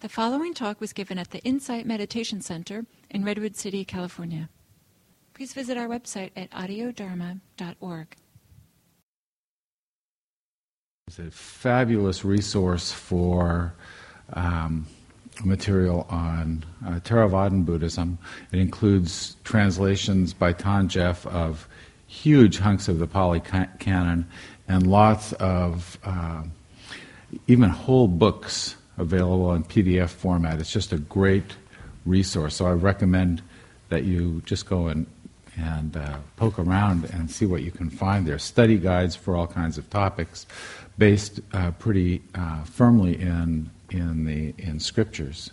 The following talk was given at the Insight Meditation Center in Redwood City, California. Please visit our website at audiodharma.org. It's a fabulous resource for um, material on uh, Theravadan Buddhism. It includes translations by Geoff of huge hunks of the Pali Canon and lots of uh, even whole books available in PDF format. It's just a great resource. So I recommend that you just go and and uh, poke around and see what you can find there. Study guides for all kinds of topics, based uh, pretty uh, firmly in in the in scriptures.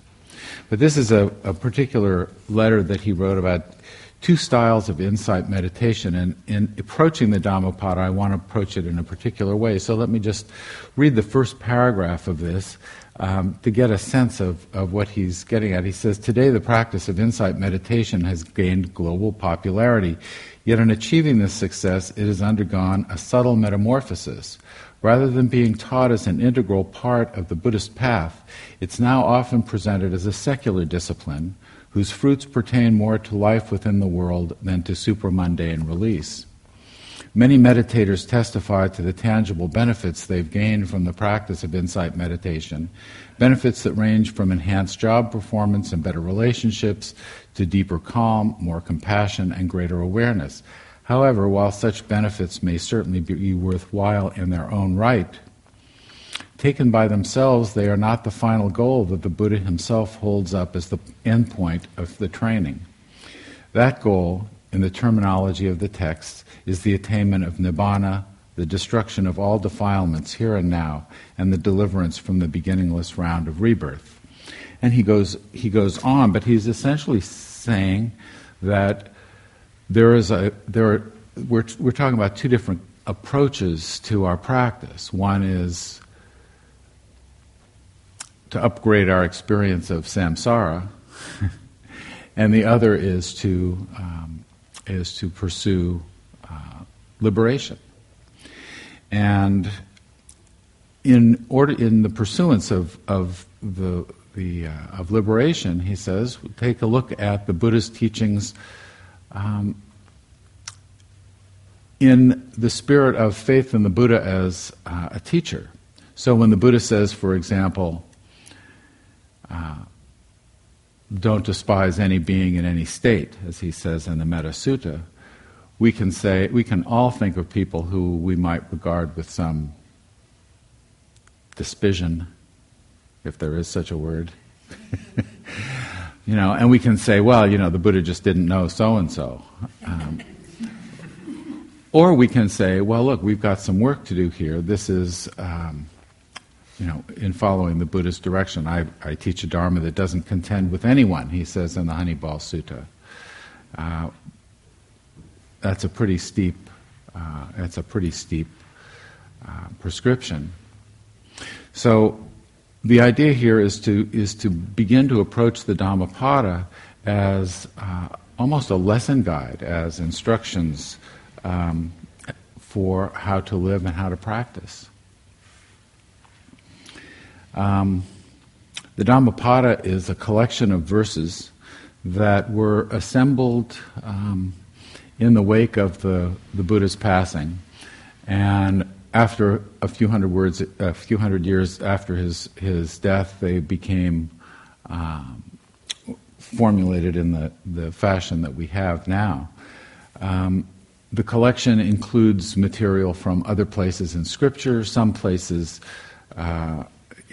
But this is a, a particular letter that he wrote about two styles of insight meditation. And in approaching the Dhammapada, I want to approach it in a particular way. So let me just read the first paragraph of this um, to get a sense of, of what he's getting at. He says, Today the practice of insight meditation has gained global popularity. Yet in achieving this success, it has undergone a subtle metamorphosis. Rather than being taught as an integral part of the Buddhist path, it's now often presented as a secular discipline whose fruits pertain more to life within the world than to supramundane release. Many meditators testify to the tangible benefits they've gained from the practice of insight meditation, benefits that range from enhanced job performance and better relationships to deeper calm, more compassion, and greater awareness. However, while such benefits may certainly be worthwhile in their own right, taken by themselves, they are not the final goal that the Buddha himself holds up as the endpoint of the training. That goal, in the terminology of the text, is the attainment of nibbana, the destruction of all defilements here and now, and the deliverance from the beginningless round of rebirth. And he goes, he goes on, but he's essentially saying that there is a, there are, we're, we're talking about two different approaches to our practice. One is to upgrade our experience of samsara, and the other is to, um, is to pursue liberation. And in order, in the pursuance of, of the, the uh, of liberation, he says, take a look at the Buddhist teachings um, in the spirit of faith in the Buddha as uh, a teacher. So when the Buddha says, for example, uh, don't despise any being in any state, as he says in the Metta Sutta, we can say, we can all think of people who we might regard with some despision, if there is such a word. you know, and we can say, well, you know, the Buddha just didn't know so and so. Or we can say, well, look, we've got some work to do here. This is, um, you know, in following the Buddhist direction. I, I, teach a Dharma that doesn't contend with anyone, he says in the Honeyball Sutta. Uh, that's a pretty steep, uh, that's a pretty steep uh, prescription. So the idea here is to is to begin to approach the Dhammapada as uh, almost a lesson guide, as instructions um, for how to live and how to practice. Um, the Dhammapada is a collection of verses that were assembled um, in the wake of the, the Buddha's passing. And after a few hundred words, a few hundred years after his, his death, they became um, formulated in the, the fashion that we have now. Um, the collection includes material from other places in Scripture, some places uh,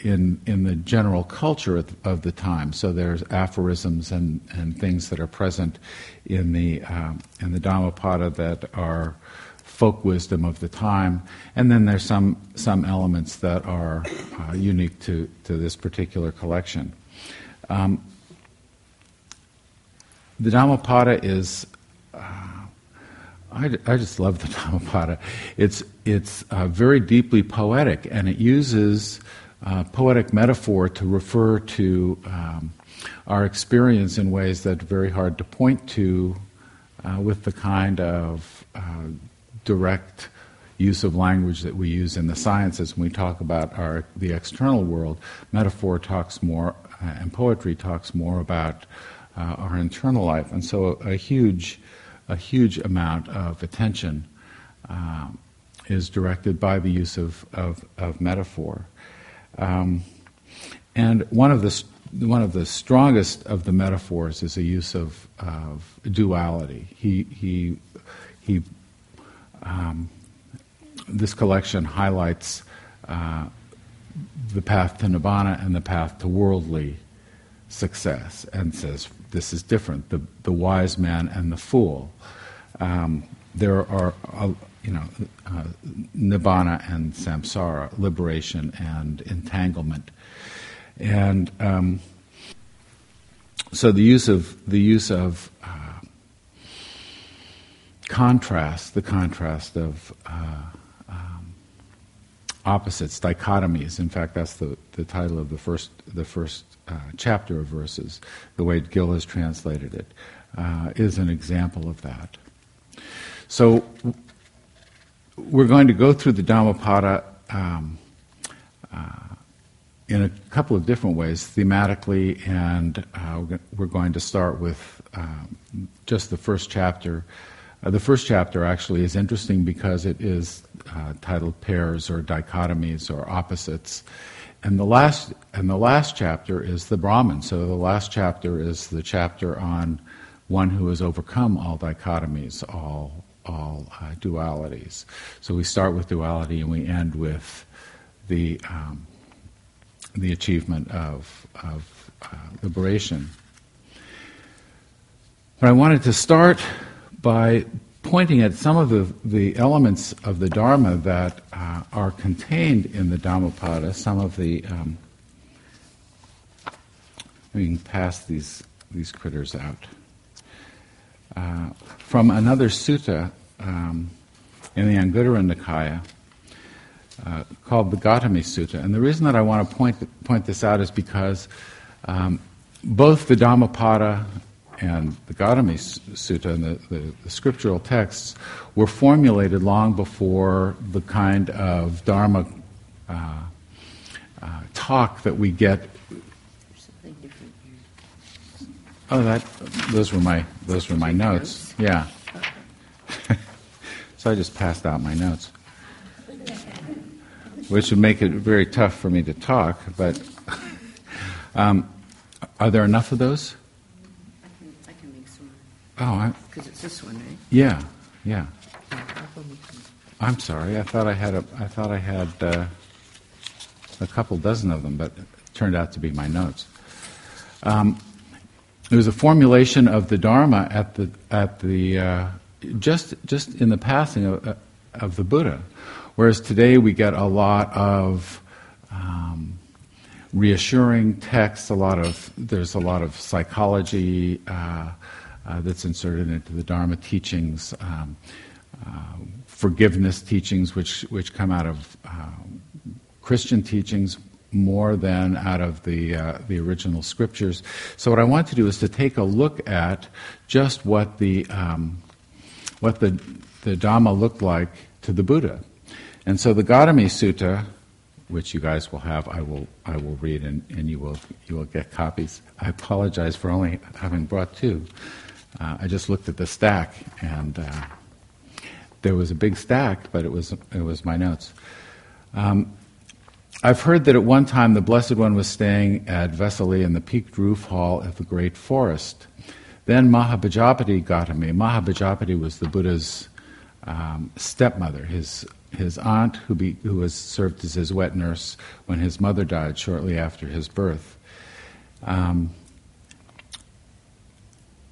in, in the general culture of the time. So there's aphorisms and, and things that are present in the, um, in the Dhammapada that are folk wisdom of the time. And then there's some, some elements that are uh, unique to, to this particular collection. Um, the Dhammapada is uh, I, I, just love the Dhammapada. It's, it's uh, very deeply poetic, and it uses uh, poetic metaphor to refer to um, our experience in ways that are very hard to point to uh, with the kind of uh, direct use of language that we use in the sciences when we talk about our, the external world. Metaphor talks more and poetry talks more about uh, our internal life, and so a, a, huge, a huge amount of attention um, is directed by the use of of, of metaphor. Um, and one of the one of the strongest of the metaphors is a use of, of duality. He he he. Um, this collection highlights uh, the path to nibbana and the path to worldly success, and says this is different. The the wise man and the fool. Um, there are, uh, you know, uh, nibbana and samsara, liberation and entanglement and um, so the use of the use of uh, contrast, the contrast of uh, um, opposites, dichotomies. In fact, that's the, the title of the first the first uh, chapter of verses. The way Gil has translated it uh, is an example of that. So we're going to go through the Dhammapada. Um, uh, in a couple of different ways, thematically, and uh, we're going to start with um, just the first chapter. Uh, the first chapter actually is interesting because it is uh, titled "Pairs" or "Dichotomies" or "Opposites," and the last and the last chapter is the Brahman. So the last chapter is the chapter on one who has overcome all dichotomies, all all uh, dualities. So we start with duality and we end with the um, the achievement of, of uh, liberation. But I wanted to start by pointing at some of the, the elements of the Dharma that uh, are contained in the Dhammapada, some of the. Um, we can pass these, these critters out. Uh, from another sutta um, in the Anguttara Nikaya, uh, called the Gautami Sutta. And the reason that I want to point, point this out is because um, both the Dhammapada and the Gautami Sutta and the, the, the, scriptural texts were formulated long before the kind of Dharma uh, uh, talk that we get. Oh, that those were my those were my notes. Yeah. so I just passed out my notes which would make it very tough for me to talk. But um, are there enough of those? I can, I can make some. Oh, because it's this one, right? Yeah, yeah. I'm sorry. I thought I had a. I thought I had uh, a couple dozen of them, but it turned out to be my notes. Um, it was a formulation of the Dharma at the at the uh, just just in the passing of, of the Buddha. Whereas today we get a lot of um, reassuring texts, a lot of there's a lot of psychology uh, uh, that's inserted into the Dharma teachings, um, uh, forgiveness teachings, which which come out of uh, Christian teachings more than out of the uh, the original scriptures. So what I want to do is to take a look at just what the um, what the the Dhamma looked like to the Buddha. And so the Gautami Sutta, which you guys will have, I will, I will read and, and you, will, you will get copies. I apologize for only having brought two. Uh, I just looked at the stack and uh, there was a big stack, but it was, it was my notes. Um, I've heard that at one time the Blessed One was staying at Vesali in the peaked roof hall of the great forest. Then Mahapajapati Gautami. Mahapajapati was the Buddha's um, stepmother, his his aunt, who, be, who was served as his wet nurse when his mother died shortly after his birth, um,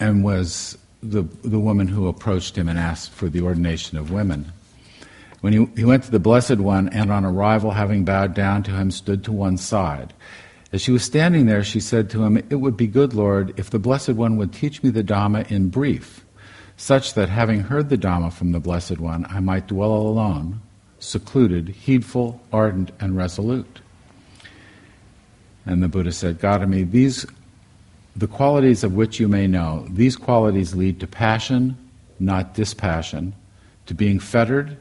and was the, the woman who approached him and asked for the ordination of women. When he, he went to the Blessed One, and on arrival, having bowed down to him, stood to one side. As she was standing there, she said to him, It would be good, Lord, if the Blessed One would teach me the Dhamma in brief, such that having heard the Dhamma from the Blessed One, I might dwell alone secluded, heedful, ardent, and resolute. And the Buddha said, Gautami, these, the qualities of which you may know, these qualities lead to passion, not dispassion, to being fettered,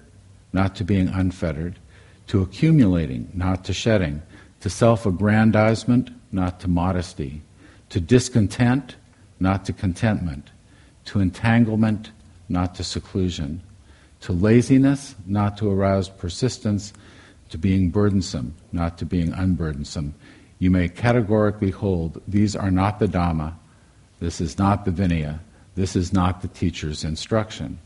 not to being unfettered, to accumulating, not to shedding, to self aggrandizement, not to modesty, to discontent, not to contentment, to entanglement, not to seclusion, to laziness, not to aroused persistence, to being burdensome, not to being unburdensome. You may categorically hold these are not the Dhamma, this is not the Vinaya, this is not the teacher's instruction.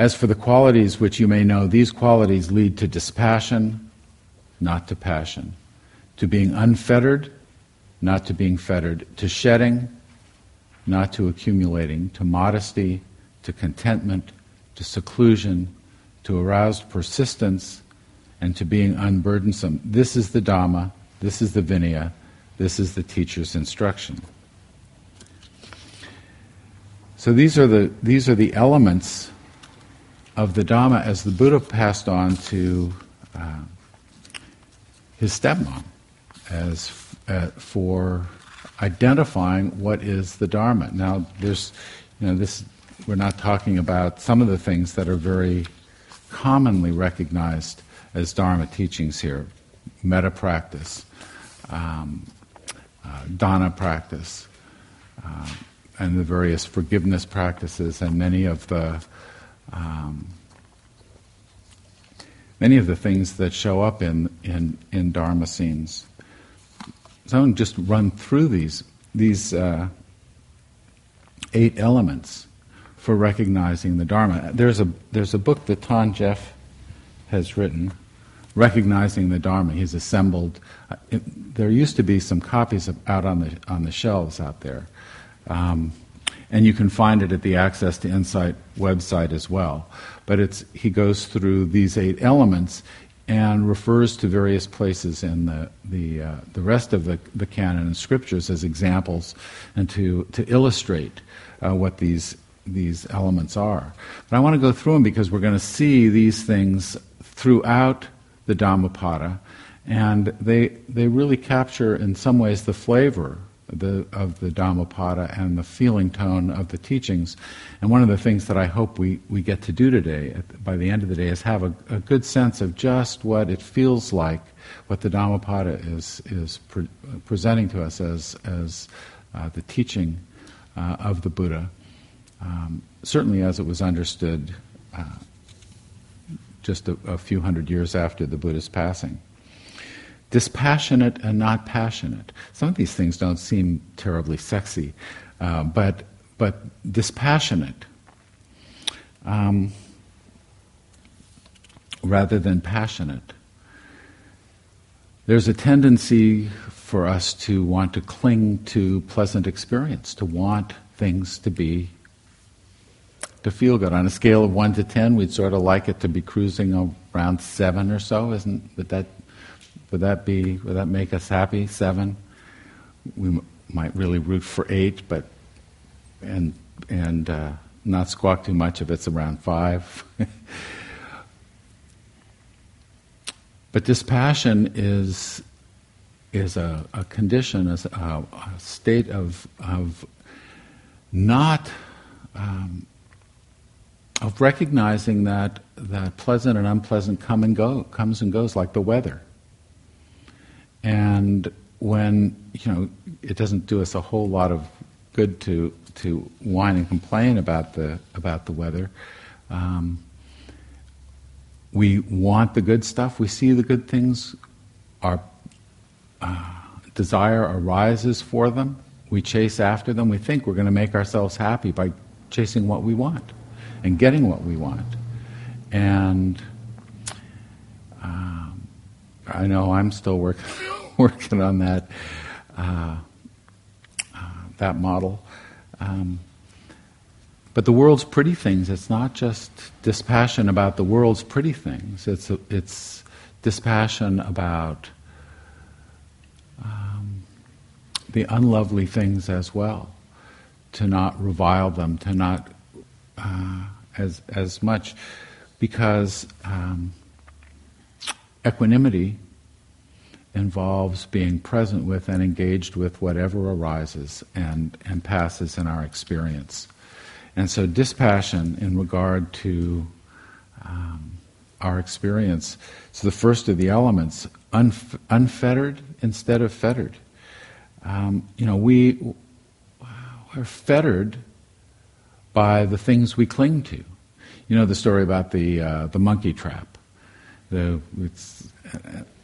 As for the qualities which you may know, these qualities lead to dispassion, not to passion, to being unfettered, not to being fettered, to shedding, not to accumulating, to modesty, to contentment, to seclusion, to aroused persistence, and to being unburdensome. This is the Dhamma, this is the Vinaya, this is the teacher's instruction. So these are the, these are the elements of the Dhamma as the Buddha passed on to uh, his stepmom as uh, for identifying what is the Dharma. Now, there's, you know, this. We're not talking about some of the things that are very commonly recognized as Dharma teachings here: metta practice, um, uh, dana practice, uh, and the various forgiveness practices, and many of the um, many of the things that show up in, in, in Dharma scenes. So I'm going to just run through these, these uh, eight elements for recognizing the Dharma. There's a, there's a book that Than Geoff has written, Recognizing the Dharma. He's assembled. Uh, it, there used to be some copies of, out on the, on the shelves out there. Um, and you can find it at the Access to Insight website as well. But it's, he goes through these eight elements and refers to various places in the, the, uh, the rest of the, the canon and scriptures as examples and to, to illustrate uh, what these, these elements are. But I want to go through them because we're going to see these things throughout the Dhammapada, and they, they really capture, in some ways, the flavor the, of the Dhammapada and the feeling tone of the teachings. And one of the things that I hope we, we get to do today, at, by the end of the day, is have a, a, good sense of just what it feels like, what the Dhammapada is, is pre- presenting to us as, as uh, the teaching uh, of the Buddha, um, certainly as it was understood uh, just a, a few hundred years after the Buddha's passing dispassionate and not passionate. Some of these things don't seem terribly sexy, uh, but, but dispassionate um, rather than passionate. There's a tendency for us to want to cling to pleasant experience, to want things to be to feel good. On a scale of one to ten, we'd sort of like it to be cruising around seven or so. Isn't would that would that be, would that make us happy? Seven? We m- might really root for eight, but, and, and uh, not squawk too much if it's around five. but dispassion is, is a, a condition, a, a, state of, of not, um, of recognizing that, that pleasant and unpleasant come and go, comes and goes like the weather. And when, you know, it doesn't do us a whole lot of good to, to whine and complain about the, about the weather. Um, we want the good stuff, we see the good things, our uh, desire arises for them, we chase after them, we think we're going to make ourselves happy by chasing what we want and getting what we want. And I know I'm still working working on that uh, uh, that model. Um, but the world's pretty things. It's not just dispassion about the world's pretty things. It's a, it's dispassion about um, the unlovely things as well. To not revile them, to not uh, as as much, because um, equanimity involves being present with and engaged with whatever arises and, and passes in our experience. And so, dispassion in regard to um, our experience is the first of the elements unf- unfettered instead of fettered. Um, you know, we, we're fettered by the things we cling to. You know the story about the, uh, the monkey trap. The,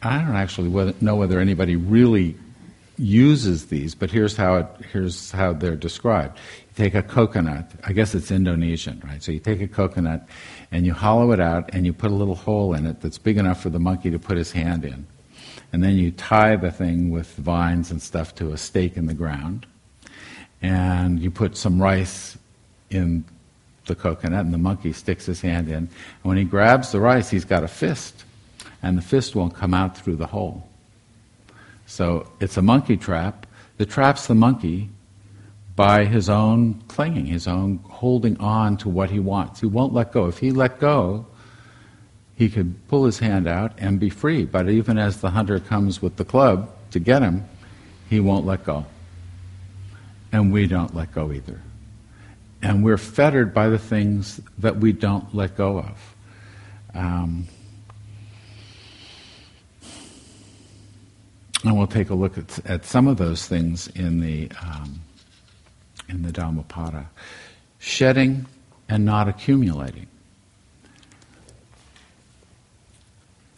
I don't actually know whether anybody really uses these, but here's how, it, here's how they're described. You take a coconut, I guess it's Indonesian, right? So you take a coconut and you hollow it out and you put a little hole in it that's big enough for the monkey to put his hand in. And then you tie the thing with vines and stuff to a stake in the ground. And you put some rice in the coconut, and the monkey sticks his hand in. And when he grabs the rice, he's got a fist, and the fist won't come out through the hole. So it's a monkey trap that traps the monkey by his own clinging, his own holding on to what he wants. He won't let go. If he let go, he could pull his hand out and be free. But even as the hunter comes with the club to get him, he won't let go. And we don't let go either. And we're fettered by the things that we don't let go of. Um, and we'll take a look at, at some of those things in the, um, in the Dhammapada. Shedding and not accumulating.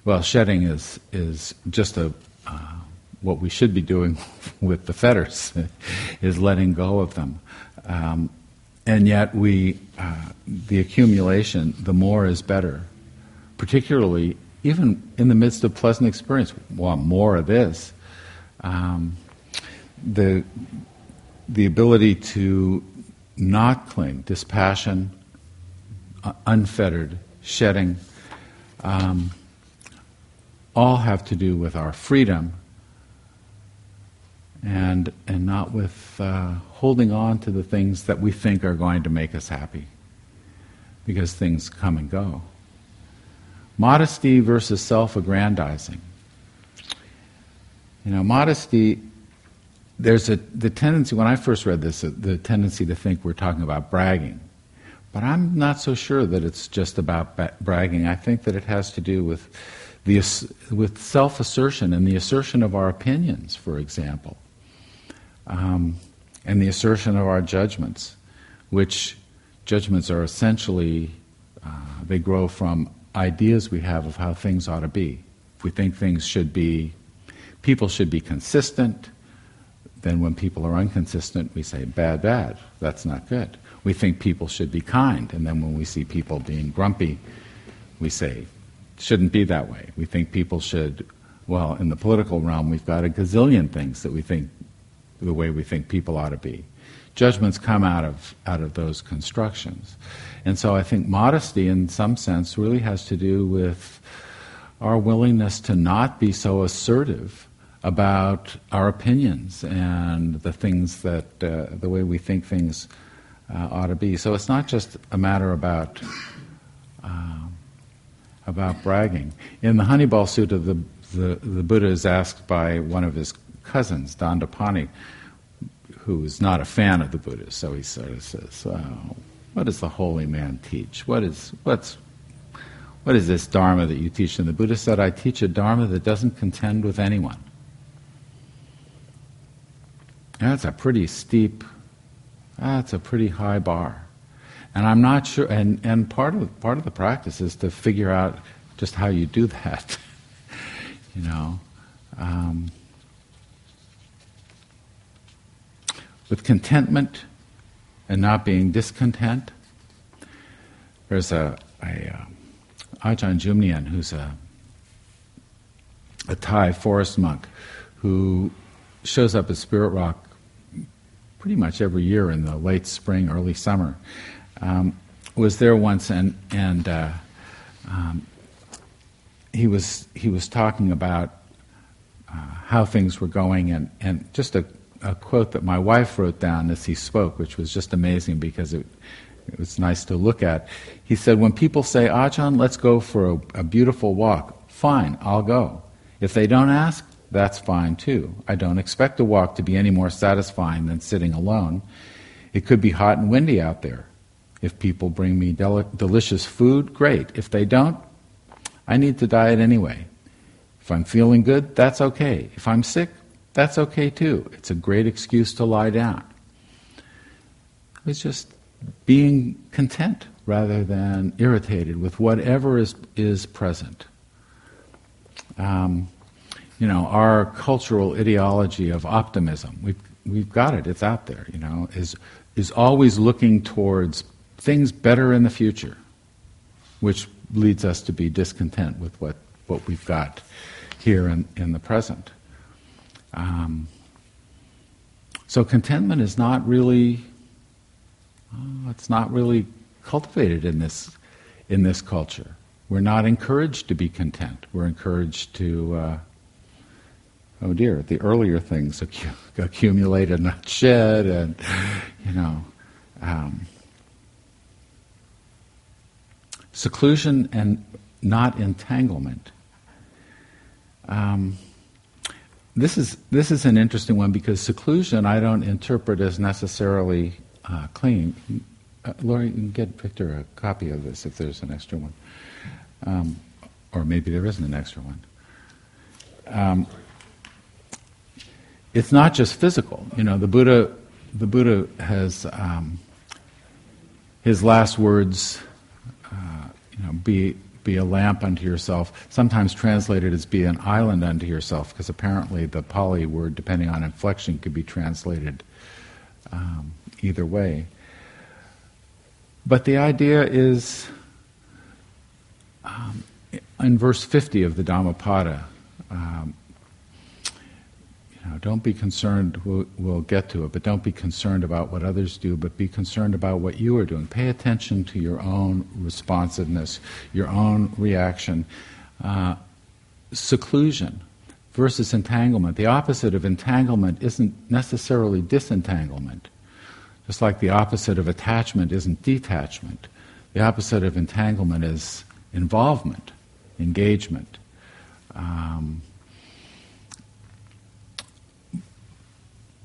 Well, shedding is is just a uh, what we should be doing with the fetters is letting go of them, um, and yet we uh, the accumulation the more is better, particularly even in the midst of pleasant experience. Want more of this. Um, the the ability to not cling, dispassion, uh, unfettered, shedding. Um, all have to do with our freedom and, and not with uh, holding on to the things that we think are going to make us happy because things come and go. Modesty versus self aggrandizing. You know, modesty, there's a, the tendency, when I first read this, uh, the tendency to think we're talking about bragging. But I'm not so sure that it's just about bragging. I think that it has to do with the, with self assertion and the assertion of our opinions, for example, um, and the assertion of our judgments, which judgments are essentially, uh, they grow from ideas we have of how things ought to be. If we think things should be, people should be consistent, then when people are inconsistent, we say, bad, bad, that's not good. We think people should be kind, and then when we see people being grumpy, we say, shouldn't be that way. We think people should, well, in the political realm, we've got a gazillion things that we think the way we think people ought to be. Judgments come out of, out of those constructions. And so I think modesty, in some sense, really has to do with our willingness to not be so assertive about our opinions and the things that, uh, the way we think things uh, ought to be. So it's not just a matter about. Uh, about bragging. In the Honeyball Sutta, the, the, the Buddha is asked by one of his cousins, Dandapani, who is not a fan of the Buddha. So he sort of says, oh, What does the holy man teach? What is, what's, what is this Dharma that you teach? And the Buddha said, I teach a Dharma that doesn't contend with anyone. That's a pretty steep, that's a pretty high bar. And I'm not sure, and, and part, of, part of the practice is to figure out just how you do that. you know. Um, with contentment and not being discontent. There's a, a uh, Ajahn Jumnian, who's a, a Thai forest monk, who shows up at Spirit Rock pretty much every year in the late spring, early summer um, was there once, and and uh, um, he was he was talking about uh, how things were going, and and just a, a, quote that my wife wrote down as he spoke, which was just amazing because it. It was nice to look at. He said, When people say, ah, Ajahn, let's go for a, a beautiful walk, fine, I'll go. If they don't ask, that's fine too. I don't expect a walk to be any more satisfying than sitting alone. It could be hot and windy out there. If people bring me del- delicious food, great. If they don't, I need to diet anyway. If I'm feeling good, that's okay. If I'm sick, that's okay too. It's a great excuse to lie down. It's just being content rather than irritated with whatever is, is present. Um, you know, our cultural ideology of optimism, we've, we've got it, it's out there, you know, is, is always looking towards things better in the future, which leads us to be discontent with what, what we've got here in, in the present. Um, so contentment is not really, oh, it's not really cultivated in this, in this culture. We're not encouraged to be content. We're encouraged to, uh, oh dear, the earlier things accu- accumulate and not shed, and, you know, um, seclusion and not entanglement. Um, this is this is an interesting one because seclusion I don't interpret as necessarily uh, clean. Uh, Laurie, you can get Victor a copy of this if there's an extra one, um, or maybe there isn't an extra one. Um, it's not just physical. You know, the Buddha, the Buddha has um, his last words. Uh, you know, be be a lamp unto yourself, sometimes translated as be an island unto yourself, because apparently the Pali word, depending on inflection, could be translated um, either way. But the idea is um, in verse 50 of the Dhammapada. Um, know, don't be concerned, we'll, we'll, get to it, but don't be concerned about what others do, but be concerned about what you are doing. Pay attention to your own responsiveness, your own reaction. Uh, seclusion versus entanglement. The opposite of entanglement isn't necessarily disentanglement, just like the opposite of attachment isn't detachment. The opposite of entanglement is involvement, engagement. Um,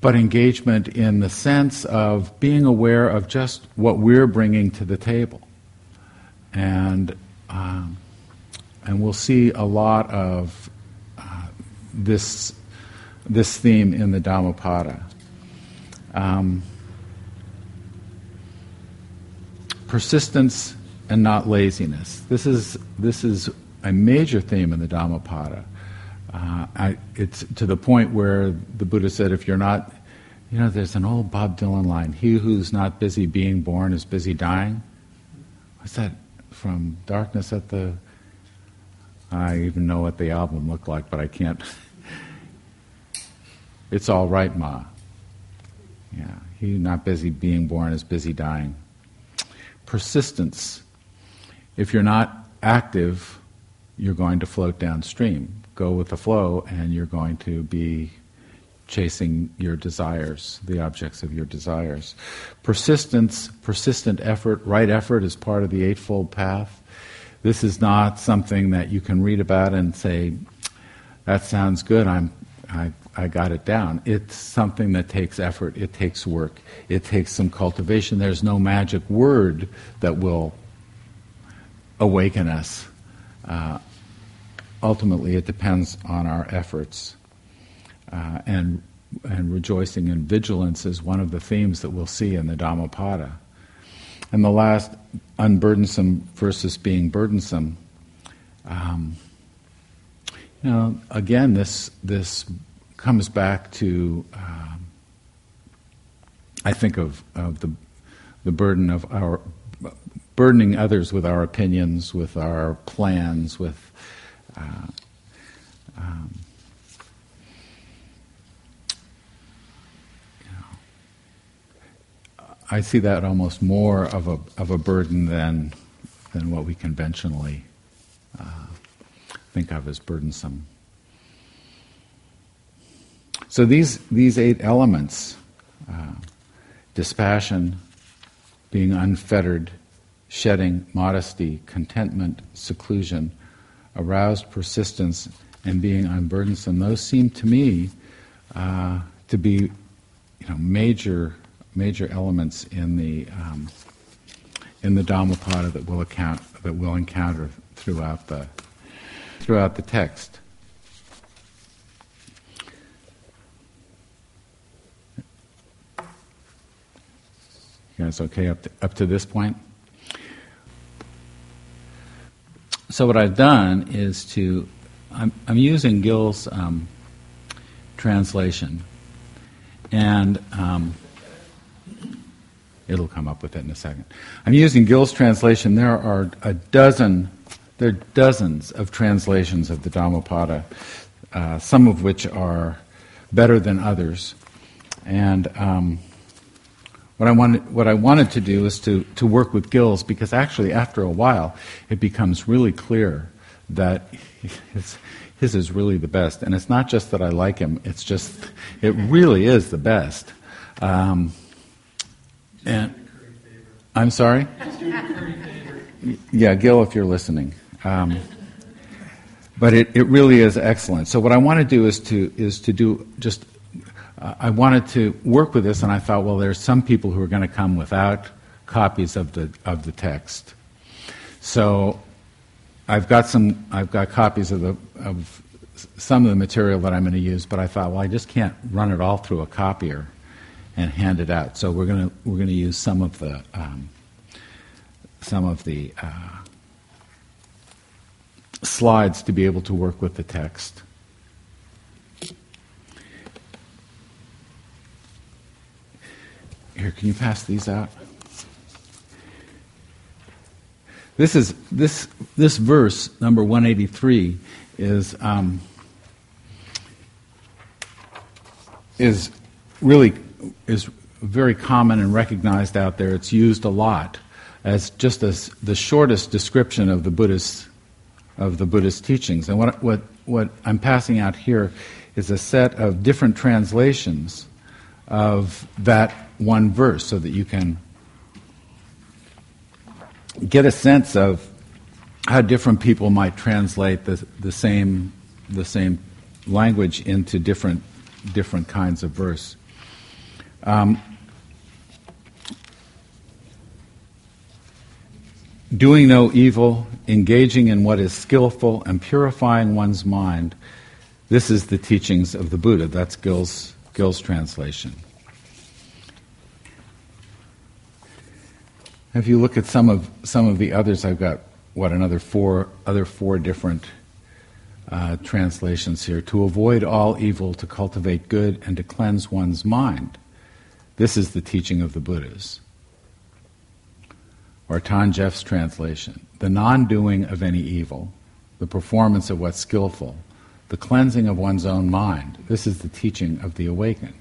but engagement in the sense of being aware of just what we're bringing to the table. And, um, and we'll see a lot of uh, this, this theme in the Dhammapada. Um, persistence and not laziness. This is, this is a major theme in the Dhammapada. Uh, I, it's to the point where the Buddha said, if you're not, you know, there's an old Bob Dylan line, he who's not busy being born is busy dying. What's that from Darkness at the. I even know what the album looked like, but I can't. it's all right, Ma. Yeah, he not busy being born is busy dying. Persistence. If you're not active, you're going to float downstream go with the flow and you're going to be chasing your desires, the objects of your desires. Persistence, persistent effort, right effort is part of the Eightfold Path. This is not something that you can read about and say, that sounds good, I'm, I, I got it down. It's something that takes effort, it takes work, it takes some cultivation. There's no magic word that will awaken us. Uh, ultimately it depends on our efforts. Uh, and, and rejoicing in vigilance is one of the themes that we'll see in the Dhammapada. And the last, unburdensome versus being burdensome. Um, you know, again, this this comes back to um, I think of of the the burden of our burdening others with our opinions, with our plans, with uh, um, you know, I see that almost more of a of a burden than than what we conventionally uh, think of as burdensome. So these these eight elements: uh, dispassion, being unfettered, shedding, modesty, contentment, seclusion aroused persistence, and being unburdensome. Those seem to me uh, to be, you know, major major elements in the um, in the Dhammapada that we'll account that we'll encounter throughout the throughout the text. You guys okay up to, up to this point? So what I've done is to I'm, I'm using Gil's um, translation, and um, it'll come up with it in a second. I'm using Gil's translation. There are a dozen, there are dozens of translations of the Dhammapada, uh, some of which are better than others, and um, what I wanted, what I wanted to do is to, to work with Gil's because actually, after a while, it becomes really clear that his, his is really the best. And it's not just that I like him, it's just, it really is the best. Um, and I'm sorry? Yeah, Gil, if you're listening. Um, but it, it really is excellent. So what I want to do is to is to do just I wanted to work with this, and I thought, well, there's some people who are going to come without copies of the of the text. So I've got some I've got copies of the of some of the material that I'm going to use, but I thought, well, I just can't run it all through a copier and hand it out. So we're going to we're going to use some of the um, some of the uh, slides to be able to work with the text. Here, can you pass these out? This is this this verse number 183 is um, is really is very common and recognized out there. It's used a lot as just as the shortest description of the Buddhist of the Buddhist teachings. And what what what I'm passing out here is a set of different translations of that one verse so that you can get a sense of how different people might translate the, the same the same language into different different kinds of verse. Um, doing no evil, engaging in what is skillful, and purifying one's mind. This is the teachings of the Buddha. That's Gil's, Gil's translation. If you look at some of some of the others, I've got what another four other four different uh, translations here. To avoid all evil, to cultivate good, and to cleanse one's mind. This is the teaching of the Buddhas. Or Than Geoff's translation: the non-doing of any evil, the performance of what's skillful, the cleansing of one's own mind. This is the teaching of the awakened.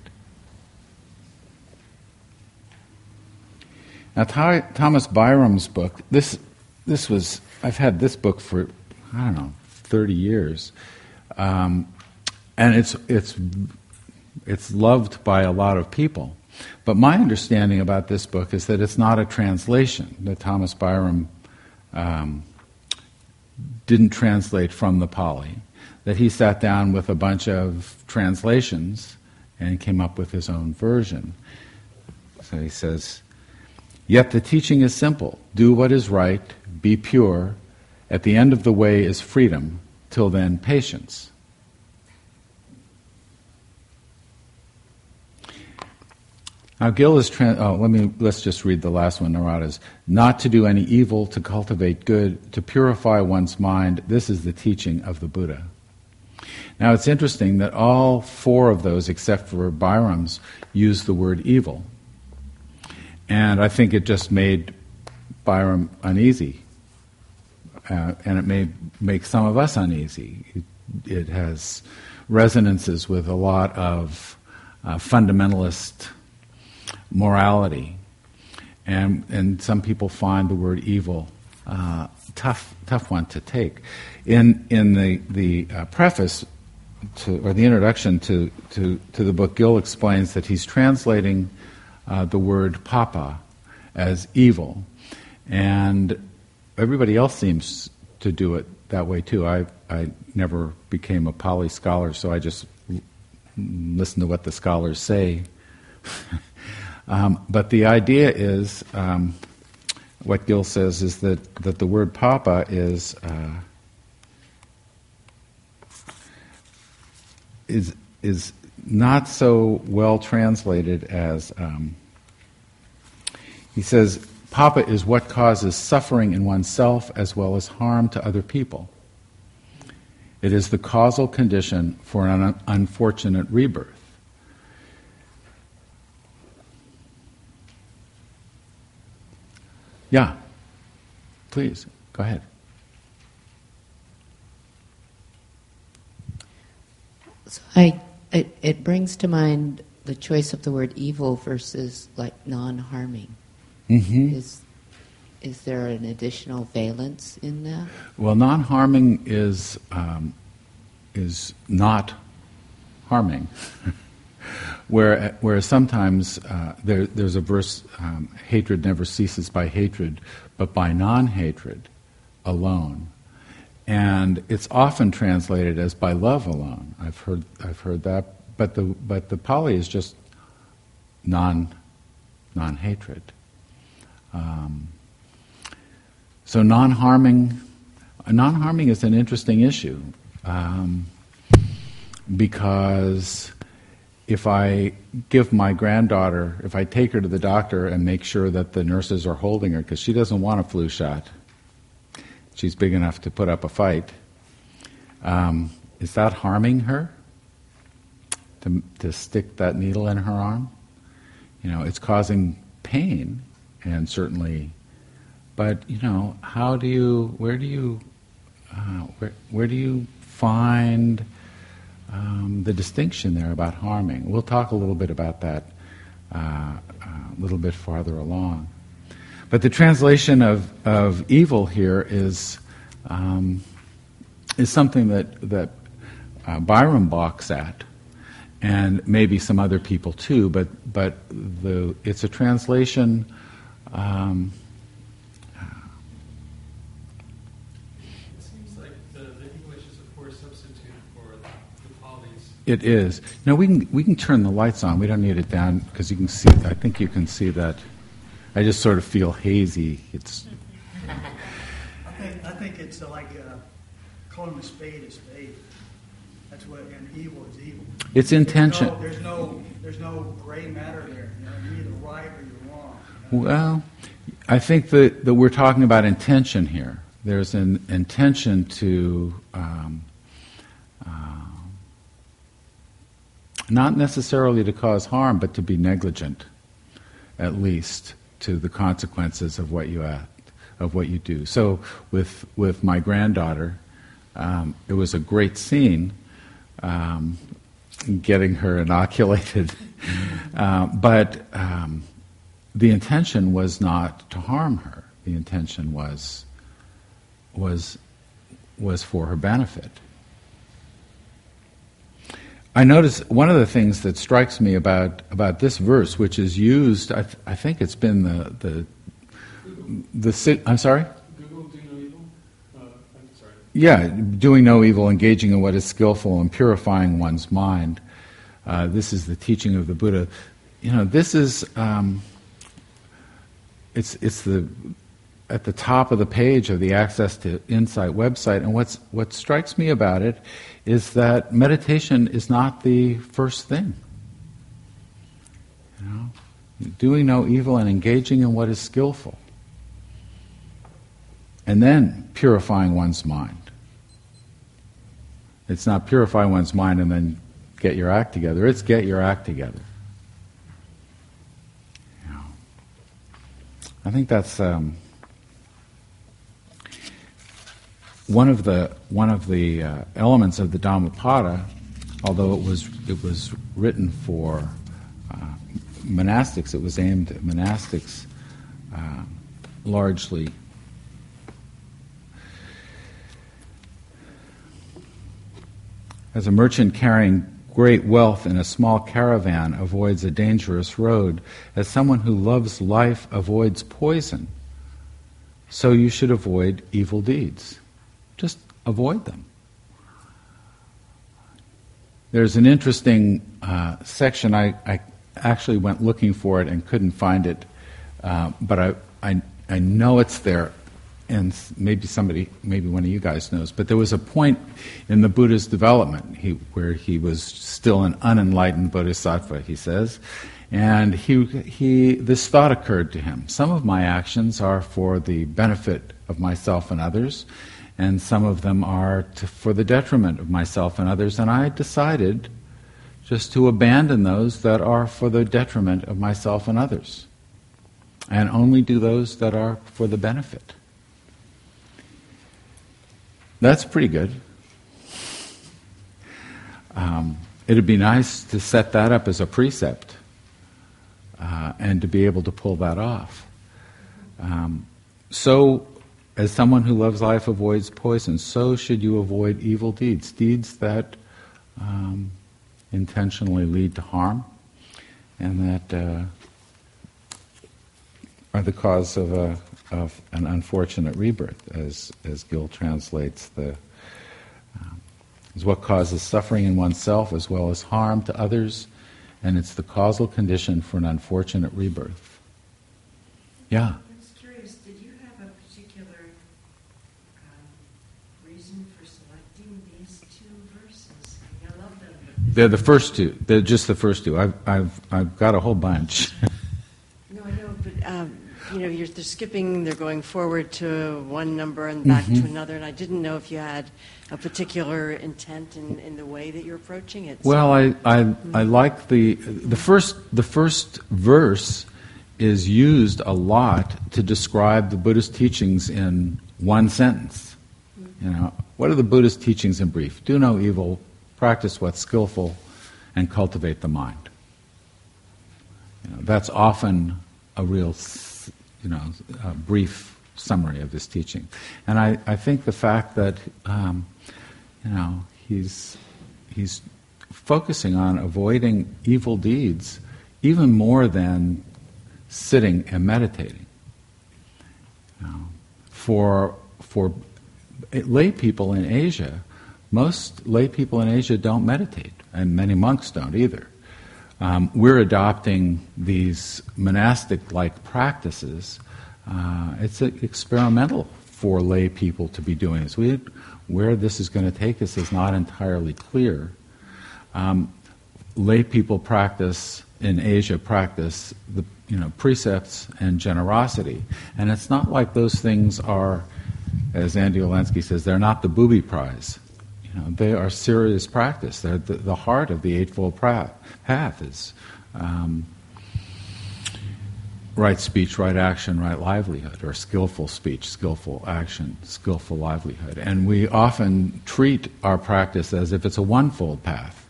Now, Thomas Byrom's book, this, this was, I've had this book for, I don't know, 30 years. Um, and it's, it's, it's loved by a lot of people. But my understanding about this book is that it's not a translation, that Thomas Byrom um, didn't translate from the Pali, that he sat down with a bunch of translations and came up with his own version. So he says, Yet the teaching is simple do what is right, be pure. At the end of the way is freedom, till then, patience. Now, Gil is. Trans- oh, let me. Let's just read the last one. Narada's not to do any evil, to cultivate good, to purify one's mind. This is the teaching of the Buddha. Now, it's interesting that all four of those, except for Byrom's, use the word evil. And I think it just made Byram uneasy. Uh, and it may make some of us uneasy. It, it has resonances with a lot of uh, fundamentalist morality. And, and some people find the word evil uh, tough, tough one to take. In, in the, the uh, preface to, or the introduction to, to, to the book, Gil explains that he's translating uh, the word papa as evil. And everybody else seems to do it that way too. I, I never became a Pali scholar, so I just listen to what the scholars say. um, but the idea is um, what Gil says is that, that the word papa is. Uh, is is not so well translated as um, He says, Papa is what causes suffering in oneself as well as harm to other people. It is the causal condition for an unfortunate rebirth. Yeah, please, go ahead. So I, it, it brings to mind the choice of the word evil versus like non-harming. Mm-hmm. Is is there an additional valence in that? Well, non-harming is um, is not harming. Where, whereas sometimes uh, there, there's a verse, um, hatred never ceases by hatred, but by non-hatred alone. And it's often translated as by love alone. I've heard, I've heard that. But the, but the Pali is just non, non-hatred. Um, so non-harming, non-harming is an interesting issue um, because if I give my granddaughter, if I take her to the doctor and make sure that the nurses are holding her because she doesn't want a flu shot, she's big enough to put up a fight. Um, is that harming her? To, to stick that needle in her arm? You know, it's causing pain and certainly, but you know, how do you, where do you, uh, where, where do you find um, the distinction there about harming. We'll talk a little bit about that uh, uh, a little bit farther along. But the translation of, of evil here is, um, is something that, that uh, Byrom balks at, and maybe some other people too, but, but the, it's a translation. Um, It is. No, we can we can turn the lights on. We don't need it down because you can see. I think you can see that. I just sort of feel hazy. It's. I think I think it's like uh, calling a spade a spade. That's what and evil is evil. It's intention. There's no there's no, there's no gray matter there. You know, you're either right or you're wrong. You know? Well, I think that that we're talking about intention here. There's an intention to. Um, not necessarily to cause harm, but to be negligent, at least to the consequences of what you act, of what you do. So with with my granddaughter, um, it was a great scene, um, getting her inoculated, uh, but um, the intention was not to harm her. The intention was was was for her benefit. I notice one of the things that strikes me about, about this verse, which is used, I, th- I think it's been the the the I'm sorry. Google do no evil. Uh, I'm sorry. Yeah, doing no evil, engaging in what is skillful, and purifying one's mind. Uh, this is the teaching of the Buddha. You know, this is um, it's it's the at the top of the page of the Access to Insight website, and what's what strikes me about it is that meditation is not the first thing. You know, doing no evil and engaging in what is skillful. And then purifying one's mind. It's not purify one's mind and then get your act together, it's get your act together. I think that's um, one of the one of the uh, elements of the Dhammapada, although it was it was written for uh, monastics, it was aimed at monastics uh, largely. As a merchant carrying great wealth in a small caravan avoids a dangerous road, as someone who loves life avoids poison, so you should avoid evil deeds. Just avoid them. There's an interesting uh, section. I, I, actually went looking for it and couldn't find it, uh, but I, I, I know it's there. and maybe somebody, maybe one of you guys knows, but there was a point in the Buddha's development he, where he was still an unenlightened bodhisattva, he says, and he, he, this thought occurred to him. Some of my actions are for the benefit of myself and others, and some of them are to, for the detriment of myself and others, and I decided just to abandon those that are for the detriment of myself and others, and only do those that are for the benefit. That's pretty good. Um, it'd be nice to set that up as a precept uh, and to be able to pull that off. Um, so, as someone who loves life avoids poison, so should you avoid evil deeds, deeds that um, intentionally lead to harm and that uh, are the cause of, a, of an unfortunate rebirth, as, as Gil translates the. Um, is what causes suffering in oneself as well as harm to others, and it's the causal condition for an unfortunate rebirth. Yeah. I was curious, did you have a particular um, reason for selecting these two verses? I love them. but They're the first two. They're just the first two. I've, I've, I've got a whole bunch. No, I know, but um, you know, you're, they're skipping. They're going forward to one number and back Mm-hmm. to another, and I didn't know if you had a particular intent in, in the way that you're approaching it. Well, I, I, I like the the first the first verse is used a lot to describe the Buddhist teachings in one sentence. You know, what are the Buddhist teachings in brief? Do no evil, practice what's skillful, and cultivate the mind. You know, that's often a real, you know, brief summary of this teaching. And I, I think the fact that, um, you know, he's, he's focusing on avoiding evil deeds even more than sitting and meditating. You know, for, for lay people in Asia, most lay people in Asia don't meditate, and many monks don't either. Um, we're adopting these monastic like practices. Uh, it's experimental for lay people to be doing this. We, where this is going to take us is not entirely clear. Um, lay people practice in Asia practice the you know precepts and generosity, and it's not like those things are, as Andy Olendzki says, they're not the booby prize. Know, they are serious practice. They're the, the heart of the Eightfold Path is um, right speech, right action, right livelihood, or skillful speech, skillful action, skillful livelihood. And we often treat our practice as if it's a one-fold path.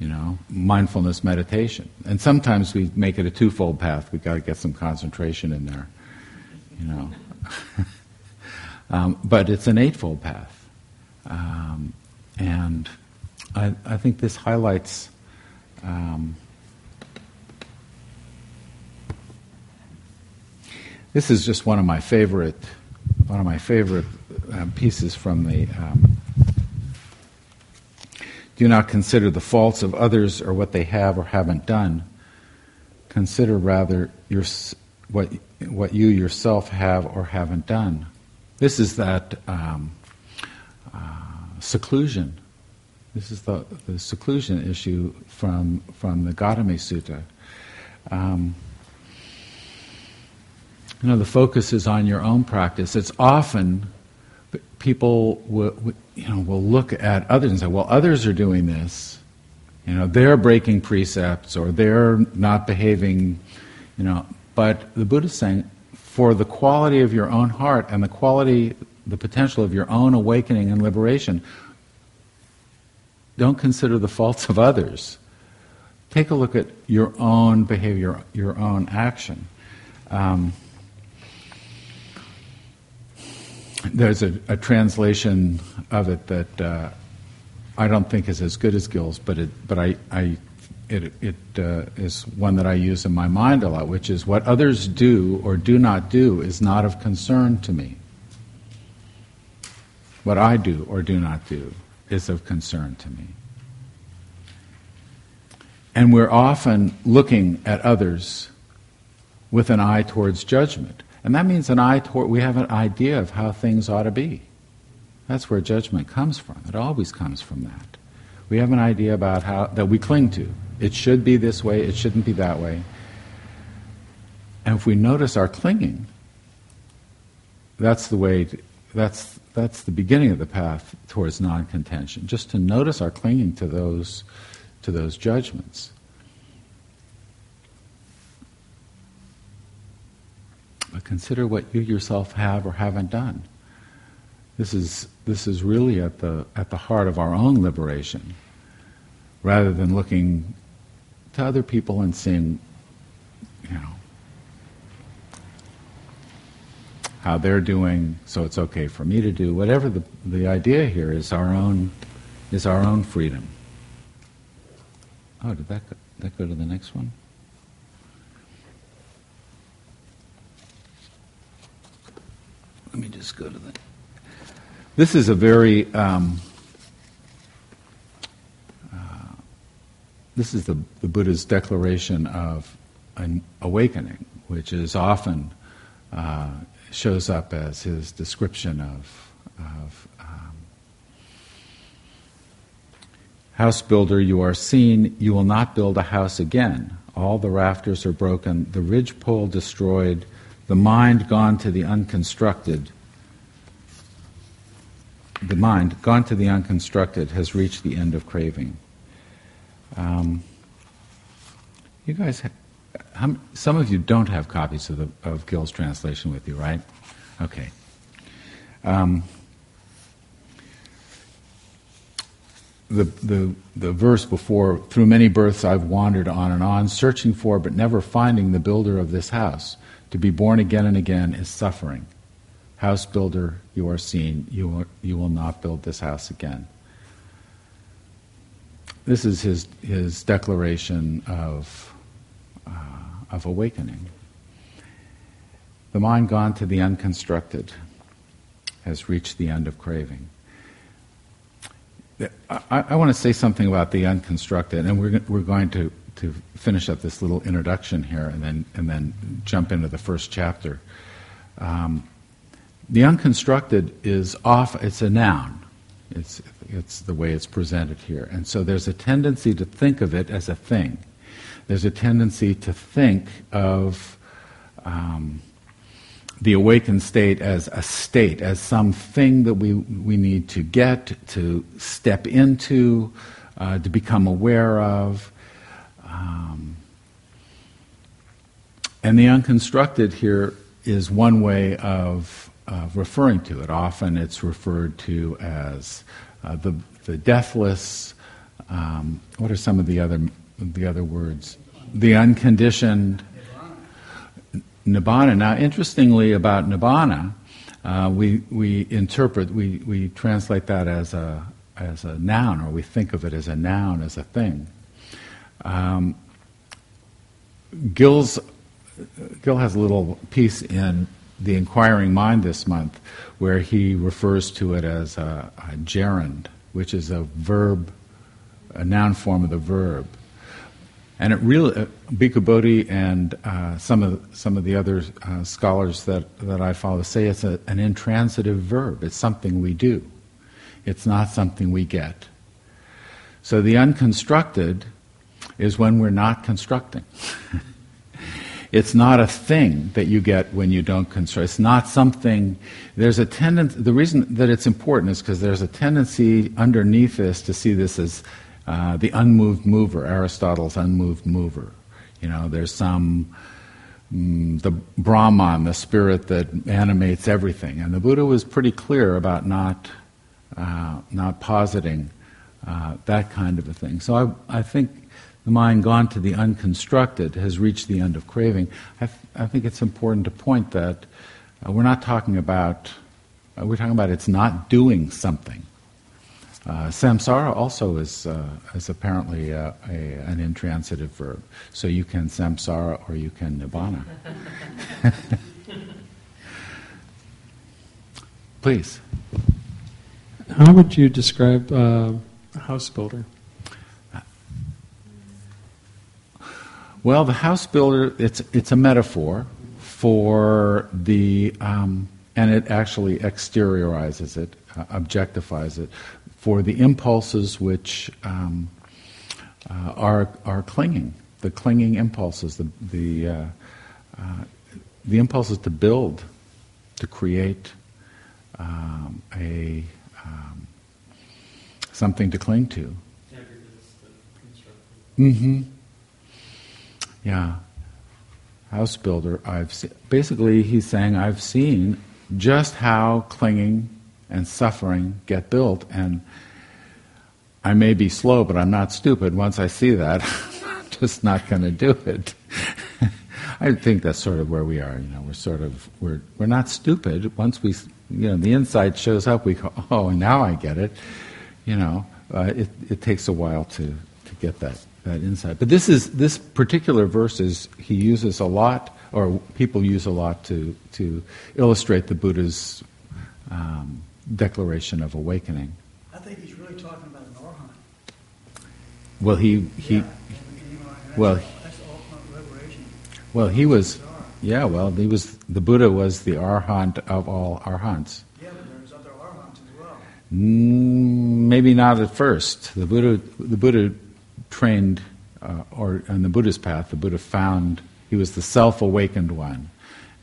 You know, mindfulness meditation, and sometimes we make it a twofold path. We've got to get some concentration in there. You know, um, but it's an eightfold path. Um, and I, I, think this highlights um, this is just one of my favorite one of my favorite uh, pieces from the um, do not consider the faults of others or what they have or haven't done. Consider rather your, what, what you yourself have or haven't done. This is that um, seclusion. This is the, the seclusion issue from, from the Gautami Sutta. Um, you know, the focus is on your own practice. It's often people will, you know, will look at others and say, well, others are doing this. You know, they're breaking precepts or they're not behaving, you know. But the Buddha is saying, for the quality of your own heart and the quality, the potential of your own awakening and liberation, don't consider the faults of others. Take a look at your own behavior, your own action. Um, there's a, a, translation of it that uh, I don't think is as good as Gil's, but it, but I, I it, it uh, is one that I use in my mind a lot, which is what others do or do not do is not of concern to me. What I do or do not do is of concern to me. And we're often looking at others with an eye towards judgment. And that means an eye toward, we have an idea of how things ought to be. That's where judgment comes from. It always comes from that. We have an idea about how that we cling to. It should be this way, it shouldn't be that way. And if we notice our clinging, that's the way to, that's that's the beginning of the path towards non-contention. Just to notice our clinging to those to those judgments. But consider what you yourself have or haven't done. This is, this is really at the, at the heart of our own liberation, rather than looking to other people and seeing, you know, how they're doing, so it's okay for me to do. Whatever the, the idea here is our own, is our own freedom. Oh, did that go, that go to the next one? Let me just go to the. This is a very. Um, uh, this is the, the Buddha's declaration of an awakening, which is often uh, shows up as his description of, of um, house builder. You are seen. You will not build a house again. All the rafters are broken. The ridgepole destroyed the mind gone to the unconstructed, the mind gone to the unconstructed has reached the end of craving. Um, you guys, how, some of you don't have copies of, the, of Gil's translation with you, right? Okay. Um, the, the, the verse before, through many births I've wandered on and on, searching for but never finding the builder of this house. To be born again and again is suffering. House builder, you are seen, you will, you will not build this house again. This is his, his declaration of, of awakening. The mind gone to the unconstructed has reached the end of craving. I, I want to say something about the unconstructed, and we're, we're going to to finish up this little introduction here and then, and then jump into the first chapter. Um, the unconstructed is off, it's a noun. It's, it's the way it's presented here. And so there's a tendency to think of it as a thing. There's a tendency to think of um, the awakened state as a state, as something that we, we need to get, to step into, uh, to become aware of. Um, and the unconstructed here is one way of, of referring to it. Often it's referred to as uh, the, the deathless. Um, what are some of the other, the other words? The unconditioned. Nibbana. Now, interestingly, about Nibbana, uh, we, we interpret, we, we translate that as a, as a noun, or we think of it as a noun, as a thing. Um, Gil's, Gil has a little piece in The Inquiring Mind this month where he refers to it as a, a gerund, which is a verb, a noun form of the verb. And it really, uh, Bhikkhu Bodhi and uh, some of some of the other uh, scholars that, that I follow say it's a, an intransitive verb. It's something we do. It's not something we get. So the unconstructed is when we're not constructing. it's not a thing that you get when you don't construct. It's not something. There's a tendency. The reason that it's important is because there's a tendency underneath this to see this as uh, the unmoved mover, Aristotle's unmoved mover. You know, there's some mm, the Brahman, the spirit that animates everything, and the Buddha was pretty clear about not uh, not positing uh, that kind of a thing. So I, I think the mind gone to the unconstructed has reached the end of craving. I, th- I think it's important to point that uh, we're not talking about, uh, we're talking about it's not doing something. Uh, samsara also is, uh, is apparently uh, a, an intransitive verb. So you can samsara or you can nibbana. Please. How would you describe uh, a house builder? Well, the house builder, it's, it's a metaphor for the, um, and it actually exteriorizes it, uh, objectifies it, for the impulses which um, uh, are, are clinging, the clinging impulses, the, the, uh, uh, the impulses to build, to create um, a, um, something to cling to. Mm-hmm. Yeah. House builder, I've seen, basically he's saying I've seen just how clinging and suffering get built and I may be slow, but I'm not stupid. Once I see that, I'm just not going to do it. I think that's sort of where we are. You know, we're sort of we're we're not stupid. Once we, you know, the insight shows up, we go, oh, now I get it. You know, uh, it it takes a while to to get that that insight. But this is this particular verse is he uses a lot, or people use a lot to to illustrate the Buddha's um, declaration of awakening. I think he's really talking about an arhat. Well, he he. Yeah, and, you know, and that's- Well, That's the ultimate liberation. Well, he was, yeah. Well, he was. The Buddha was the arhat of all arhats. Yeah, but there's other arhats as well. Mm, maybe not at first. The Buddha, the Buddha trained, uh, or on the Buddha's path, the Buddha found he was the self-awakened one,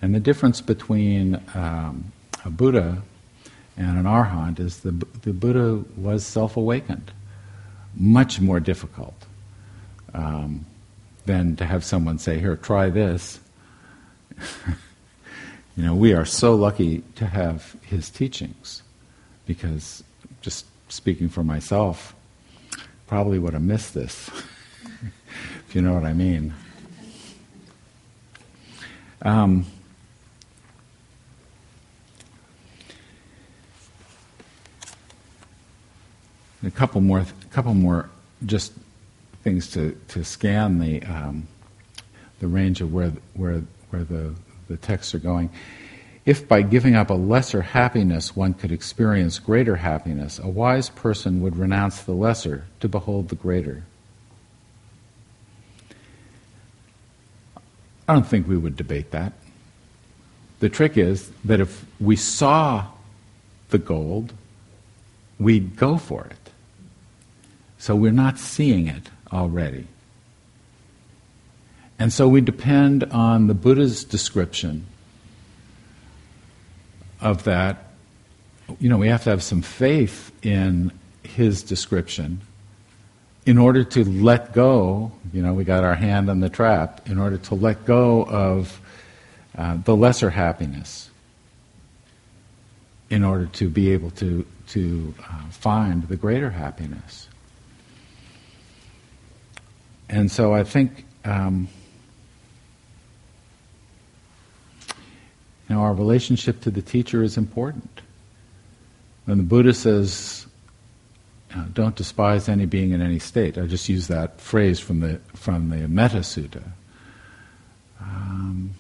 and the difference between um, a Buddha and an arhat is the the Buddha was self-awakened, much more difficult um, than to have someone say, "Here, try this." you know, we are so lucky to have his teachings because just speaking for myself, probably would have missed this, if you know what I mean. Um, a couple more, a couple more, just things to, to scan the um, the range of where where where the the texts are going. If by giving up a lesser happiness one could experience greater happiness, a wise person would renounce the lesser to behold the greater. I don't think we would debate that. The trick is that if we saw the gold, we'd go for it. So we're not seeing it already. And so we depend on the Buddha's description of that. You know, we have to have some faith in his description in order to let go. You know, we got our hand on the trap, in order to let go of uh, the lesser happiness, in order to be able to, to uh, find the greater happiness. And so I think. Um, you know, our relationship to the teacher is important. When the Buddha says, "Don't despise any being in any state," I just use that phrase from the from the Metta Sutta. Um,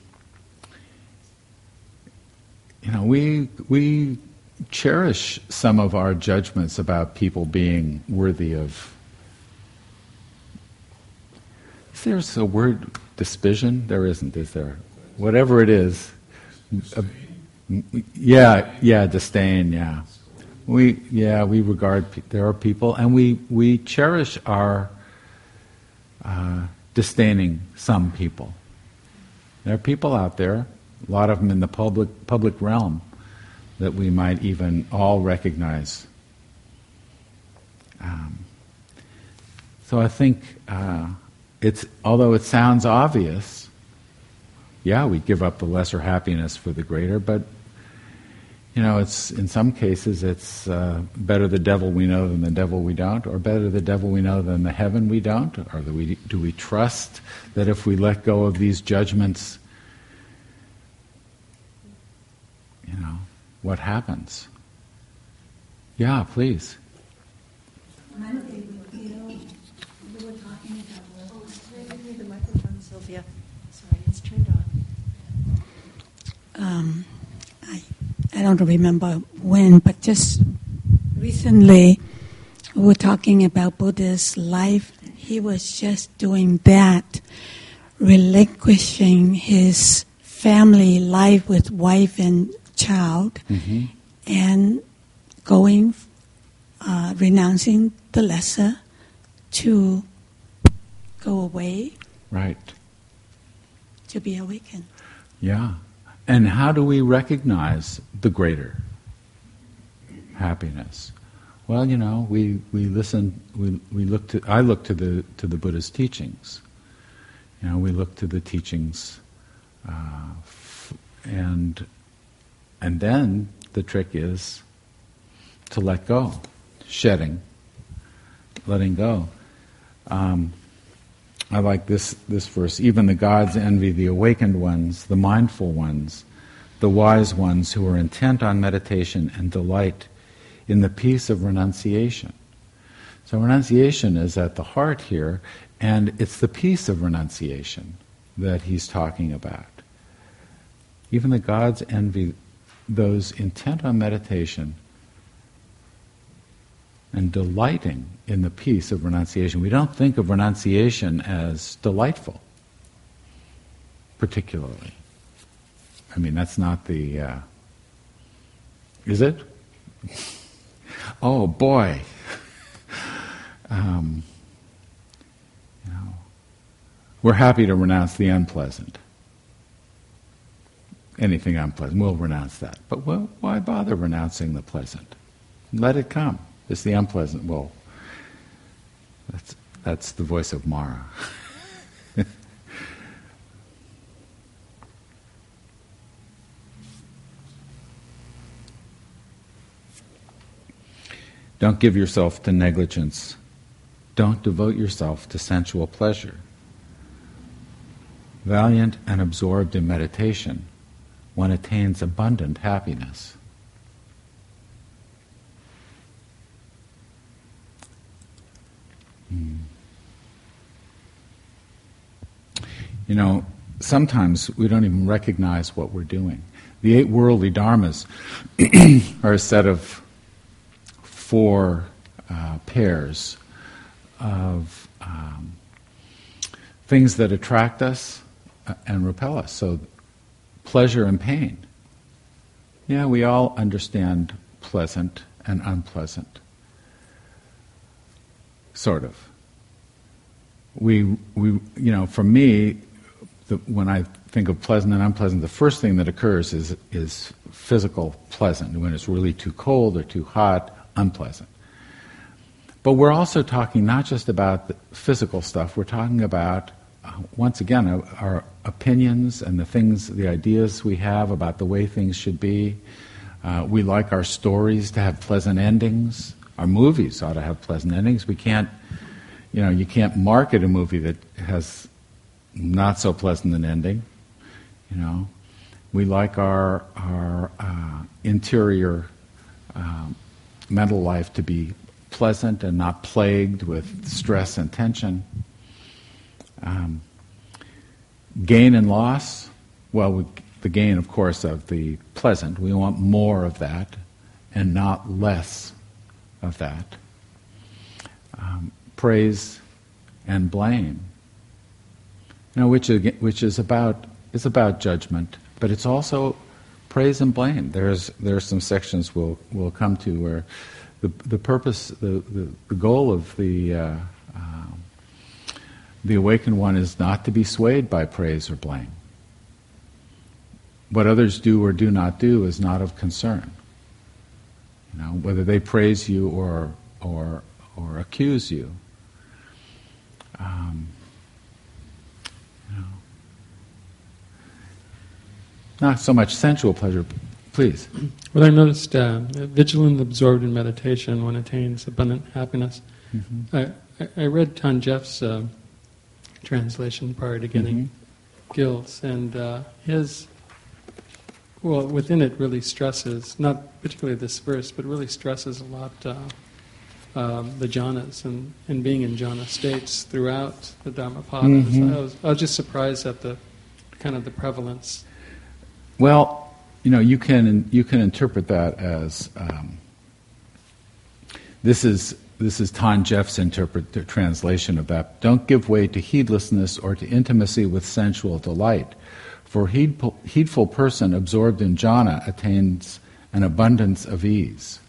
you know, we we cherish some of our judgments about people being worthy of. Is there a word despision? There isn't, is there? Whatever it is. Uh, yeah, yeah, disdain. Yeah, we yeah we regard there are people, and we we cherish our uh, disdaining some people. There are people out there, a lot of them in the public public realm, that we might even all recognize. Um, so I think uh, it's although it sounds obvious yeah, we give up the lesser happiness for the greater, but you know, it's in some cases it's uh, better the devil we know than the devil we don't, or better the devil we know than the heaven we don't, or do we, do we trust that if we let go of these judgments, you know, what happens? Yeah, please microphone, Sylvia. Sorry, it's turned on. Um, I, I don't remember when, but just recently we were talking about Buddha's life. He was just doing that, relinquishing his family life with wife and child, Mhm. and going, uh, renouncing the lesser to go away Right. to be awakened. Yeah. And how do we recognize the greater happiness? Well, you know, we, we listen, we, we look to, I look to the, to the Buddha's teachings. You know, we look to the teachings, uh, f- and, and then the trick is to let go, shedding, letting go. Um, I like this, this verse. Even the gods envy the awakened ones, the mindful ones, the wise ones who are intent on meditation and delight in the peace of renunciation. So, renunciation is at the heart here, and it's the peace of renunciation that he's talking about. Even the gods envy those intent on meditation and delighting in the peace of renunciation. We don't think of renunciation as delightful, particularly. I mean, that's not the. Uh, is it? oh boy. um, you know, we're happy to renounce the unpleasant. Anything unpleasant, we'll renounce that. But why bother renouncing the pleasant? Let it come. It's the unpleasant. Well, that's, that's the voice of Mara. Don't give yourself to negligence. Don't devote yourself to sensual pleasure. Valiant and absorbed in meditation, one attains abundant happiness. Hmm. You know, sometimes we don't even recognize what we're doing. The eight worldly dharmas are a set of four uh, pairs of um, things that attract us uh, and repel us. So, pleasure and pain. Yeah, we all understand pleasant and unpleasant. Sort of. We, we you know, for me, the, when I think of pleasant and unpleasant, the first thing that occurs is, is physical pleasant. When it's really too cold or too hot, unpleasant. But we're also talking not just about the physical stuff, we're talking about, uh, once again, uh, our opinions and the things, the ideas we have about the way things should be. Uh, we like our stories to have pleasant endings. Our movies ought to have pleasant endings. We can't, you know, you can't market a movie that has not so pleasant an ending. You know, we like our our uh, interior um, mental life to be pleasant and not plagued with stress and tension. Um, gain and loss, well, we, the gain, of course, of the pleasant. We want more of that and not less of that. Um, praise and blame, you know, which which is about is about judgment, but it's also praise and blame. There's there are some sections we'll we'll come to where the the purpose, the the, the goal of the uh, um, the awakened one is not to be swayed by praise or blame. What others do or do not do is not of concern. You know, whether they praise you or or or accuse you. Um, you know, not so much sensual pleasure. Please. What I noticed, uh, vigilant, absorbed in meditation, one attains abundant happiness. Mm-hmm. I, I, read Than Geoff's uh, translation prior to getting Mhm. Gil's, and uh, his, well, within it really stresses, not particularly this verse, but really stresses a lot uh, um, the jhanas and, and being in jhana states throughout the Dhammapada. Mhm. I, was, I was just surprised at the kind of the prevalence. Well, you know, you can you can interpret that as um, this is this is Than Geoff's interpret translation of that. Don't give way to heedlessness or to intimacy with sensual delight, For heedful, heedful person absorbed in jhana attains an abundance of ease.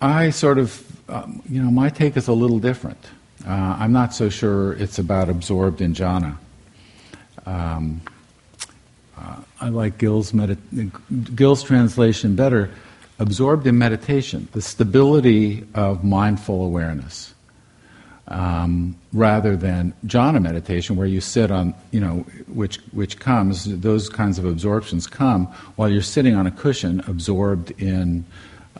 I sort of, um, you know, my take is a little different. Uh, I'm not so sure it's about absorbed in jhana. Um, uh, I like Gil's, medit- Gil's translation better. Absorbed in meditation, the stability of mindful awareness, um, rather than jhana meditation, where you sit on, you know, which which comes. Those kinds of absorptions come while you're sitting on a cushion, absorbed in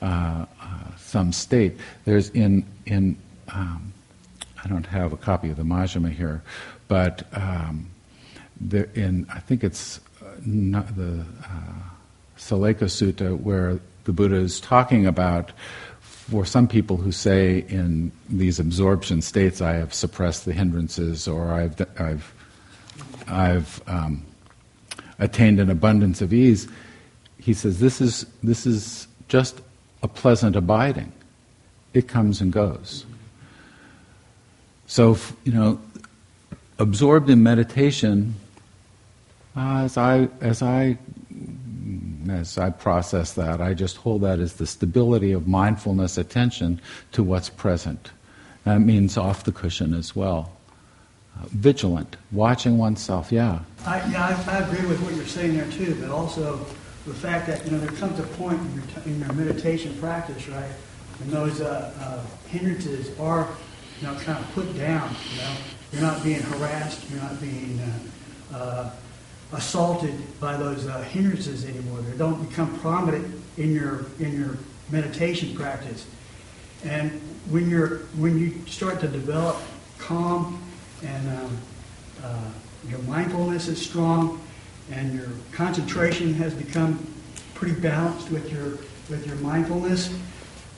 uh, uh, some state. There's in in um, I don't have a copy of the Majjhima here, but um, there in I think it's uh, the uh, Sallekha Sutta where the Buddha is talking about for some people who say in these absorption states, I have suppressed the hindrances or I've, I've, I've um, attained an abundance of ease, he says this is, this is just a pleasant abiding. It comes and goes. So, you know, absorbed in meditation, uh, as I, as I as I process that, I just hold that as the stability of mindfulness attention to what's present. That means off the cushion as well. Uh, vigilant, watching oneself, yeah. I, yeah, I, I, agree with what you're saying there too, but also the fact that you know there comes a point in your, t- in your meditation practice, right, when those uh, uh, hindrances are you know kind of put down. You know, you're not being harassed, you're not being uh, uh, assaulted by those uh, hindrances anymore. They don't become prominent in your in your meditation practice. And when you're when you start to develop calm and um, uh, your mindfulness is strong and your concentration has become pretty balanced with your with your mindfulness,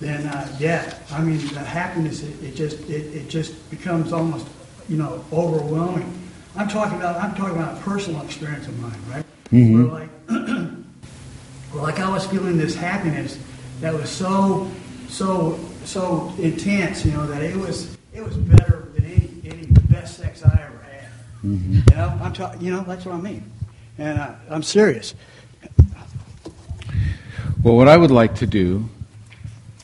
then uh, yeah, I mean the happiness it, it just it, it just becomes almost you know overwhelming I'm talking about I'm talking about a personal experience of mine, right? Mm-hmm. Where like, where like I was feeling this happiness that was so so so intense, you know, that it was it was better than any any best sex I ever had. Mm-hmm. You know, I'm ta- you know that's what I mean, and I, I'm serious. Well, what I would like to do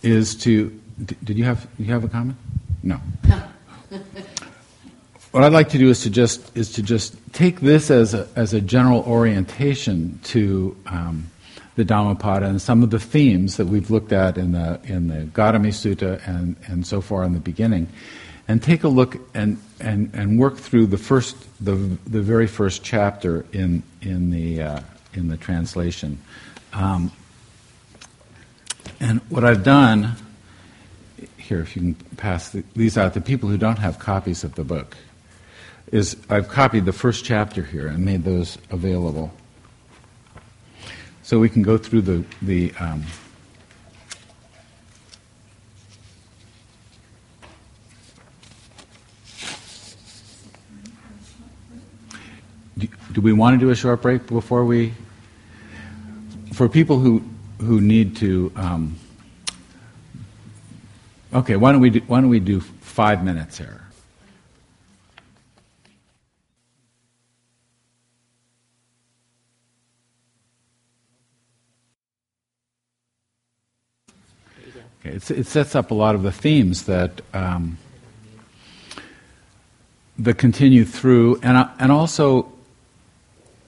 is to. Did you have you have a comment? No. what I'd like to do is to just is to just take this as a as a general orientation to um, the Dhammapada and some of the themes that we've looked at in the in the Gautamī Sutta and and so far in the beginning, and take a look and and and work through the first the the very first chapter in in the uh, in the translation. Um, and what I've done here, if you can pass the, these out to people who don't have copies of the book is I've copied the first chapter here and made those available. So we can go through the, the um, do, do we want to do a short break before we for people who who need to um, okay why don't we do, why don't we do five minutes here Okay, it sets up a lot of the themes that um, that continue through, and uh, and also,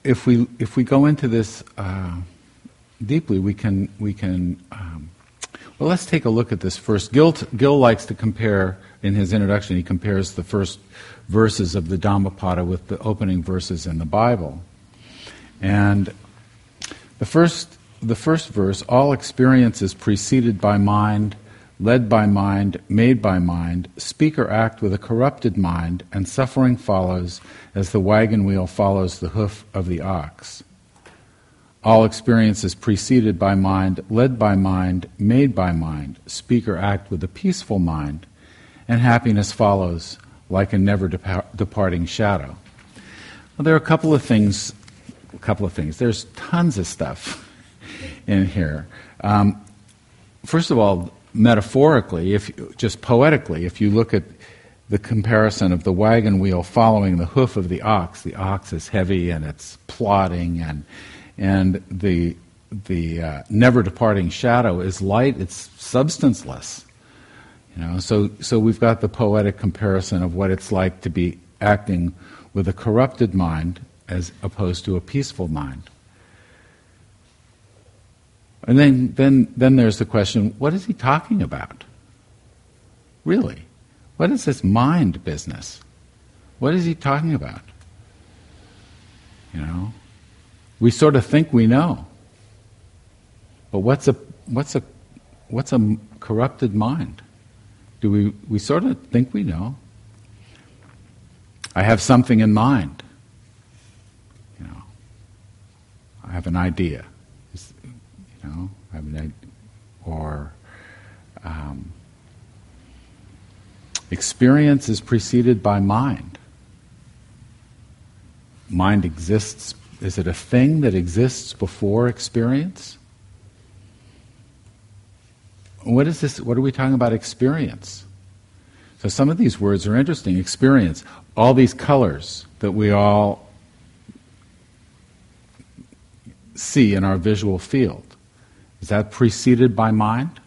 if we if we go into this uh, deeply, we can we can. Um, well, let's take a look at this first. Gil, Gil likes to compare in his introduction. He compares the first verses of the Dhammapada with the opening verses in the Bible, and the first the first verse, all experience is preceded by mind, led by mind, made by mind, speak or act with a corrupted mind, and suffering follows as the wagon wheel follows the hoof of the ox. All experience is preceded by mind, led by mind, made by mind, speak or act with a peaceful mind, and happiness follows like a never departing shadow. Well, there are a couple of things, a couple of things. There's tons of stuff in here. Um, first of all, metaphorically, if just poetically, if you look at the comparison of the wagon wheel following the hoof of the ox. The ox is heavy and it's plodding, and and the the uh, never departing shadow is light. It's substanceless. You know, so so we've got the poetic comparison of what it's like to be acting with a corrupted mind as opposed to a peaceful mind. And then, then, then there's the question what is he talking about? Really? What is this mind business? What is he talking about? You know? We sort of think we know. But what's a, what's a, what's a corrupted mind? Do we, we sort of think we know? I have something in mind. You know, I have an idea. I have an idea. Or um, experience is preceded by mind. Mind exists. Is it a thing that exists before experience? What is this? What are we talking about experience? So some of these words are interesting. Experience, all these colors that we all see in our visual field. Is that preceded by mind?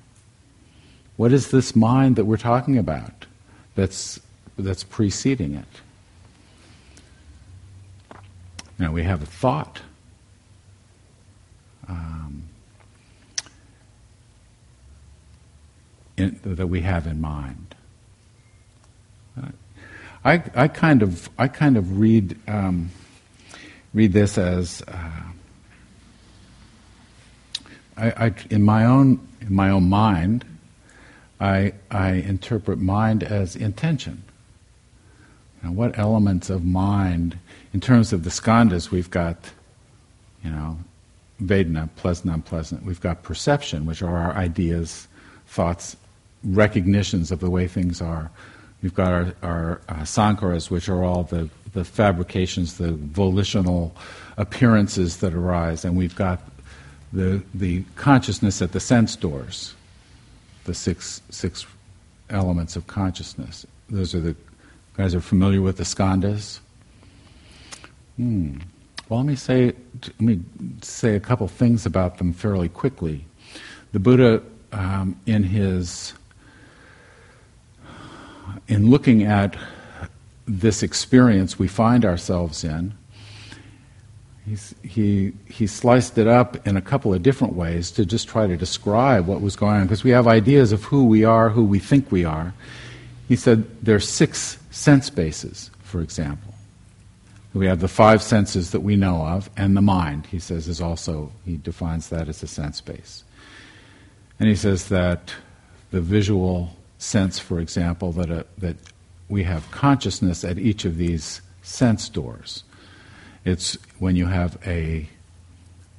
What is this mind that we're talking about that's, that's preceding it? Now we have a thought. Um, in, that we have in mind. I, I kind of I kind of read um, read this as uh, I, I, in my own in my own mind I I interpret mind as intention. You know, what elements of mind in terms of the skandhas we've got you know Vedana, pleasant, unpleasant. We've got perception, which are our ideas, thoughts, recognitions of the way things are. We've got our, our uh, sankharas, which are all the, the fabrications, the volitional appearances that arise, and we've got the, the consciousness at the sense doors, the six, six elements of consciousness. Those are the guys are familiar with the skandhas. Hmm. Well, let me say let me say a couple things about them fairly quickly. The Buddha, um, in his in looking at this experience we find ourselves in, he's, he, he sliced it up in a couple of different ways to just try to describe what was going on, because we have ideas of who we are, who we think we are. He said there are six sense bases, for example. We have the five senses that we know of, and the mind, he says, is also, he defines that as a sense base. And he says that the visual sense, for example, that, a, that we have consciousness at each of these sense doors. It's when you have a,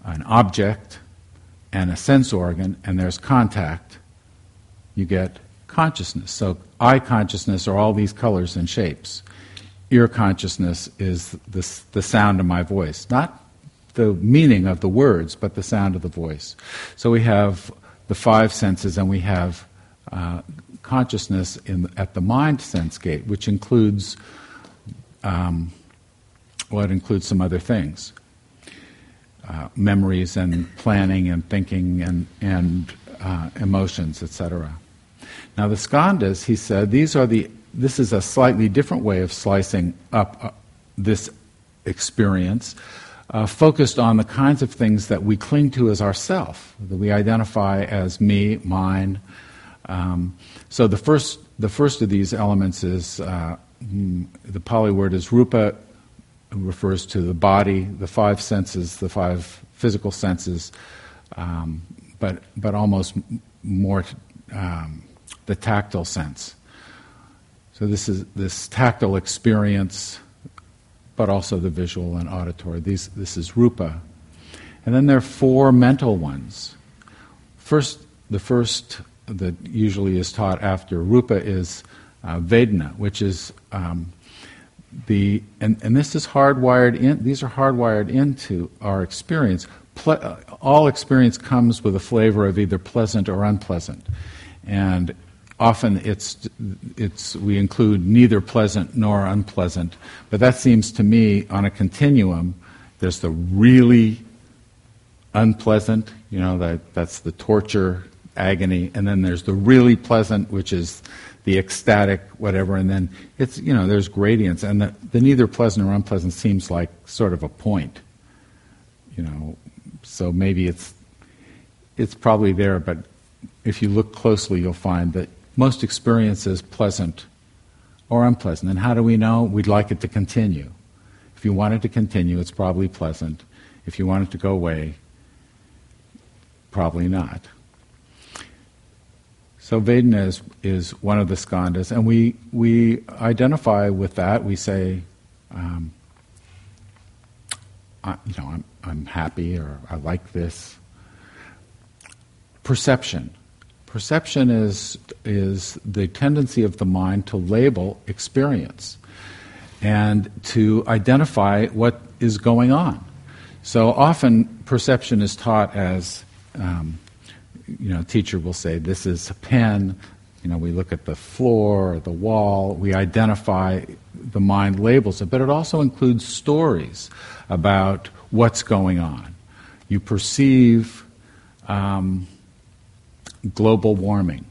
an object and a sense organ and there's contact, you get consciousness. So, eye consciousness are all these colors and shapes. Ear consciousness is the, the sound of my voice. Not the meaning of the words, but the sound of the voice. So, we have the five senses and we have uh, consciousness in, at the mind sense gate, which includes, um, well, it includes some other things. Uh, memories and planning and thinking and, and uh, emotions, etc. Now, the skandhas, he said, these are the, this is a slightly different way of slicing up uh, this experience, uh, focused on the kinds of things that we cling to as ourself, that we identify as me, mine, um, so the first, the first of these elements is uh, hmm, the Pali word is rupa, refers to the body, the five senses, the five physical senses, um, but but almost more um, the tactile sense. So this is this tactile experience, but also the visual and auditory. These, this is rupa, and then there are four mental ones. First, the first that usually is taught after rupa is uh, Vedana, which is um, the and, and this is hardwired in. These are hardwired into our experience. Ple- uh, all experience comes with a flavor of either pleasant or unpleasant, and often it's, it's, we include neither pleasant nor unpleasant, but that seems to me on a continuum, there's the really unpleasant, you know, that, that's the torture, agony, and then there's the really pleasant, which is the ecstatic, whatever, and then it's, you know, there's gradients, and the, the neither pleasant or unpleasant seems like sort of a point, you know, so maybe it's, it's probably there, but if you look closely, you'll find that most experience is pleasant or unpleasant. And how do we know? We'd like it to continue. If you want it to continue, it's probably pleasant. If you want it to go away, probably not. So Vedana is, is one of the skandhas, and we, we identify with that. We say, um, I, you know, I'm, I'm happy or I like this. Perception. Perception is, is the tendency of the mind to label experience and to identify what is going on. So often, perception is taught as, um, you know, teacher will say, this is a pen. You know, we look at the floor, the wall, we identify, the mind labels it, but it also includes stories about what's going on. You perceive um, global warming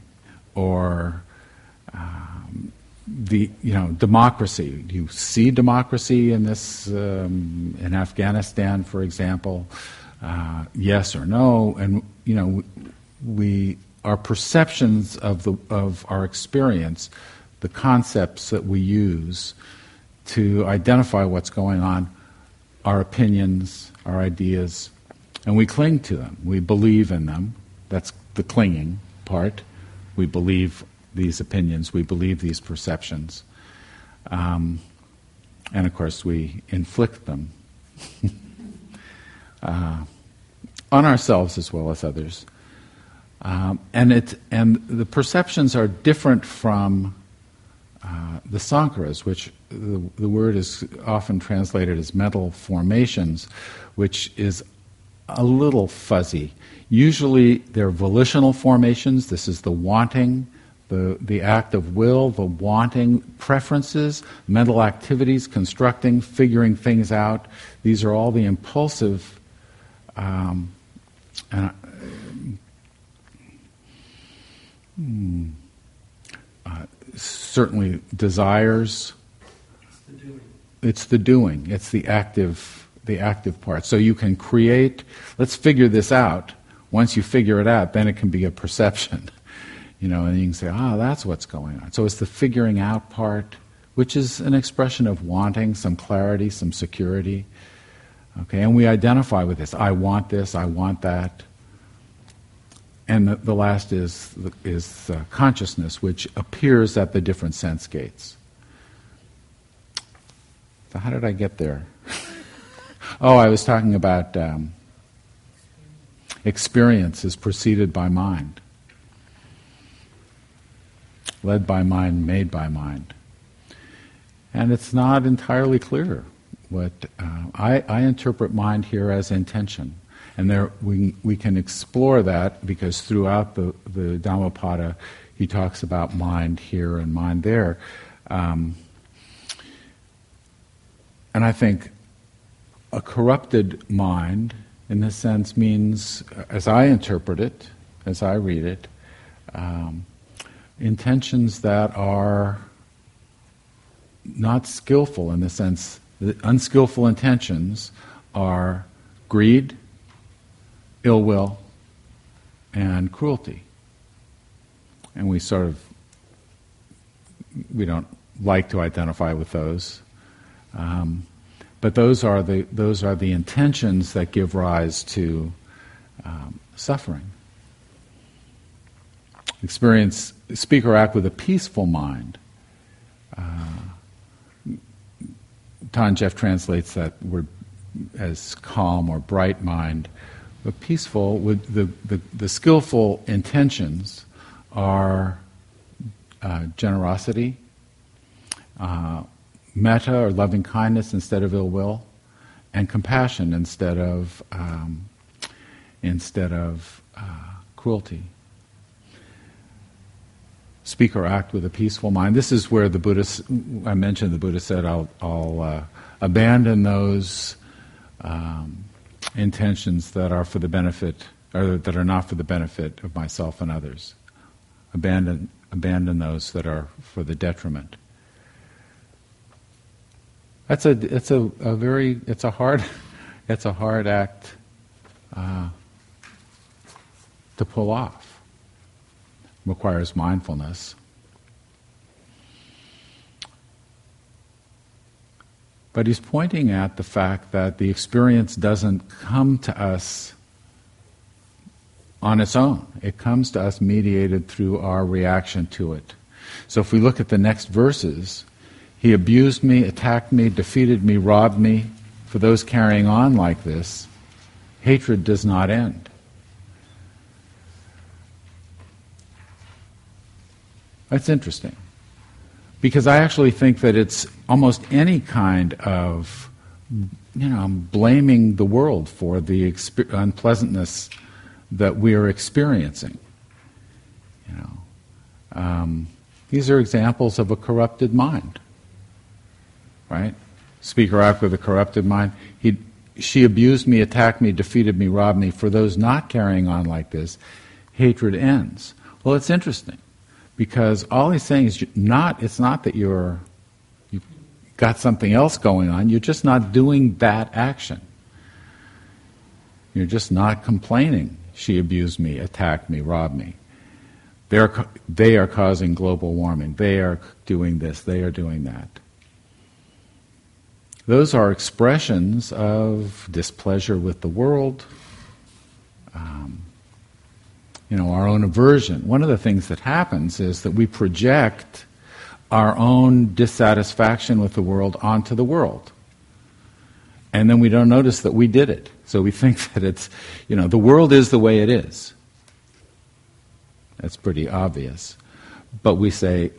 or um, the you know democracy. You see democracy in this um, in Afghanistan, for example. Uh, yes or no, and you know we our perceptions of the of our experience, the concepts that we use to identify what's going on, our opinions, our ideas, and we cling to them. We believe in them. That's the clinging part. We believe these opinions, we believe these perceptions. Um, and of course, we inflict them uh, on ourselves as well as others. Um, and, it, and the perceptions are different from uh, the sankharas, which the, the word is often translated as mental formations, which is a little fuzzy. Usually they're volitional formations. This is the wanting, the, the act of will, the wanting, preferences, mental activities, constructing, figuring things out. These are all the impulsive um, uh, uh, certainly desires. It's the doing. It's the doing. It's the active, the active part. So you can create. Let's figure this out once you figure it out, then it can be a perception. You know, and you can say, ah, that's what's going on. So it's the figuring out part, which is an expression of wanting some clarity, some security. Okay, and we identify with this. I want this, I want that. And the, the last is, is uh, consciousness, which appears at the different sense gates. So, how did I get there? oh, I was talking about um, experience is preceded by mind. Led by mind, made by mind. And it's not entirely clear what uh, I, I interpret mind here as intention. And there we, we can explore that because throughout the, the Dhammapada he talks about mind here and mind there. Um, and I think a corrupted mind in this sense means, as I interpret it, as I read it, um, intentions that are not skillful in the sense that unskillful intentions are greed, ill will, and cruelty. And we sort of we don't like to identify with those. Um, but those are the, those are the intentions that give rise to um, suffering. Experience, speak or act with a peaceful mind. Uh, Geoff translates that word as calm or bright mind. But peaceful, the, the, the skillful intentions are uh, generosity, uh, metta or loving kindness instead of ill will, and compassion instead of um, instead of uh, cruelty. speak or act with a peaceful mind. This is where the Buddha, I mentioned the Buddha said, I'll, I'll uh, abandon those um, intentions that are for the benefit, or that are not for the benefit of myself and others. Abandon, abandon those that are for the detriment. That's a, it's a, a very, it's a hard, it's a hard act uh, to pull off. requires mindfulness. But he's pointing at the fact that the experience doesn't come to us on its own. It comes to us mediated through our reaction to it. So if we look at the next verses, he abused me, attacked me, defeated me, robbed me. For those carrying on like this, hatred does not end. That's interesting. Because I actually think that it's almost any kind of, you know, blaming the world for the exp- unpleasantness that we are experiencing. You know, um, these are examples of a corrupted mind, right? Speaker act with a corrupted mind. He, she abused me, attacked me, defeated me, robbed me. For those not carrying on like this, hatred ends. Well, it's interesting because all he's saying is not. It's not that you're you got something else going on. You're just not doing that action. You're just not complaining. She abused me, attacked me, robbed me. They're, they are causing global warming. They are doing this. They are doing that. Those are expressions of displeasure with the world, um, you know, our own aversion. One of the things that happens is that we project our own dissatisfaction with the world onto the world. And then we don't notice that we did it. So we think that it's, you know, the world is the way it is. That's pretty obvious. But we say,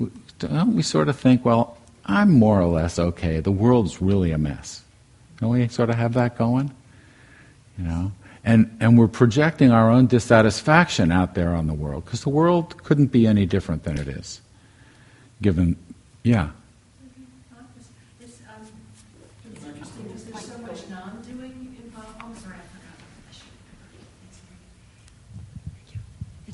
we sort of think, well, I'm more or less okay. The world's really a mess. Don't we sort of have that going? You know? And, and we're projecting our own dissatisfaction out there on the world because the world couldn't be any different than it is. Given, yeah.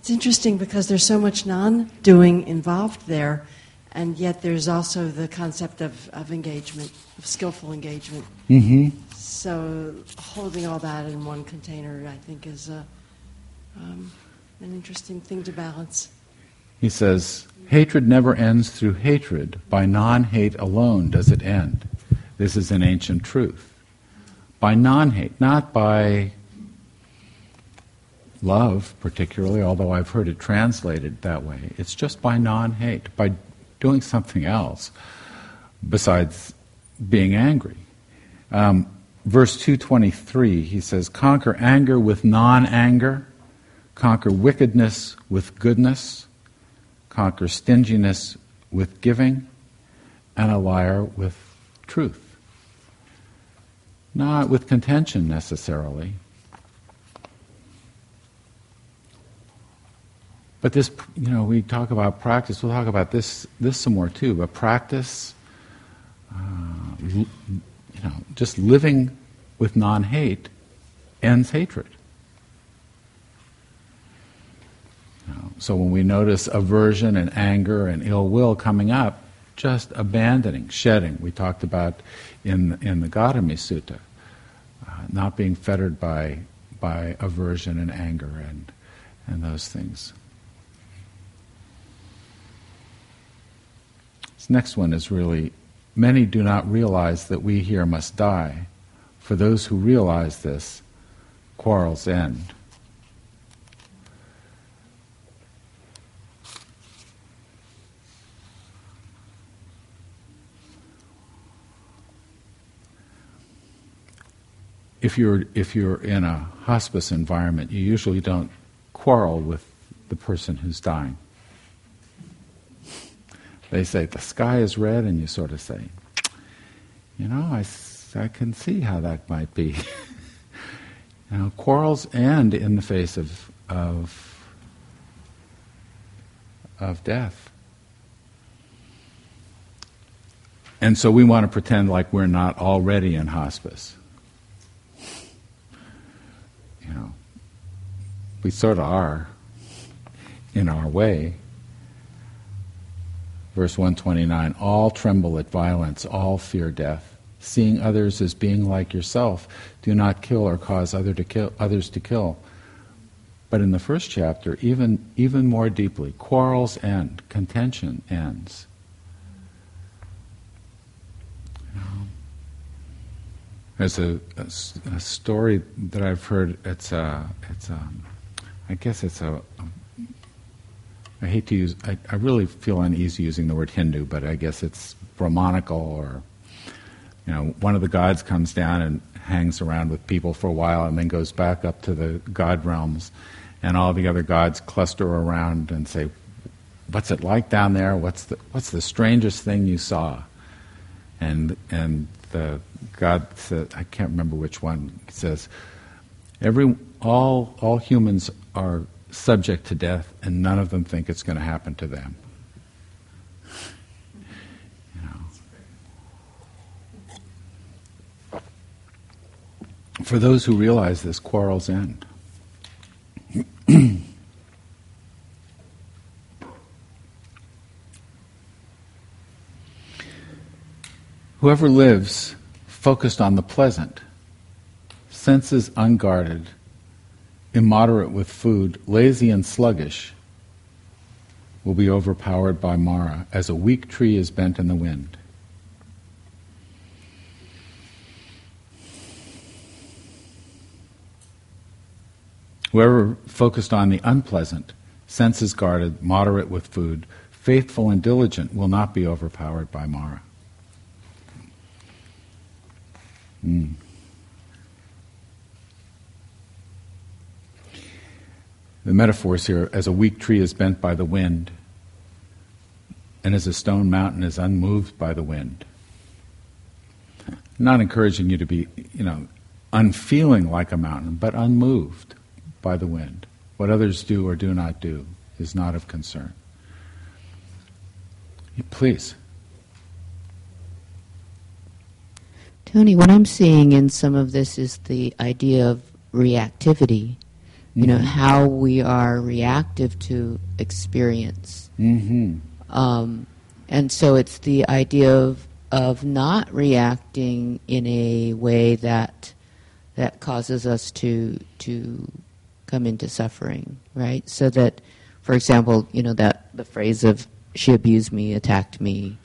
It's interesting because there's so much non doing involved there, and yet there's also the concept of, of engagement, of skillful engagement. Mm-hmm. So holding all that in one container, I think, is a, um, an interesting thing to balance. He says, Hatred never ends through hatred. By non hate alone does it end. This is an ancient truth. By non hate, not by love, particularly, although I've heard it translated that way. It's just by non hate, by doing something else besides being angry. Um, verse 223, he says, Conquer anger with non anger, conquer wickedness with goodness, conquer stinginess with giving, and a liar with truth. Not with contention necessarily. But this, you know, we talk about practice. We'll talk about this this some more too. But practice, uh, you know, just living with non-hate ends hatred. You know, so when we notice aversion and anger and ill will coming up, just abandoning, shedding. We talked about in in the Gautami Sutta, uh, not being fettered by by aversion and anger and and those things. This next one is really many do not realize that we here must die. For those who realize this, quarrels end. If you're, if you're in a hospice environment, you usually don't quarrel with the person who's dying. They say, the sky is red, and you sort of say, you know, I, I can see how that might be. you know, quarrels end in the face of, of, of death. And so we want to pretend like we're not already in hospice. You know, we sort of are in our way. Verse 129 All tremble at violence, all fear death. Seeing others as being like yourself, do not kill or cause other to kill, others to kill. But in the first chapter, even, even more deeply, quarrels end, contention ends. There's a, a, a, story that I've heard. It's a, it's a, I guess it's a I hate to use, I, I really feel uneasy using the word Hindu, but I guess it's Brahmanical or, you know, one of the gods comes down and hangs around with people for a while and then goes back up to the god realms, and all the other gods cluster around and say, What's it like down there? What's the, what's the strangest thing you saw? And, and the God said, I can't remember which one, says, Every, all, all humans are subject to death, and none of them think it's going to happen to them. You know. For those who realize this, quarrels end. Whoever lives focused on the pleasant, senses unguarded, immoderate with food, lazy and sluggish, will be overpowered by Mara, as a weak tree is bent in the wind. Whoever focused on the unpleasant, senses guarded, moderate with food, faithful and diligent will not be overpowered by Mara. Mm. The metaphors here as a weak tree is bent by the wind, and as a stone mountain is unmoved by the wind. Not encouraging you to be, you know, unfeeling like a mountain, but unmoved by the wind. What others do or do not do is not of concern. Please. Tony, what I'm seeing in some of this is the idea of reactivity you know, how we are reactive to experience. Mm-hmm. Um, and so it's the idea of, of not reacting in a way that that causes us to to come into suffering, right? So that, for example, you know that the phrase of "she abused me, attacked me,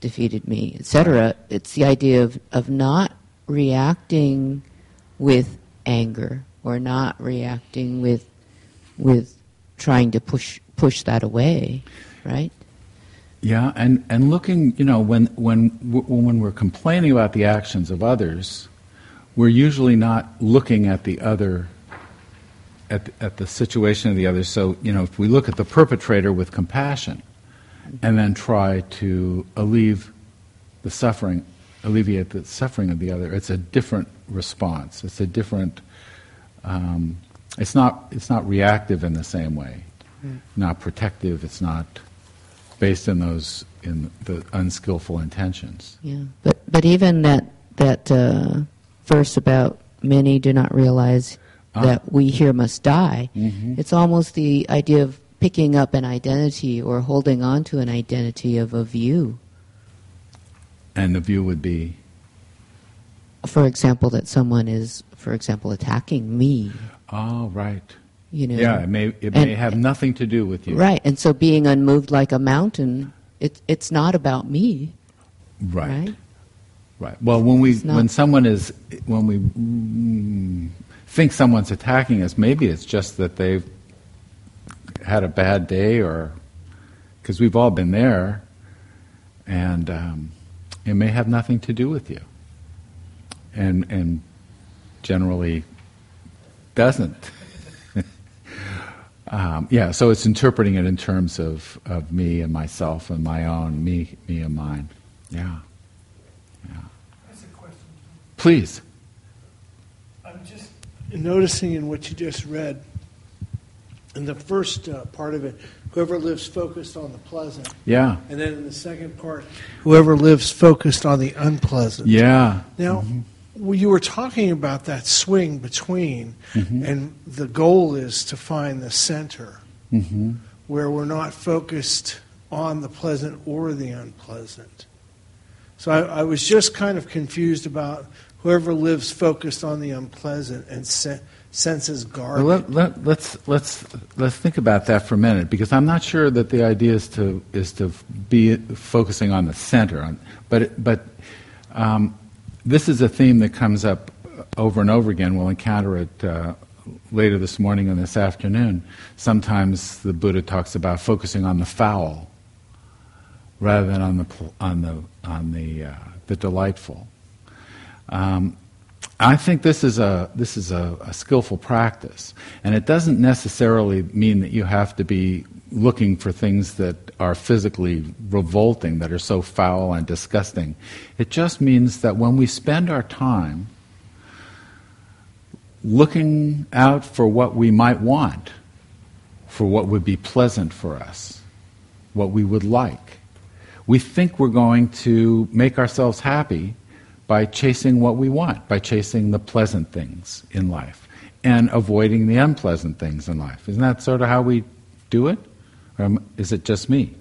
defeated me," etc. It's the idea of of not reacting with anger or not reacting with with trying to push push that away, right? Yeah, and, and looking, you know, when when when we're complaining about the actions of others, we're usually not looking at the other, at at the situation of the other. So, you know, if we look at the perpetrator with compassion, and then try to alleviate the suffering, alleviate the suffering of the other, it's a different response. It's a different um, it's not it's not reactive in the same way, mm. not protective. It's not based in those in the unskillful intentions. Yeah, but but even that that uh, verse about many do not realize ah. that we here must die. Mm-hmm. It's almost the idea of picking up an identity or holding on to an identity of a view. And the view would be for example, that someone is, for example, attacking me. Oh, right. You know. Yeah, it may it and, may have nothing to do with you. Right, and so being unmoved like a mountain, it, it's not about me. Right. Right. Right. Well, when we when someone is when we mm, think someone's attacking us, maybe it's just that they've had a bad day, or because we've all been there, and um, it may have nothing to do with you and and generally doesn't. um, yeah, so it's interpreting it in terms of, of me and myself and my own me, me and mine. Yeah, yeah. That's a question. Please. I'm just noticing in what you just read in the first uh, part of it, whoever lives focused on the pleasant. Yeah. And then in the second part, whoever lives focused on the unpleasant. Yeah. Now, well, you were talking about that swing between, Mhm. and the goal is to find the center hmm where we're not focused on the pleasant or the unpleasant. So I, I was just kind of confused about whoever lives focused on the unpleasant and se- senses Well, guarded. let, let, let's let's let's think about that for a minute because I'm not sure that the idea is to is to be focusing on the center, on, but but um, this is a theme that comes up over and over again. We'll encounter it uh, later this morning and this afternoon. Sometimes the Buddha talks about focusing on the foul rather than on the on the on the uh, the delightful. Um, I think this is a this is a, a skillful practice, and it doesn't necessarily mean that you have to be looking for things that are physically revolting, that are so foul and disgusting. It just means that when we spend our time looking out for what we might want, for what would be pleasant for us, what we would like, we think we're going to make ourselves happy by chasing what we want, by chasing the pleasant things in life and avoiding the unpleasant things in life. Isn't that sort of how we do it? Am- is it just me?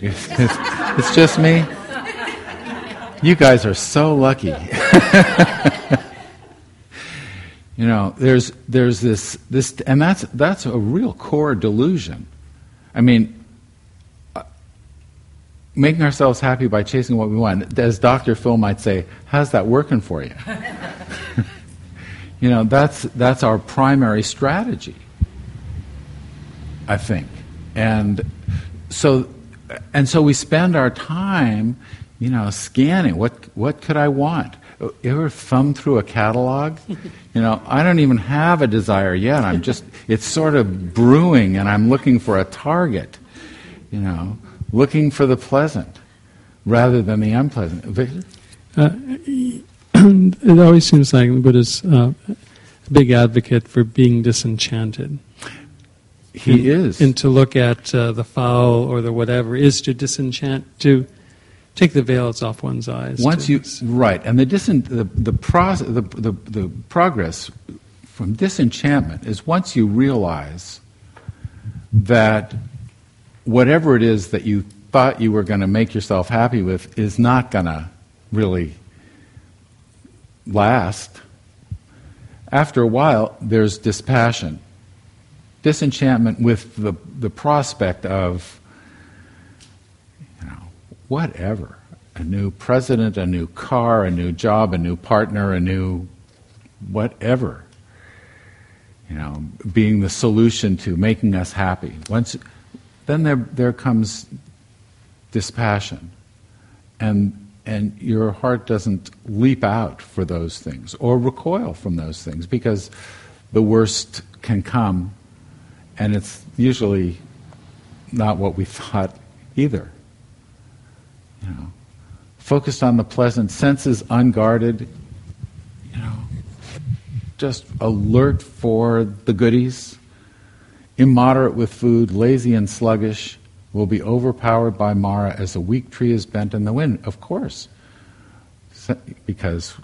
it's, it's just me? You guys are so lucky. you know, there's, there's this, this, and that's, that's a real core delusion. I mean, uh, making ourselves happy by chasing what we want. As Dr. Phil might say, how's that working for you? you know, that's, that's our primary strategy, I think. And so, and so we spend our time, you know, scanning what, what could I want? You ever thumb through a catalog? You know, I don't even have a desire yet. I'm just, it's sort of brewing and I'm looking for a target, you know looking for the pleasant rather than the unpleasant. Victor? Uh, it always seems like the Buddha's uh, a big advocate for being disenchanted. He and, is. And to look at uh, the foul or the whatever is to disenchant, to take the veils off one's eyes. Once you right, and the disen, the the, proce- the the the progress from disenchantment is once you realize that whatever it is that you thought you were going to make yourself happy with is not going to really last. After a while, there's dispassion, disenchantment with the, the prospect of, you know, whatever. A new president, a new car, a new job, a new partner, a new whatever. You know, being the solution to making us happy. Once, then there, there comes dispassion. And, and your heart doesn't leap out for those things or recoil from those things because the worst can come and it's usually not what we thought either. You know, focused on the pleasant, senses unguarded, you know, just alert for the goodies, immoderate with food, lazy and sluggish, will be overpowered by Mara as a weak tree is bent in the wind. Of course, because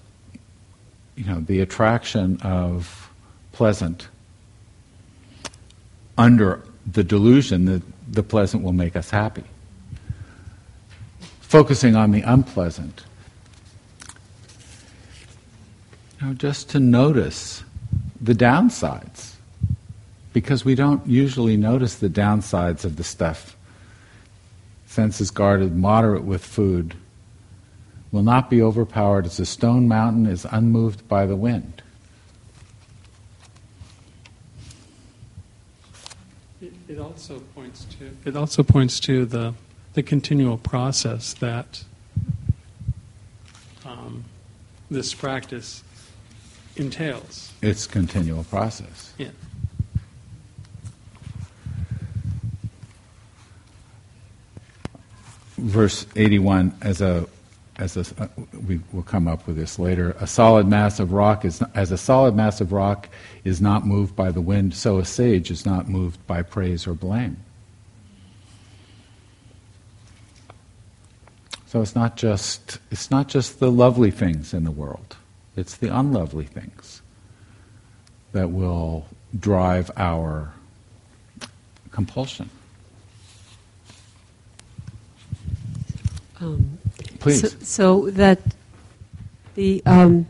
you know the attraction of pleasant under the delusion that the pleasant will make us happy. Focusing on the unpleasant. Know, just to notice the downsides because we don't usually notice the downsides of the stuff. Senses guarded, moderate with food, will not be overpowered as a stone mountain is unmoved by the wind. It, it also points to it also points to the the continual process that um, this practice entails. It's continual process. Yeah. Verse 81 as a as a, uh, we will come up with this later. A solid mass of rock is as a solid mass of rock is not moved by the wind, so a sage is not moved by praise or blame. So it's not just it's not just the lovely things in the world. It's the unlovely things that will drive our compulsion. Um, Please. So, so that the um,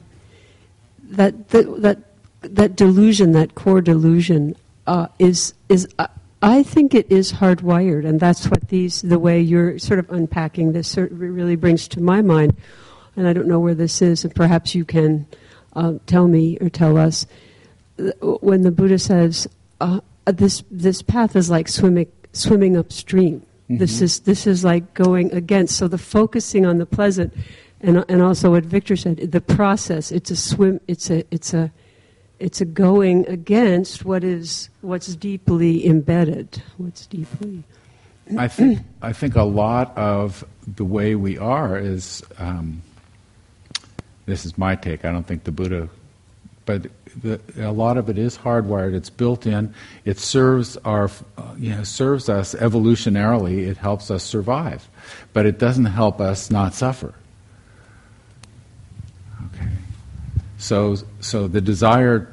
that, that that that delusion, that core delusion, uh, is is uh, I think it is hardwired, and that's what these the way you're sort of unpacking this really brings to my mind. And I don't know where this is, and perhaps you can uh, tell me or tell us when the Buddha says uh, this this path is like swimming swimming upstream this Mm-hmm. is this is like going against. So the focusing on the pleasant, and and also what Victor said, the process. It's a swim. It's a it's a it's a going against what is what's deeply embedded. What's deeply. I think I think a lot of the way we are is um, this is my take. I don't think the Buddha, but the, a lot of it is hardwired. It's built in. It serves our you know serves us evolutionarily. It helps us survive, but it doesn't help us not suffer. Okay, so so the desire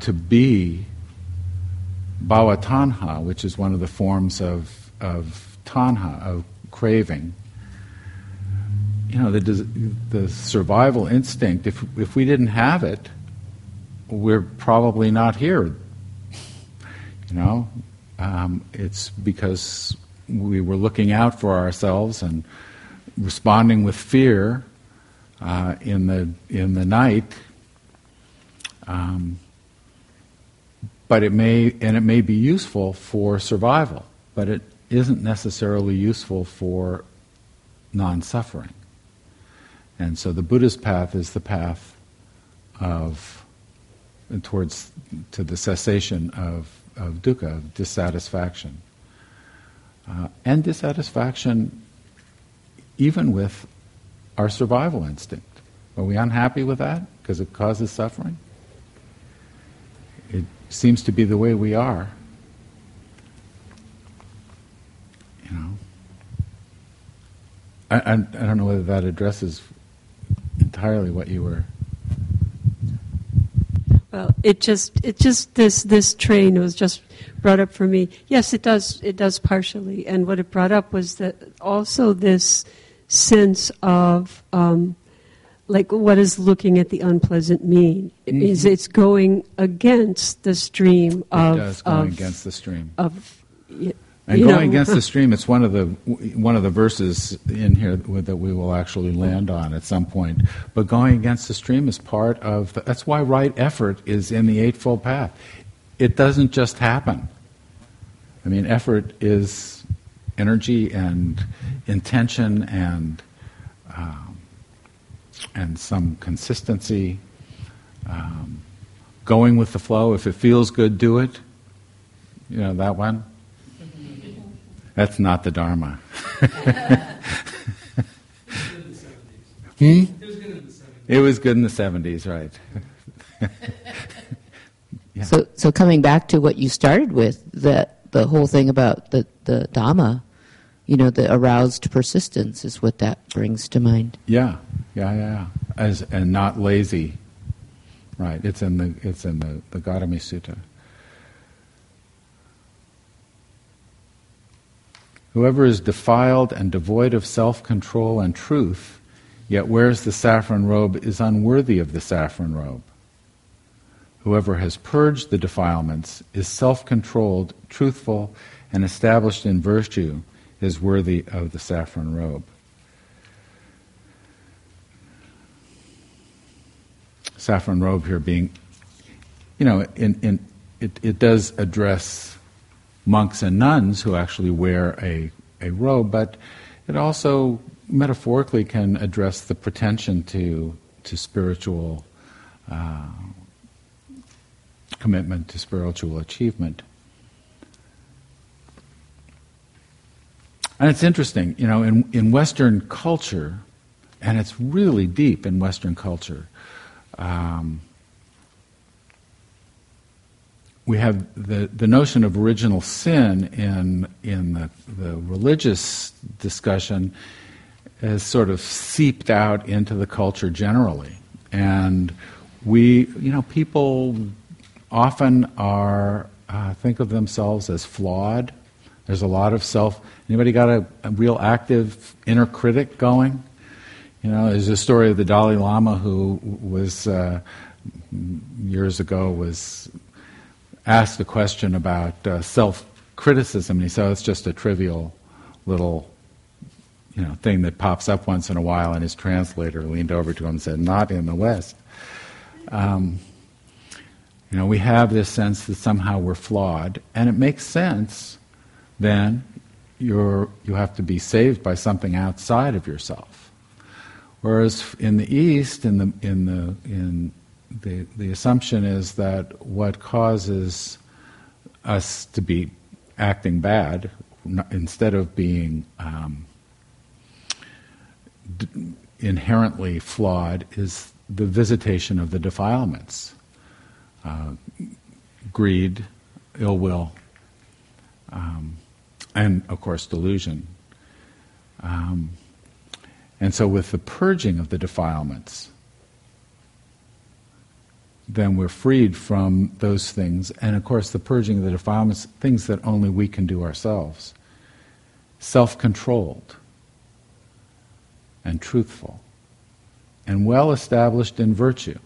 to be bhava tanha, which is one of the forms of, of tanha, of craving. You know, the, the survival instinct, if, if we didn't have it, we're probably not here. You know, um, it's because we were looking out for ourselves and responding with fear uh, in the in the night. Um, but it may and it may be useful for survival, but it isn't necessarily useful for non-suffering. And so the Buddhist path is the path of towards to the cessation of, of dukkha, of dissatisfaction. Uh, and dissatisfaction even with our survival instinct. Are we unhappy with that because it causes suffering? It seems to be the way we are. You know. I, I, I don't know whether that addresses entirely what you were. Well, it just it just this this train was just brought up for me. Yes, it does it does partially, and what it brought up was that also this sense of um, like what does looking at the unpleasant mean? It means it's going against the stream of it does going of, against the stream. of y- And going know, against the stream, it's one of the one of the verses in here that we will actually land on at some point. But going against the stream is part of. The, that's why right effort is in the eightfold path. It doesn't just happen. I mean, effort is energy and intention and um, and some consistency. Um, going with the flow. If it feels good, do it. You know that one. That's not the Dharma. Hmm? It was good in the 70s, right. Yeah. So, so coming back to what you started with, that the whole thing about the, the Dhamma, you know, the aroused persistence is what that brings to mind. Yeah, yeah, yeah. As, and not lazy. Right. It's in the it's in the, the Gautami Sutta. Whoever is defiled and devoid of self control and truth, yet wears the saffron robe, is unworthy of the saffron robe. Whoever has purged the defilements, is self controlled, truthful, and established in virtue, is worthy of the saffron robe. Saffron robe here being, you know, in, in, it, it does address monks and nuns who actually wear a, a robe, but it also metaphorically can address the pretension to, to spiritual uh, commitment to spiritual achievement. And it's interesting, you know, in, in Western culture, and it's really deep in Western culture. Um, we have the, the notion of original sin in, in the, the religious discussion has sort of seeped out into the culture generally. And we, you know, people often are, uh, think of themselves as flawed. There's a lot of self. Anybody got a, a real active inner critic going? You know, there's a story of the Dalai Lama who was, uh, years ago, was asked a question about uh, self criticism, and he said, oh, it's just a trivial little you know, thing that pops up once in a while, and his translator leaned over to him and said, Not in the West. Um, you know, we have this sense that somehow we're flawed, and it makes sense then you're, you have to be saved by something outside of yourself. Whereas in the East, in the, in the, in the, the assumption is that what causes us to be acting bad, instead of being um, d- inherently flawed, is the visitation of the defilements uh, greed, ill will, um, and of course, delusion. Um, and so, with the purging of the defilements, then we're freed from those things. And of course, the purging of the defilements, things that only we can do ourselves. Self controlled and truthful and well established in virtue.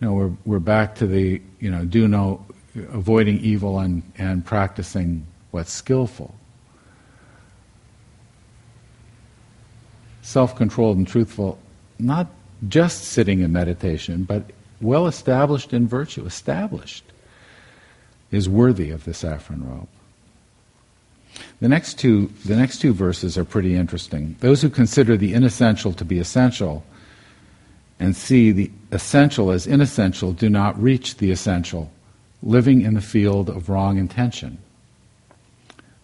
You know, we're, we're back to the, you know, do no, avoiding evil and, and practicing what's skillful. Self controlled and truthful, not just sitting in meditation, but well established in virtue, established, is worthy of the saffron robe. The next two, the next two verses are pretty interesting. Those who consider the inessential to be essential and see the essential as inessential do not reach the essential, living in the field of wrong intention.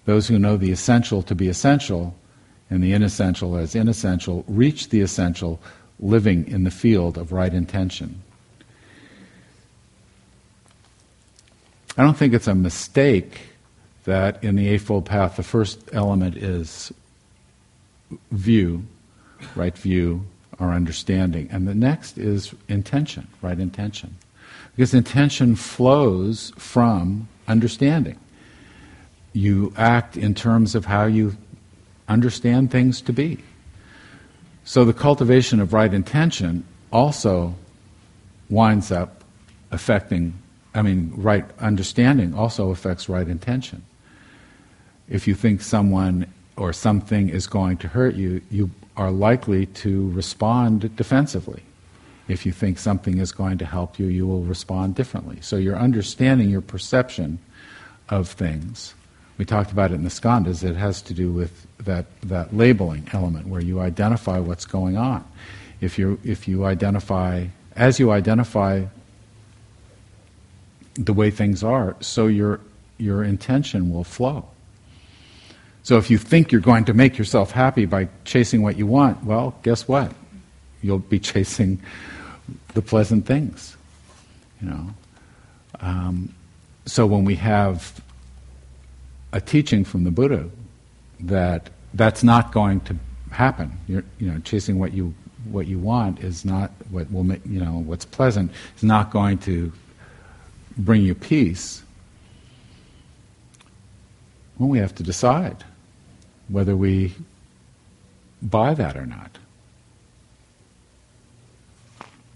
Those who know the essential to be essential and the inessential as inessential reach the essential, living in the field of right intention. I don't think it's a mistake that in the Eightfold Path, the first element is view, right view, our understanding, and the next is intention, right intention. Because intention flows from understanding. You act in terms of how you understand things to be. So the cultivation of right intention also winds up affecting, I mean, right understanding also affects right intention. If you think someone or something is going to hurt you, you are likely to respond defensively. If you think something is going to help you, you will respond differently. So your understanding, your perception of things we talked about it in the skandhas, it has to do with that, that labeling element where you identify what's going on. If, you if you identify, as you identify the way things are, so your, your intention will flow. So if you think you're going to make yourself happy by chasing what you want, well, guess what? You'll be chasing the pleasant things. You know. Um, so when we have a teaching from the Buddha that that's not going to happen. You're, you know, chasing what you what you want is not what will make you know what's pleasant is not going to bring you peace. Well, we have to decide whether we buy that or not.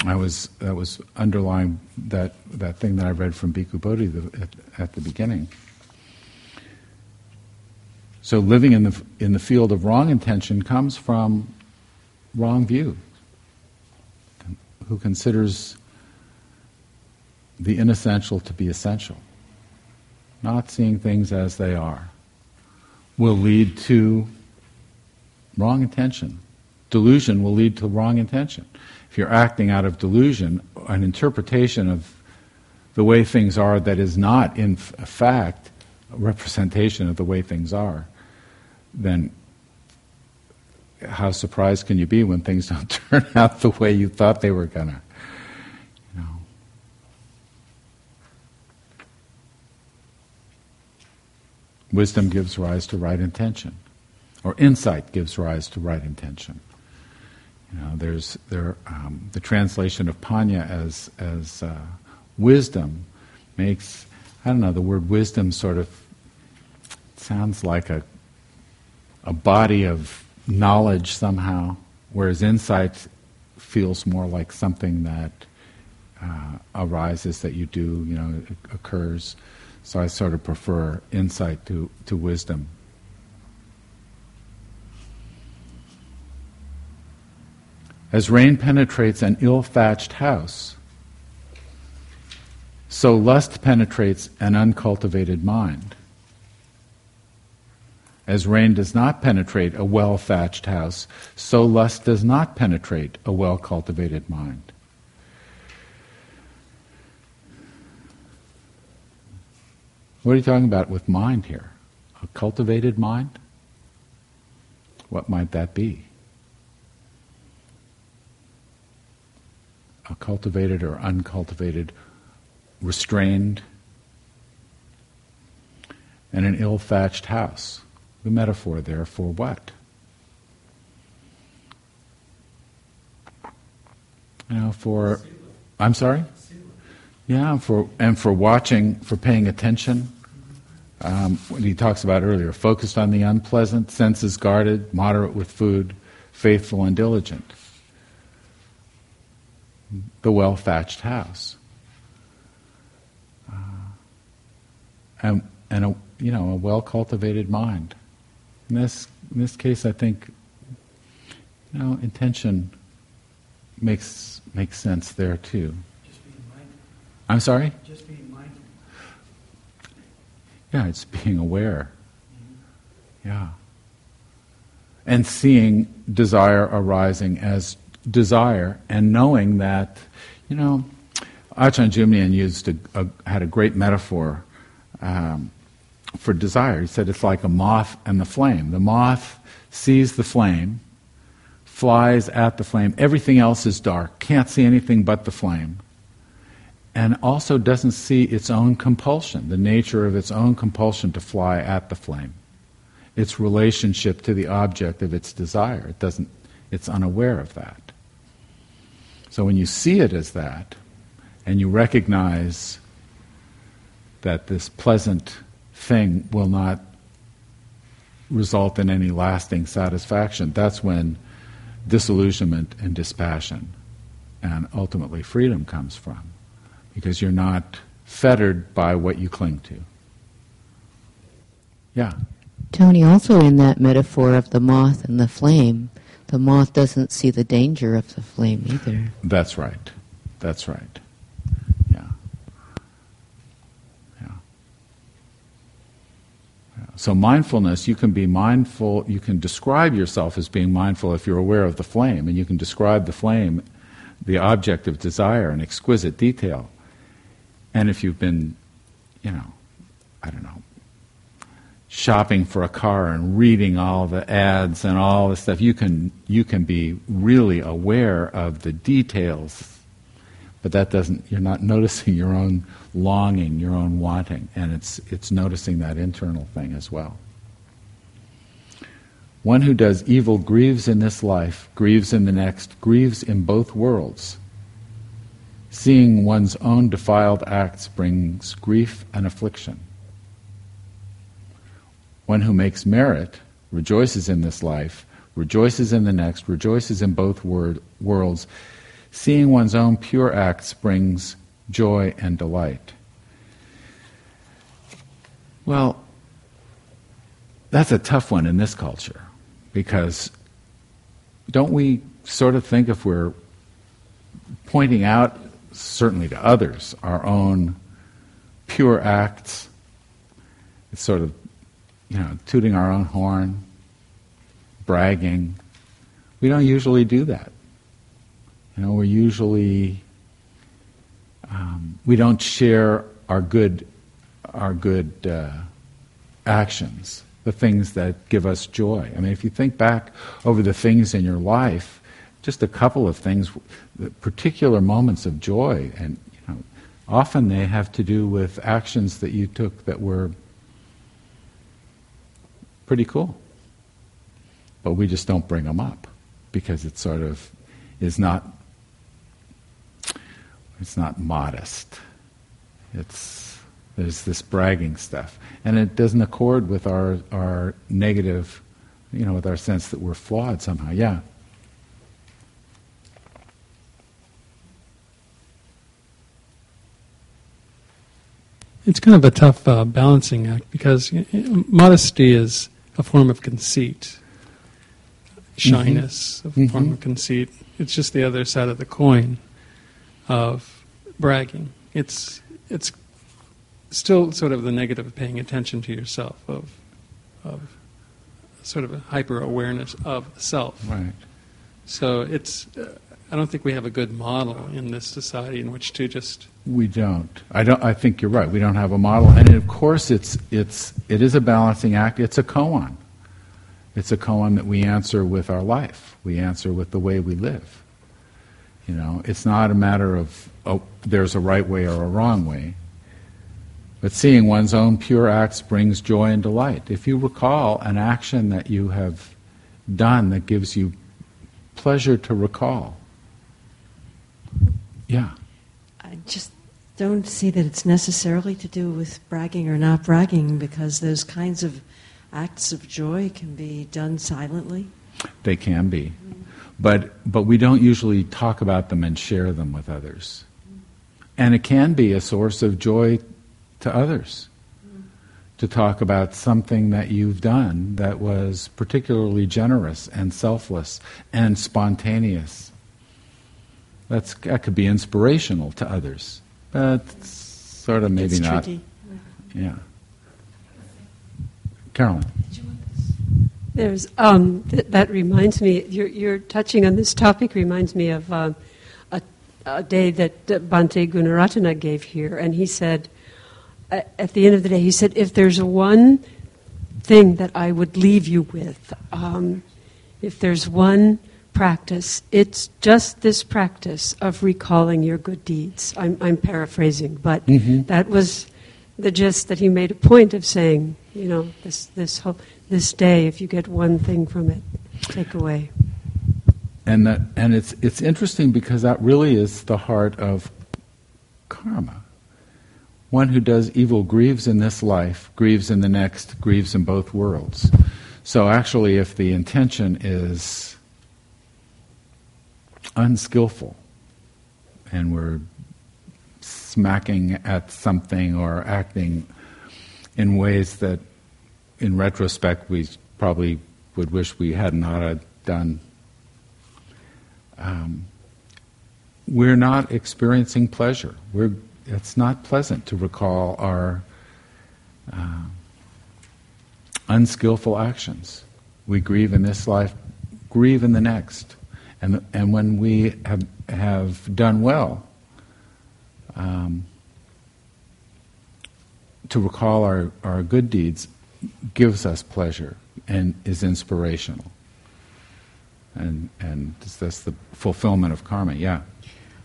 I was that was underlying that that thing that I read from Bhikkhu Bodhi the, at, at the beginning. So living in the, in the field of wrong intention comes from wrong view. Who considers the inessential to be essential, not seeing things as they are, will lead to wrong intention. Delusion will lead to wrong intention. If you're acting out of delusion, an interpretation of the way things are that is not, in fact, a representation of the way things are, then how surprised can you be when things don't turn out the way you thought they were gonna? You know. Wisdom gives rise to right intention, or insight gives rise to right intention. You know, there's there um, the translation of paññā as as uh, wisdom makes I don't know the word wisdom sort of sounds like a a body of knowledge somehow, whereas insight feels more like something that uh, arises that you do, you know, occurs. So I sort of prefer insight to, to wisdom. As rain penetrates an ill thatched house, so lust penetrates an uncultivated mind. As rain does not penetrate a well thatched house, so lust does not penetrate a well cultivated mind. What are you talking about with mind here? A cultivated mind? What might that be? A cultivated or uncultivated, restrained, and an ill thatched house. The metaphor there for what? You know, for I'm sorry. Yeah, for and for watching, for paying attention. Um, what he talks about earlier, focused on the unpleasant, senses guarded, moderate with food, faithful and diligent. The well thatched house. Uh, and and a you know a well cultivated mind. In this, in this case, I think, you know, intention makes makes sense there too. Just being mindful. I'm sorry. Just being mindful. Yeah, it's being aware. Yeah. And seeing desire arising as desire and knowing that, you know, Ajahn Jumnian used a, a, had a great metaphor um, for desire. He said it's like a moth and the flame. The moth sees the flame, flies at the flame. Everything else is dark, can't see anything but the flame. And also doesn't see its own compulsion, the nature of its own compulsion to fly at the flame. Its relationship to the object of its desire. It doesn't, it's unaware of that. So when you see it as that, and you recognize that this pleasant thing will not result in any lasting satisfaction, that's when disillusionment and dispassion and ultimately freedom comes from. Because you're not fettered by what you cling to. Yeah. Tony, also in that metaphor of the moth and the flame, the moth doesn't see the danger of the flame either. That's right. That's right. So, mindfulness, you can be mindful, you can describe yourself as being mindful if you're aware of the flame, and you can describe the flame, the object of desire, in exquisite detail. And if you've been, you know, I don't know, shopping for a car and reading all the ads and all the stuff, you can, you can be really aware of the details but that doesn't you're not noticing your own longing your own wanting and it's it's noticing that internal thing as well. One who does evil grieves in this life grieves in the next grieves in both worlds. Seeing one's own defiled acts brings grief and affliction. One who makes merit rejoices in this life rejoices in the next rejoices in both word, worlds. Seeing one's own pure acts brings joy and delight. Well, that's a tough one in this culture because don't we sort of think if we're pointing out, certainly to others, our own pure acts, it's sort of, you know, tooting our own horn, bragging. We don't usually do that. You know, we're usually um, we don't share our good our good uh, actions the things that give us joy. I mean, if you think back over the things in your life, just a couple of things, particular moments of joy, and you know, often they have to do with actions that you took that were pretty cool. But we just don't bring them up because it sort of is not it's not modest. It's there's this bragging stuff, and it doesn't accord with our our negative, you know, with our sense that we're flawed somehow. Yeah. It's kind of a tough uh, balancing act because modesty is a form of conceit. Shyness, mm-hmm. a form mm-hmm. of conceit. It's just the other side of the coin of bragging. It's it's still sort of the negative of paying attention to yourself, of of sort of a hyper awareness of self. Right. So it's. Uh, I don't think we have a good model in this society in which to just. We don't. I don't. I think you're right. We don't have a model, and of course, it's it's it is a balancing act. It's a koan. It's a koan that we answer with our life. We answer with the way we live. You know, it's not a matter of oh, there's a right way or a wrong way. But seeing one's own pure acts brings joy and delight. If you recall an action that you have done that gives you pleasure to recall, yeah. I just don't see that it's necessarily to do with bragging or not bragging because those kinds of acts of joy can be done silently. They can be. But, but we don't usually talk about them and share them with others. And it can be a source of joy to others to talk about something that you've done that was particularly generous and selfless and spontaneous. That's, that could be inspirational to others, but sort of maybe it's not. Tricky. Yeah. Carolyn. There's um, th- that reminds me. You're, you're, touching on this topic. Reminds me of uh, a, a, day that Bhante Gunaratana gave here, and he said, at the end of the day, he said, if there's one thing that I would leave you with, um, if there's one practice, it's just this practice of recalling your good deeds. I'm, I'm paraphrasing, but mm-hmm. that was the gist that he made a point of saying. You know, this this whole this day, if you get one thing from it, take away. And that, and it's it's interesting because that really is the heart of karma. One who does evil grieves in this life, grieves in the next, grieves in both worlds. So actually, if the intention is unskillful, and we're smacking at something or acting in ways that, in retrospect, we probably would wish we had not done. Um, we're not experiencing pleasure. We're, it's not pleasant to recall our uh, unskillful actions. We grieve in this life, grieve in the next. And, and when we have, have done well, um, to recall our, our good deeds gives us pleasure and is inspirational. And, and that's the fulfillment of karma, yeah.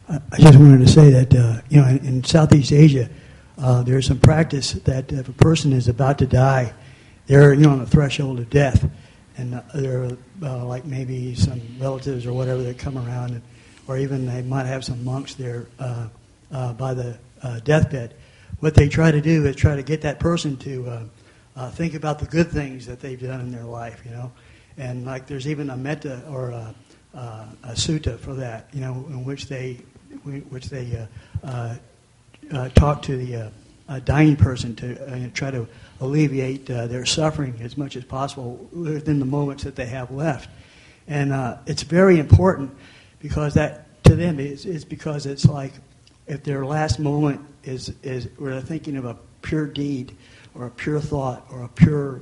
I just wanted to say that, uh, you know, in, in Southeast Asia, uh, there's some practice that if a person is about to die, they're, you know, on the threshold of death. And uh, there are, uh, like, maybe some relatives or whatever that come around, and, or even they might have some monks there uh, by the deathbed what they try to do is try to get that person to uh, think about the good things that they've done in their life, you know. And like there's even a metta or a, uh, a sutta for that, you know, in which they which they uh, uh, uh, talk to the dying person to try to alleviate their suffering as much as possible within the moments that they have left. And it's very important because that to them is, is because it's like if their last moment is, is where they're thinking of a pure deed or a pure thought or a pure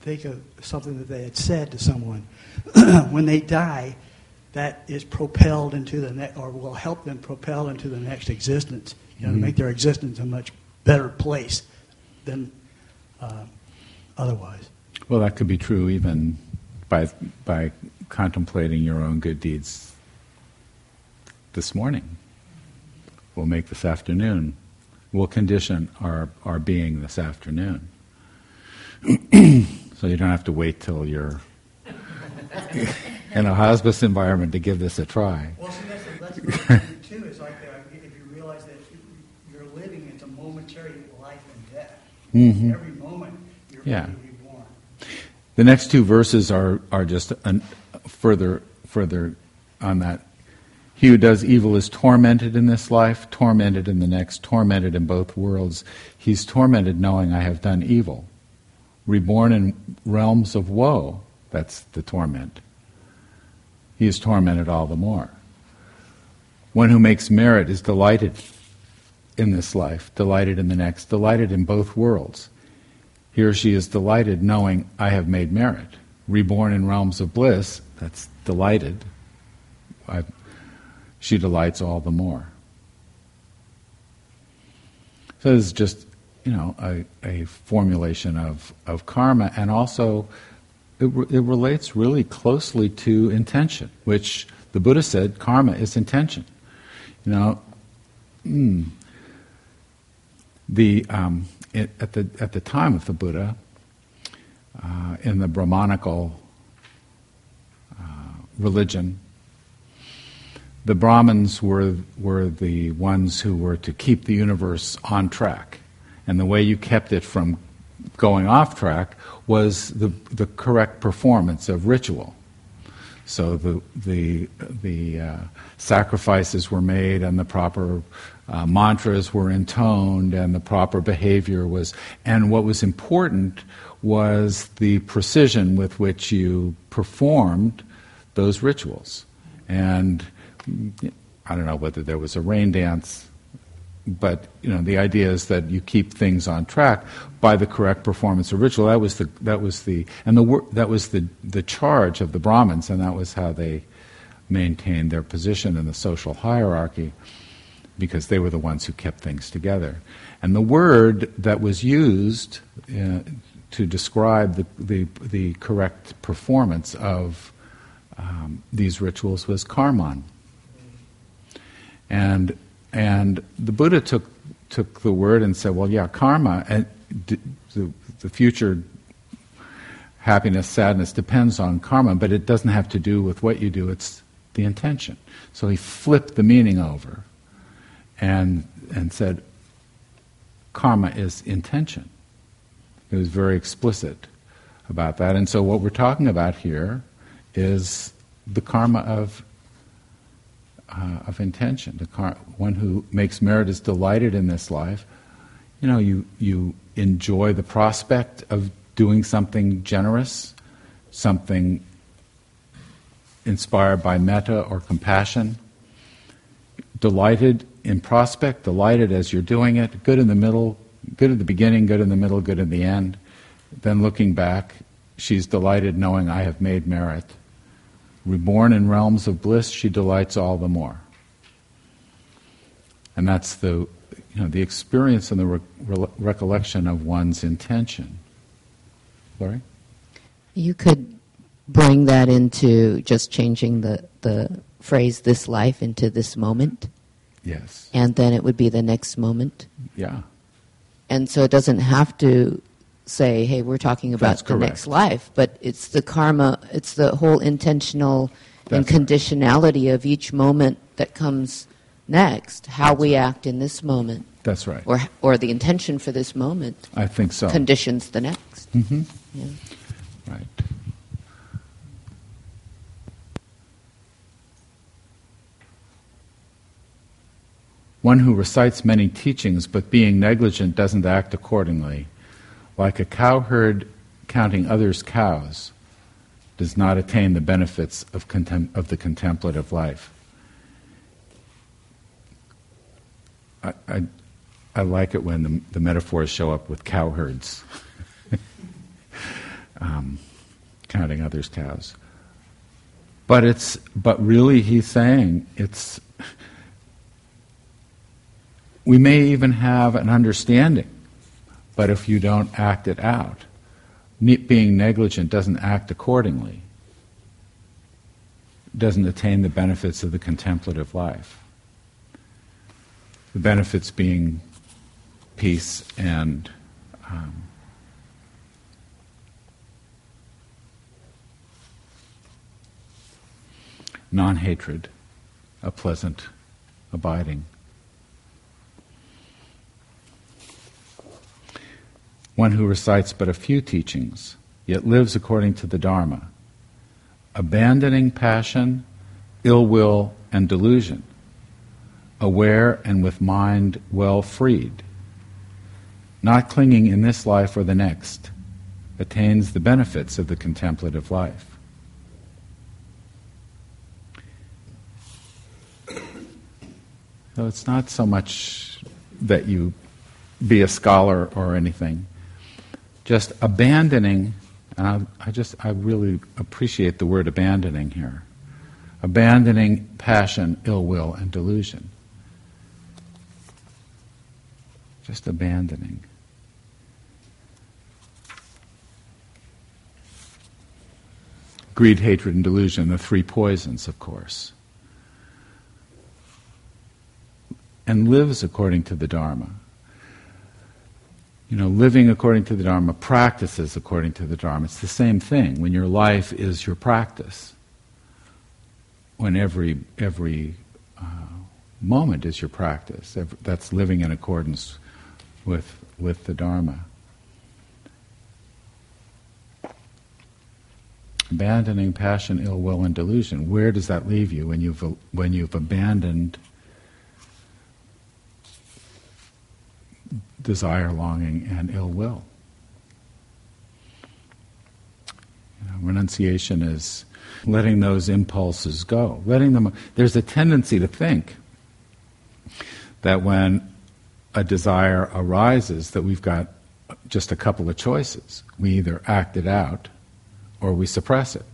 think of something that they had said to someone, when they die, that is propelled into the next, or will help them propel into the next existence, you know, mm-hmm. to make their existence a much better place than uh, otherwise. Well, that could be true even by, by contemplating your own good deeds this morning. We'll make this afternoon. We'll condition our, our being this afternoon. so you don't have to wait till you're in a hospice environment to give this a try. Well, see, that's, that's the too, is like, uh, if you realize that you're living, it's a momentary life and death. Mhm. Every moment, you're Yeah. going to be born. The next two verses are, are just an, further, further on that. He who does evil is tormented in this life, tormented in the next, tormented in both worlds. He's tormented knowing I have done evil. Reborn in realms of woe, that's the torment. He is tormented all the more. One who makes merit is delighted in this life, delighted in the next, delighted in both worlds. He or she is delighted knowing I have made merit. Reborn in realms of bliss, that's delighted. I, she delights all the more. So this is just, you know, a, a formulation of, of karma, and also it, re- it relates really closely to intention, which the Buddha said karma is intention. You know, mm, the um, it, at the at the time of the Buddha, uh, in the Brahmanical uh, religion, the Brahmins were were the ones who were to keep the universe on track, and the way you kept it from going off track was the the correct performance of ritual. So the the the uh, sacrifices were made, and the proper uh, mantras were intoned, and the proper behavior was. And what was important was the precision with which you performed those rituals. And I don't know whether there was a rain dance, but you know the idea is that you keep things on track by the correct performance of ritual. That was the that was the and the that was the the charge of the Brahmins, and that was how they maintained their position in the social hierarchy, because they were the ones who kept things together. And the word that was used uh, to describe the, the the correct performance of um, these rituals was karman. And and the Buddha took took the word and said, well, yeah, karma and d- the, the future happiness, sadness depends on karma, but it doesn't have to do with what you do. It's the intention. So he flipped the meaning over, and and said, karma is intention. He was very explicit about that. And so what we're talking about here is the karma of uh, of intention. The car- one who makes merit is delighted in this life. You know, you you enjoy the prospect of doing something generous, something inspired by metta or compassion. Delighted in prospect, delighted as you're doing it, good in the middle, good at the beginning, good in the middle, good in the end. Then looking back, she's delighted knowing I have made merit. Reborn in realms of bliss, she delights all the more. And that's the, you know, the experience and the re- re- recollection of one's intention. Laurie? You could bring that into just changing the, the phrase this life into this moment, Yes. and then it would be the next moment. Yeah. And so it doesn't have to say, hey, we're talking about That's the correct. next life, but it's the karma, it's the whole intentional and That's right. conditionality of each moment that comes next, how we act in this moment, That's right. or, or the intention for this moment I think so. conditions the next. hmm Yeah. Right. One who recites many teachings but being negligent doesn't act accordingly, like a cowherd counting others' cows, does not attain the benefits of, contem- of the contemplative life. I, I, I like it when the, the metaphors show up with cowherds. um, counting others' cows. But it's but really he's saying it's we may even have an understanding, but if you don't act it out, being negligent doesn't act accordingly, doesn't attain the benefits of the contemplative life. The benefits being peace and um, non hatred, a pleasant abiding. One who recites but a few teachings, yet lives according to the Dharma, abandoning passion, ill will, and delusion, aware and with mind well freed, not clinging in this life or the next, attains the benefits of the contemplative life. So it's not so much that you be a scholar or anything, just abandoning, and I, I just, I really appreciate the word abandoning here. Abandoning passion, ill will, and delusion. Just abandoning. Greed, hatred, and delusion, the three poisons, of course. And lives according to the Dharma. You know, living according to the Dharma, practices according to the Dharma. It's the same thing. When your life is your practice, when every every uh, moment is your practice, that's living in accordance with with the Dharma. abandoning passion, ill will, and delusion. Where does that leave you when you've when you've abandoned desire, longing, and ill will? You know, renunciation is letting those impulses go, letting them. There's a tendency to think that when a desire arises, that we've got just a couple of choices. We either act it out or we suppress it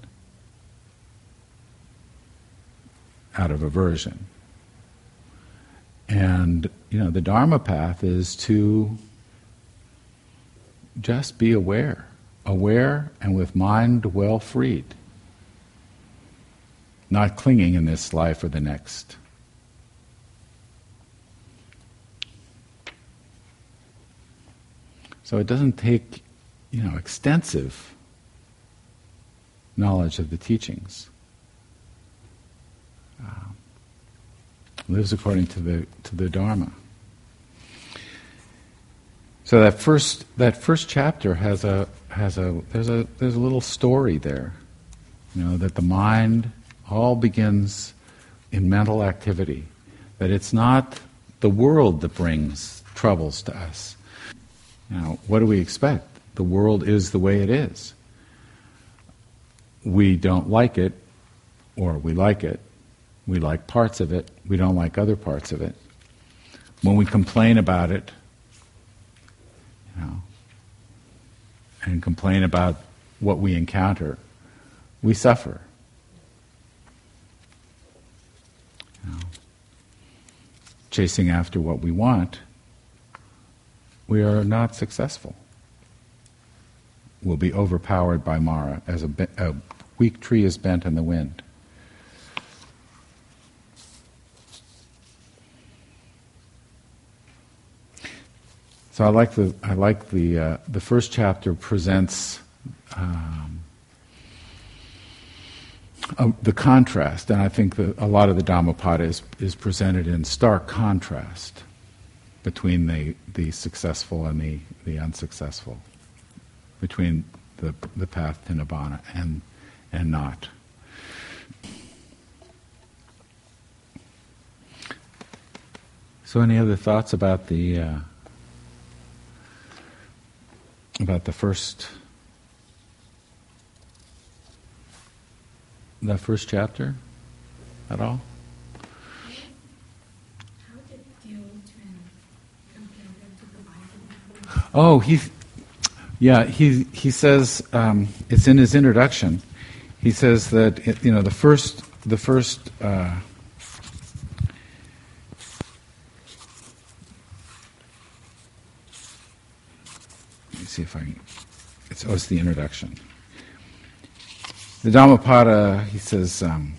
out of aversion. And, you know, the Dharma path is to just be aware, aware and with mind well freed, not clinging in this life or the next. So it doesn't take, you know, extensive knowledge of the teachings. Uh, lives according to the to the Dharma. So that first that first chapter has a has a there's a there's a little story there, you know that the mind all begins in mental activity, that it's not the world that brings troubles to us. Now, what do we expect? The world is the way it is we don't like it, or we like it. We like parts of it, we don't like other parts of it. When we complain about it, you know, and complain about what we encounter, we suffer. You know, chasing after what we want, we are not successful. We'll be overpowered by Mara as a, a weak tree is bent in the wind. So I like the I like the uh, the first chapter presents um, the contrast, and I think that a lot of the Dhammapada is is presented in stark contrast between the the successful and the the unsuccessful, between the the path to nibbana and and not. So, any other thoughts about the uh, about the first the first chapter at all? Oh, he, yeah, he he says um, it's in his introduction he says that you know the first the first uh, see if I can, it's, oh, it's the introduction. The Dhammapada, he says, um,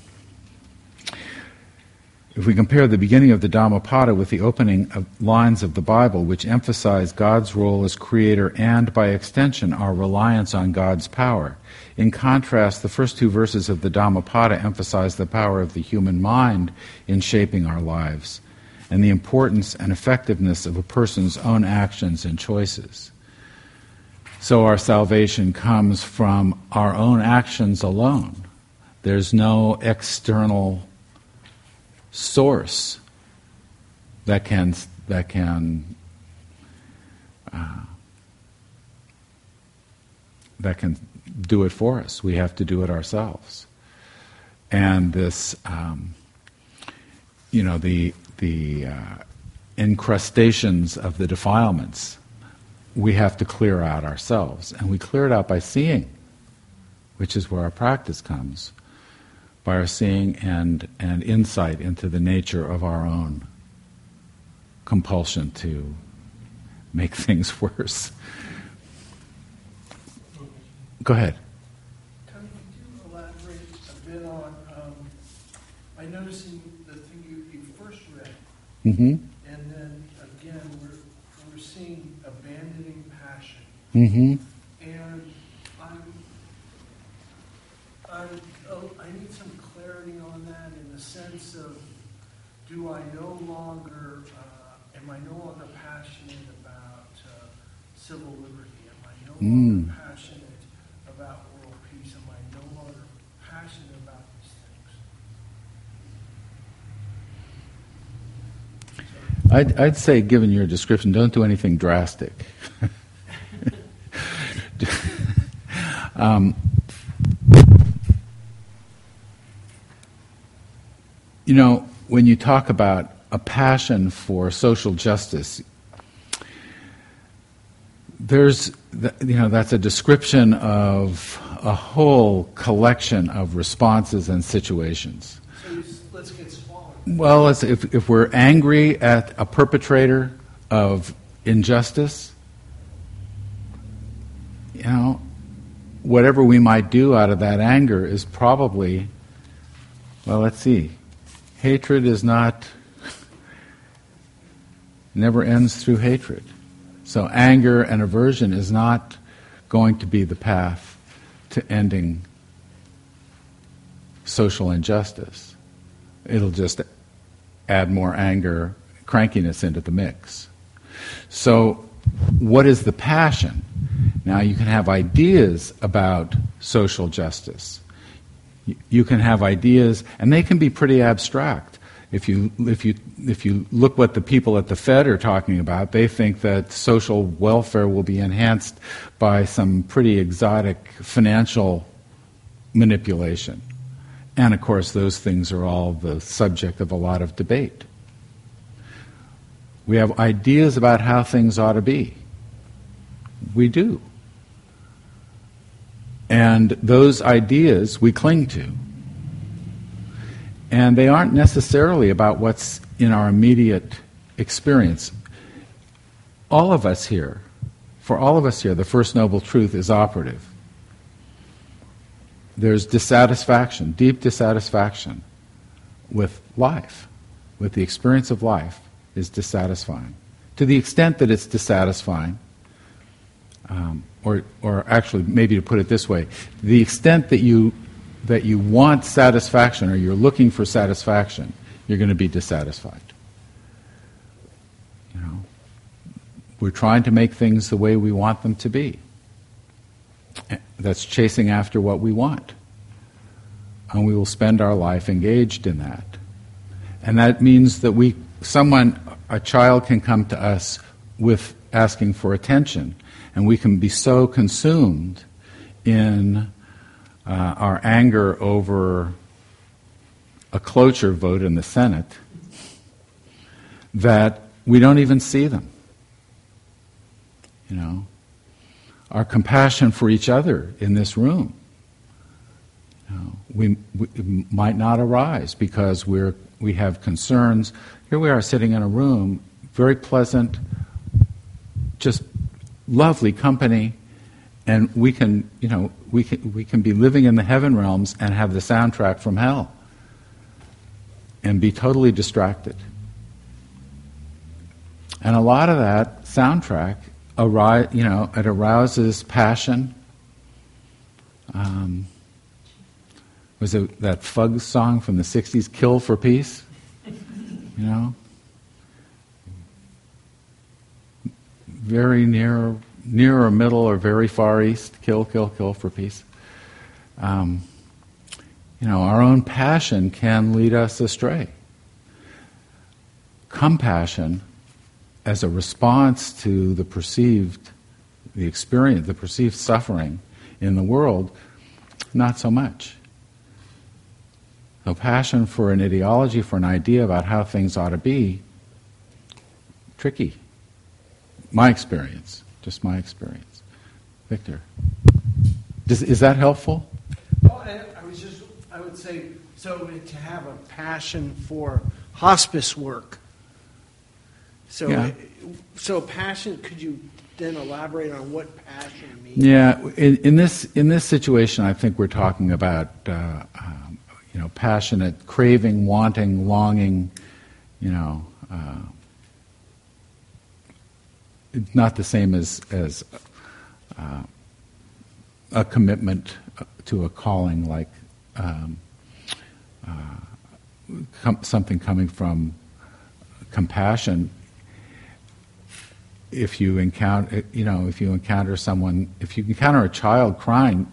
if we compare the beginning of the Dhammapada with the opening of lines of the Bible, which emphasize God's role as creator and, by extension, our reliance on God's power, in contrast, the first two verses of the Dhammapada emphasize the power of the human mind in shaping our lives and the importance and effectiveness of a person's own actions and choices. So our salvation comes from our own actions alone. There's no external source that can that can uh, that can do it for us. We have to do it ourselves. And this, um, you know, the the uh, incrustations of the defilements, we have to clear out ourselves, and we clear it out by seeing, which is where our practice comes by our seeing and, and insight into the nature of our own compulsion to make things worse. Go ahead. Tony, could you elaborate a bit on, um, the thing you, you first read, Mm-hmm. and then again, we're, we're seeing abandoning passion. Mm-hmm. And I'm, I'm, oh, I need some clarity on that in the sense of, do I no longer, uh, am I no longer passionate about uh, civil liberty? Am I no Mm. longer passionate about world peace? Am I no longer passionate about these things? I'd, I'd say, given your description, don't do anything drastic. Um, you know, when you talk about a passion for social justice, there's, th- you know, that's a description of a whole collection of responses and situations. So let's get smaller. Well, if, if we're angry at a perpetrator of injustice, you know, whatever we might do out of that anger is probably, well, let's see. Hatred is not, never ends through hatred. So anger and aversion is not going to be the path to ending social injustice. It'll just add more anger, crankiness into the mix. So, what is the passion? Now, you can have ideas about social justice. You- can have ideas, and they can be pretty abstract. If you, if, you, if you look what the people at the Fed are talking about, they think that social welfare will be enhanced by some pretty exotic financial manipulation. And of course, those things are all the subject of a lot of debate. We have ideas about how things ought to be. We do. And those ideas we cling to. And they aren't necessarily about what's in our immediate experience. All of us here, for all of us here, the First Noble Truth is operative there's dissatisfaction, deep dissatisfaction with life, with the experience of life is dissatisfying. To the extent that it's dissatisfying, um, or, or actually, maybe to put it this way, the extent that you, that you want satisfaction or you're looking for satisfaction, you're going to be dissatisfied. You know, we're trying to make things the way we want them to be. That's chasing after what we want. And we will spend our life engaged in that. And that means that we, someone, a child can come to us with asking for attention, and we can be so consumed in uh, our anger over a cloture vote in the Senate that we don't even see them. You know, our compassion for each other in this room. We, we might not arise because we're, we have concerns. Here we are sitting in a room, very pleasant, just lovely company, and we can, you know, we can, we can be living in the heaven realms and have the soundtrack from hell and be totally distracted. And a lot of that soundtrack, arise, you know, it arouses passion. Um, was it that Fugs song from the 60s, Kill for Peace? You know? Very near, near or middle or very far east, kill, kill, kill for peace. Um, you know, our own passion can lead us astray. Compassion, as a response to the perceived, the experience, the perceived suffering in the world, not so much. So, passion for an ideology, for an idea about how things ought to be, tricky. My experience, just my experience. Victor, Does, is that helpful? Well, I, I was just, I would say, so to have a passion for hospice work. So, Yeah. so passion. Could you then elaborate on what passion means? Yeah, in, in this in this situation, I think we're talking about uh, um, you know passionate craving, wanting, longing. You know, uh, not the same as as uh, a commitment to a calling like um, uh, com- something coming from compassion if you encounter, you know, if you encounter someone, if you encounter a child crying,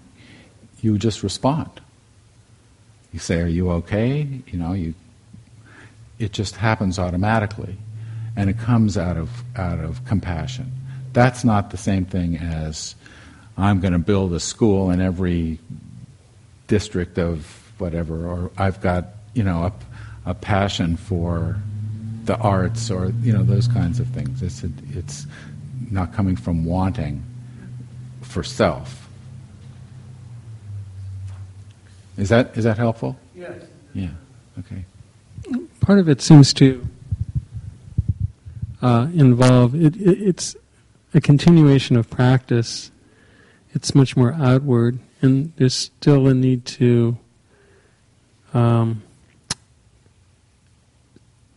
you just respond. You say, "Are you okay?" You know, you. It just happens automatically, and it comes out of out of compassion. That's not the same thing as I'm going to build a school in every district of whatever, or I've got you know a, a passion for the arts or you know those kinds of things. It's it's not coming from wanting for self. Is that is that helpful? Yes. Yeah. Okay. part of it seems to uh, involve it, it, it's a continuation of practice. It's much more outward, and there's still a need to um,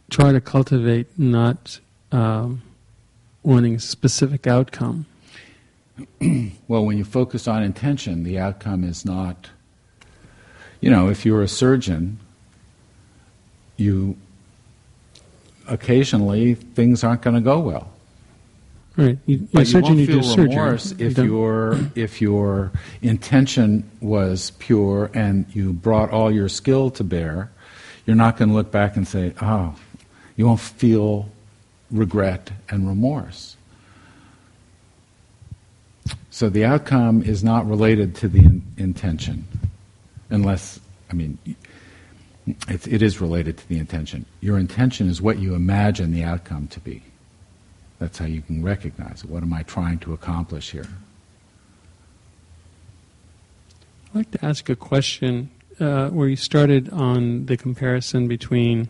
try to cultivate not um, wanting a specific outcome. Well, when you focus on intention, the outcome is not. You know, if you're a surgeon, you occasionally things aren't going to go well. Right. You, you But you won't you feel remorse You if don't- your if your intention was pure and you brought all your skill to bear. You're not going to look back and say, "Oh," you won't feel regret and remorse. So the outcome is not related to the in- intention, unless I mean, it, it is related to the intention. Your intention is what you imagine the outcome to be. That's how you can recognize it. What am I trying to accomplish here? I'd like to ask a question uh, where you started on the comparison between,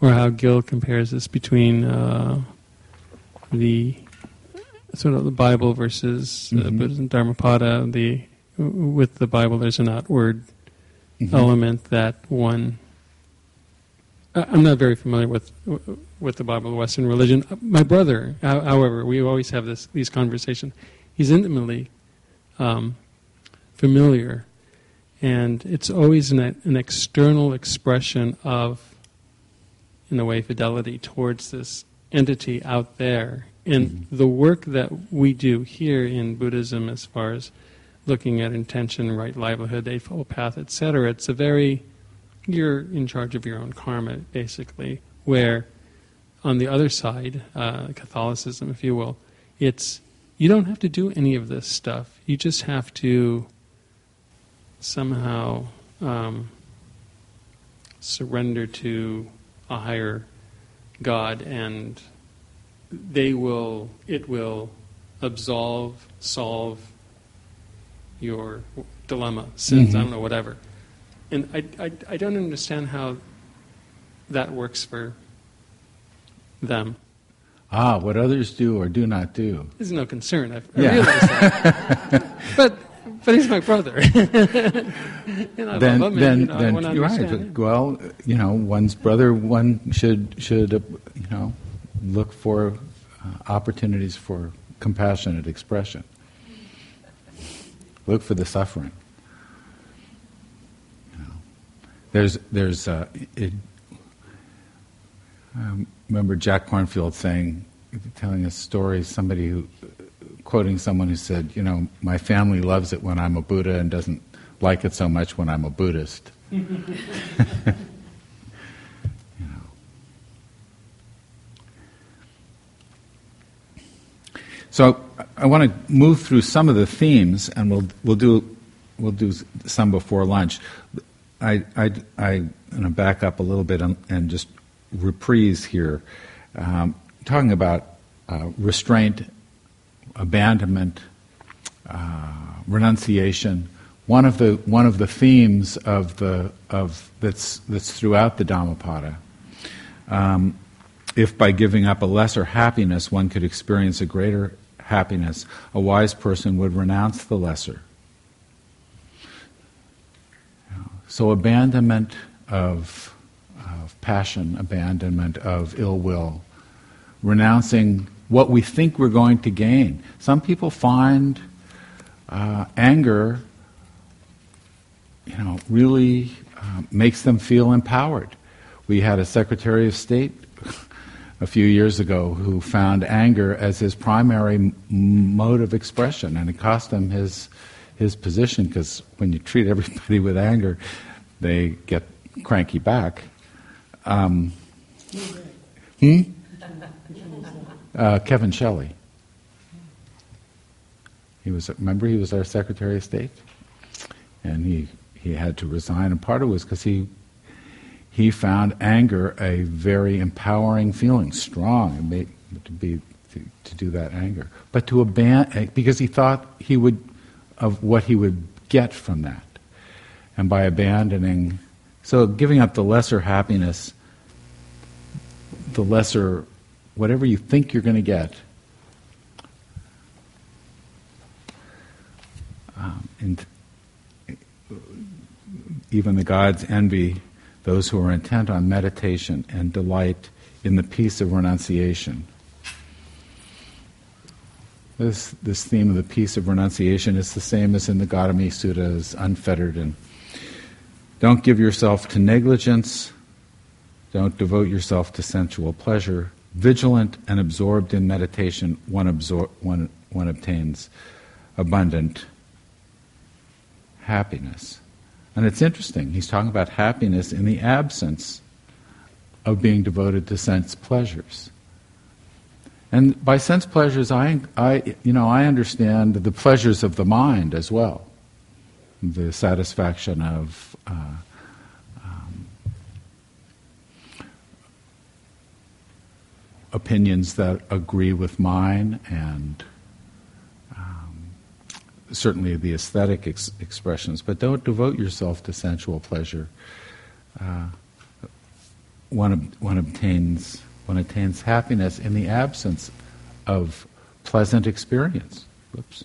or how Gil compares this between uh, the sort of the Bible versus uh, Mhm. Buddhism, Dharmapada. The with the Bible, there's an outward Mhm. element that one. I'm not very familiar with with the Bible, Western religion. My brother, however, we always have this these conversations. He's intimately um, familiar, and it's always an, an external expression of, in a way, fidelity towards this entity out there. And the work that we do here in Buddhism, as far as looking at intention, right livelihood, eightfold path, etc., it's a very you're in charge of your own karma, basically. Where on the other side, uh, Catholicism, if you will, it's you don't have to do any of this stuff. You just have to somehow um, surrender to a higher God, and they will. It will absolve, solve your dilemma, sins. I Mhm. don't know, whatever. And I, I, I don't understand how that works for them. Ah, what others do or do not do. There's no concern. I, I Yeah. realize that. but but he's my brother. then, him, then, you know, then you're right. him. Well, you know, one's brother, one should should uh, you know look for uh, opportunities for compassionate expression. Look for the suffering. You know, there's there's uh, it, I remember Jack Kornfield saying, telling a story. Somebody who quoting someone who said, you know, my family loves it when I'm a Buddha and doesn't like it so much when I'm a Buddhist. you know. So I want to move through some of the themes, and we'll we'll do we'll do some before lunch. I I I going to back up a little bit and, and just reprise here, um, talking about uh, restraint, abandonment, uh, renunciation. One of the one of the themes of the of that's that's throughout the Dhammapada. Um, if by giving up a lesser happiness one could experience a greater happiness, a wise person would renounce the lesser. So abandonment of, of passion, abandonment of ill will, renouncing what we think we're going to gain. Some people find uh, anger, you know, really uh, makes them feel empowered. We had a Secretary of State a few years ago who found anger as his primary m- mode of expression, and it cost him his his position because when you treat everybody with anger, they get cranky back. Um, hmm? Uh, Kevin Shelley. He was remember he was our Secretary of State, and he he had to resign, and part of it was because he he found anger a very empowering feeling, strong, to be to, to do that anger, but to abandon because he thought he would of what he would get from that, and by abandoning, so giving up the lesser happiness, the lesser whatever you think you're going to get. Um, and even the gods envy those who are intent on meditation and delight in the peace of renunciation. This, this theme of the peace of renunciation is the same as in the Gautami Sutta, as unfettered. And don't give yourself to negligence. Don't devote yourself to sensual pleasure. Vigilant and absorbed in meditation, one, absor- one, one obtains abundant happiness. And it's interesting, he's talking about happiness in the absence of being devoted to sense pleasures. And by sense pleasures, I, I, you know, I understand the pleasures of the mind as well. The satisfaction of uh, um, opinions that agree with mine and certainly the aesthetic ex- expressions, but don't devote yourself to sensual pleasure. Uh, one, one obtains one attains happiness in the absence of pleasant experience. Whoops.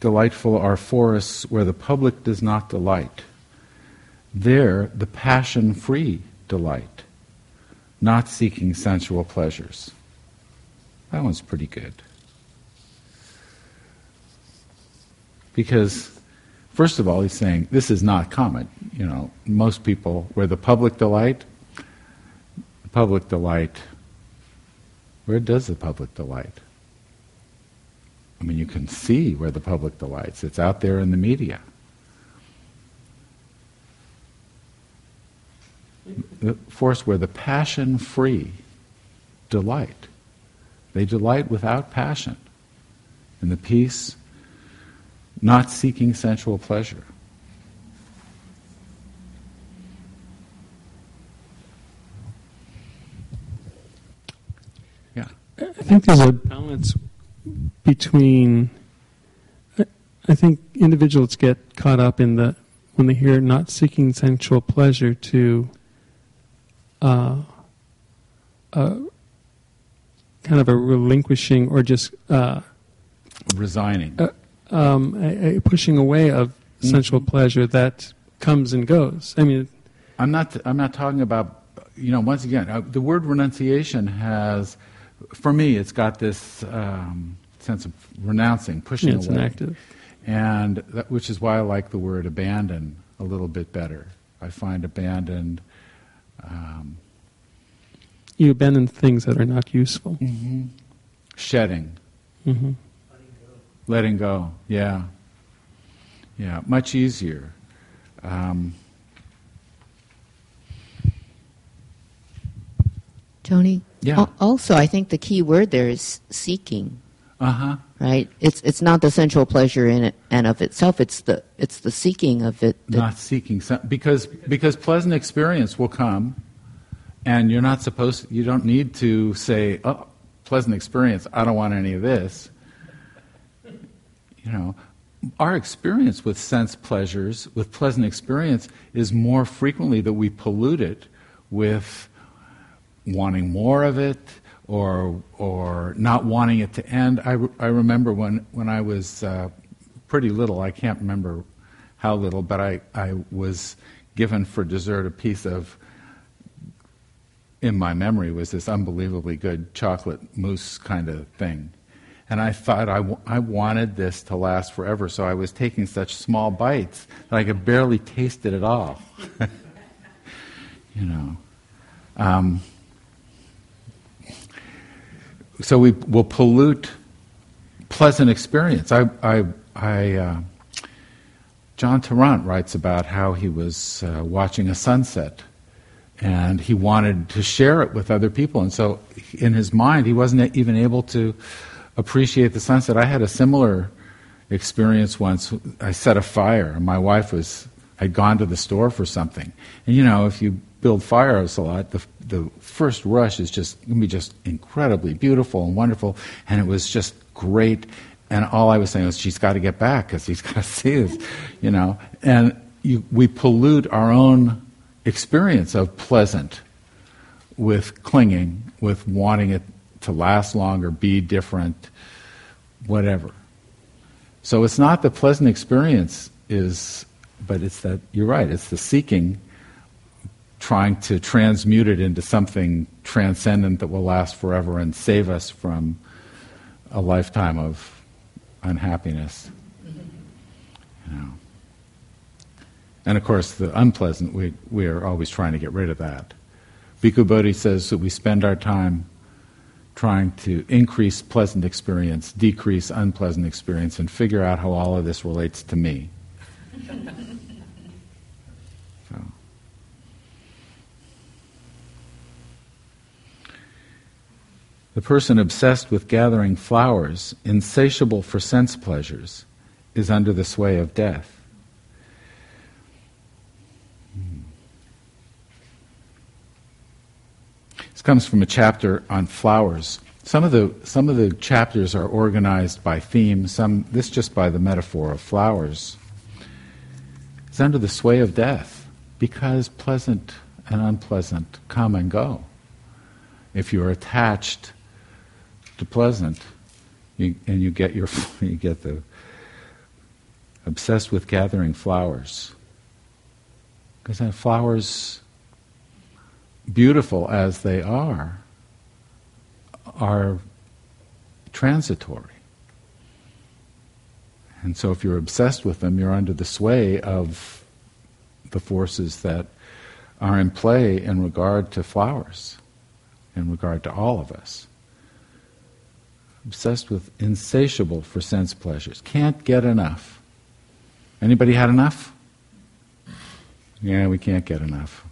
Delightful are forests where the public does not delight. There, the passion free delight not seeking sensual pleasures. That one's pretty good. Because, first of all, he's saying this is not common. You know, most people, where the public delight, public delight, where does the public delight? I mean, you can see where the public delights. It's out there in the media. the force where the passion free delight. They delight without passion in the peace, not seeking sensual pleasure. Yeah. I think there's a balance between. I think individuals get caught up in the when they hear not seeking sensual pleasure to uh, a kind of a relinquishing or just uh, Resigning. Um, a, a pushing away of sensual pleasure that comes and goes. I mean, I'm not. I'm not talking about. You know, once again, uh, the word renunciation has, for me, it's got this um, sense of renouncing, pushing yeah, it's away, an active. and that, which is why I like the word abandon a little bit better. I find abandoned. Um, You abandon things that are not useful. shedding, hmm letting go. Yeah, yeah, much easier. Um, Tony? Yeah. Also, I think the key word there is seeking, uh huh. right? It's it's not the sensual pleasure in it and of itself. It's the it's the seeking of it. that- not seeking some, because because pleasant experience will come and you're not supposed you don't need to say oh pleasant experience i don't want any of this you know our experience with sense pleasures with pleasant experience is more frequently that we pollute it with wanting more of it or or not wanting it to end. I, re- I remember when when i was uh, pretty little i can't remember how little but i i was given for dessert a piece of in my memory was this unbelievably good chocolate mousse kind of thing and i thought I, w- I wanted this to last forever so i was taking such small bites that i could barely taste it at all you know um, so we will pollute pleasant experience. I, I, I uh, John Tarrant writes about how he was uh, watching a sunset and he wanted to share it with other people. And so in his mind, he wasn't even able to appreciate the sunset. I had a similar experience once. I set a fire, and my wife was had gone to the store for something. And you know, if you build fires a lot, the the first rush is just going to be just incredibly beautiful and wonderful, and it was just great. And all I was saying was, she's got to get back because he's got to see this, you know. And you, we pollute our own experience of pleasant with clinging, with wanting it to last longer, be different, whatever. So it's not the pleasant experience is, but it's that you're right. It's the seeking, trying to transmute it into something transcendent that will last forever and save us from a lifetime of unhappiness. You know. And of course, the unpleasant, we, we are always trying to get rid of that. Bhikkhu Bodhi says that we spend our time trying to increase pleasant experience, decrease unpleasant experience, and figure out how all of this relates to me. So. The person obsessed with gathering flowers, insatiable for sense pleasures, is under the sway of death. This comes from a chapter on flowers. Some of the some of the chapters are organized by theme. Some this just by the metaphor of flowers. It's under the sway of death because pleasant and unpleasant come and go. If you're attached to pleasant, you, and you get your you get the obsessed with gathering flowers because flowers beautiful as they are, are transitory. And so if you're obsessed with them, you're under the sway of the forces that are in play in regard to flowers, in regard to all of us. Obsessed with insatiable for sense pleasures. Can't get enough. Anybody had enough? Yeah, we can't get enough.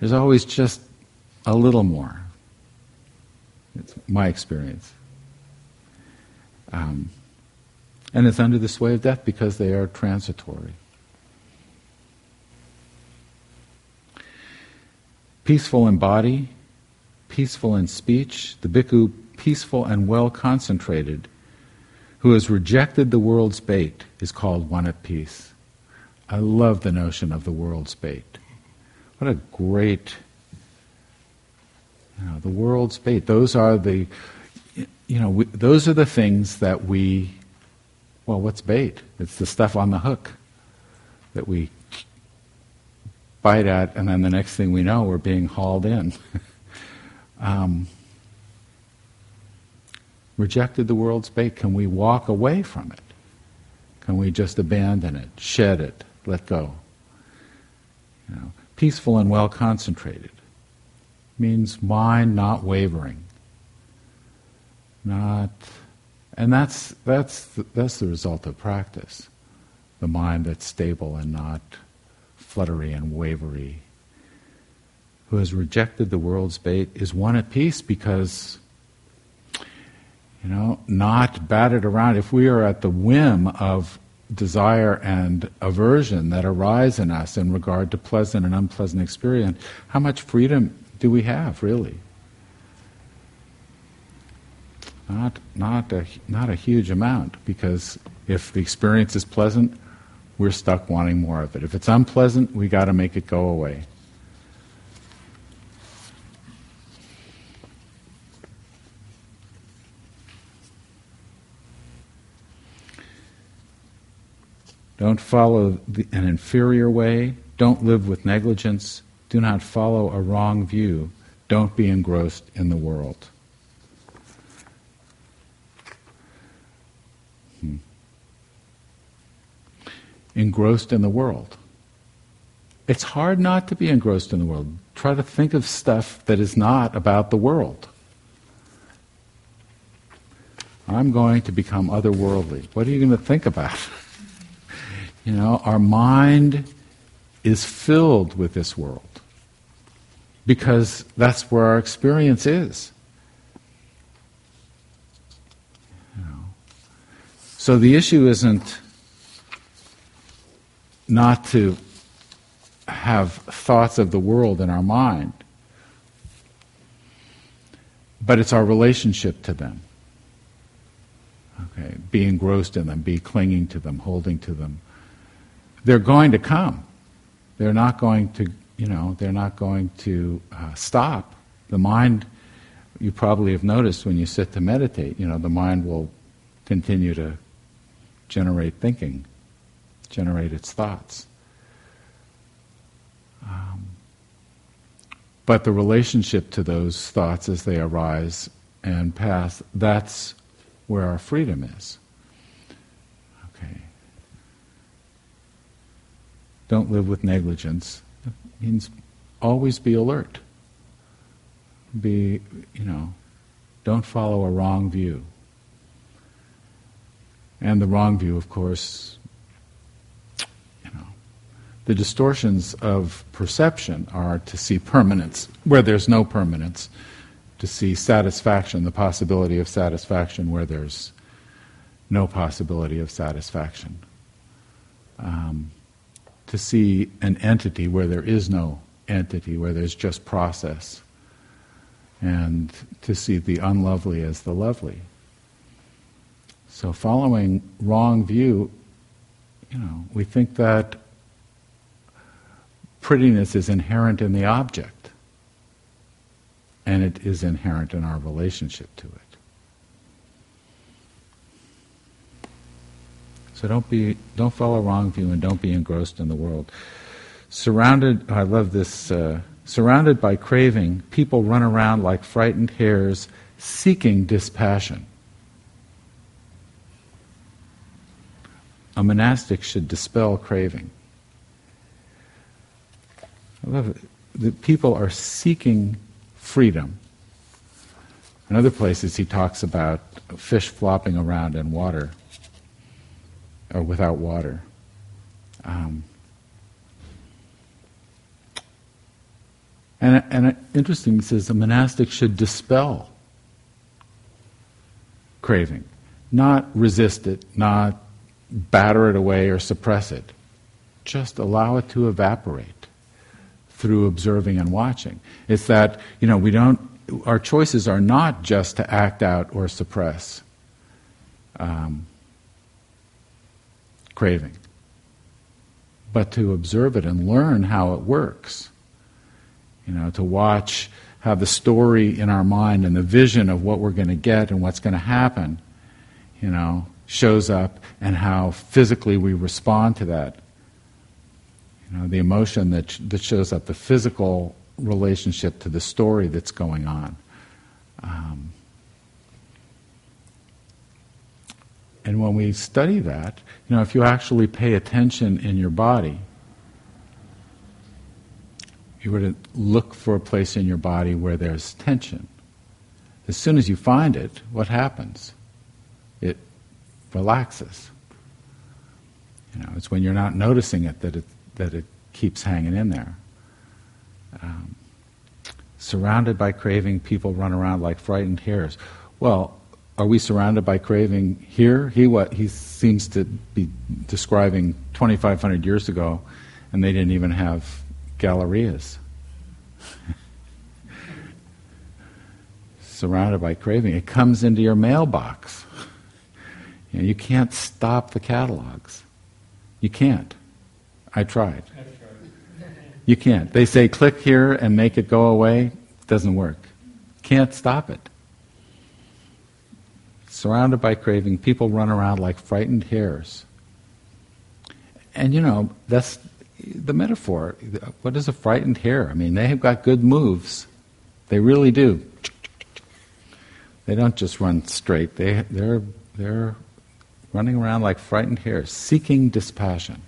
There's always just a little more. It's my experience. Um, and it's under the sway of death because they are transitory. Peaceful in body, peaceful in speech, the bhikkhu peaceful and well concentrated, who has rejected the world's bait, is called one at peace. I love the notion of the world's bait. What a great You know, the world's bait. Those are the, you know, we, those are the things that we. Well, what's bait? It's the stuff on the hook that we bite at, and then the next thing we know, we're being hauled in. um, rejected the world's bait. Can we walk away from it? Can we just abandon it, shed it, let go? You know, peaceful and well concentrated means mind not wavering, not, and that's that's the, that's the result of practice. The mind that's stable and not fluttery and wavery. Who has rejected the world's bait is one at peace because you know, not batted around. If we are at the whim of desire and aversion that arise in us in regard to pleasant and unpleasant experience, how much freedom do we have, really? Not, not, a, not a huge amount, because if the experience is pleasant, we're stuck wanting more of it. If it's unpleasant, we got to make it go away. Don't follow the, an inferior way. Don't live with negligence. Do not follow a wrong view. Don't be engrossed in the world. Hmm. Engrossed in the world. It's hard not to be engrossed in the world. Try to think of stuff that is not about the world. I'm going to become otherworldly. What are you going to think about? You know, our mind is filled with this world because that's where our experience is. You know. So the issue isn't not to have thoughts of the world in our mind, but it's our relationship to them. Okay, be engrossed in them, be clinging to them, holding to them they're going to come. They're not going to, you know, they're not going to uh, stop. The mind, you probably have noticed when you sit to meditate, you know, the mind will continue to generate thinking, generate its thoughts. Um, but the relationship to those thoughts as they arise and pass, that's where our freedom is. Don't live with negligence. It means always be alert. Be, you know, don't follow a wrong view. And the wrong view, of course, you know, the distortions of perception are to see permanence where there's no permanence, to see satisfaction, the possibility of satisfaction where there's no possibility of satisfaction. Um, to see an entity where there is no entity, where there's just process, and to see the unlovely as the lovely. So, following wrong view, you know, we think that prettiness is inherent in the object, and it is inherent in our relationship to it. So don't be, don't follow a wrong view and don't be engrossed in the world. Surrounded, I love this. Uh, surrounded by craving, people run around like frightened hares, seeking dispassion. A monastic should dispel craving. I love it. The people are seeking freedom. In other places, he talks about fish flopping around in water or without water. Um, and, and interesting, he says the monastic should dispel craving, not resist it, not batter it away or suppress it. Just allow it to evaporate through observing and watching. It's that, you know, we don't, our choices are not just to act out or suppress. Um, craving, but to observe it and learn how it works. You know, to watch how the story in our mind and the vision of what we're going to get and what's going to happen, you know, shows up and how physically we respond to that. You know, the emotion that, that shows up, the physical relationship to the story that's going on. Um, and when we study that, you know, if you actually pay attention in your body, you were to look for a place in your body where there's tension. As soon as you find it, what happens? It relaxes. You know, it's when you're not noticing it that it that it keeps hanging in there. Um, surrounded by craving, people run around like frightened hares. Well, are we surrounded by craving here? He what he seems to be describing 2,500 years ago, and they didn't even have gallerias. surrounded by craving, it comes into your mailbox. You, know, you can't stop the catalogs. You can't. I tried. You can't. They say click here and make it go away. Doesn't work. Can't stop it. Surrounded by craving, people run around like frightened hares. And you know, that's the metaphor. What is a frightened hare? I mean, they have got good moves. They really do. They don't just run straight. They, they're, they're running around like frightened hares, seeking dispassion.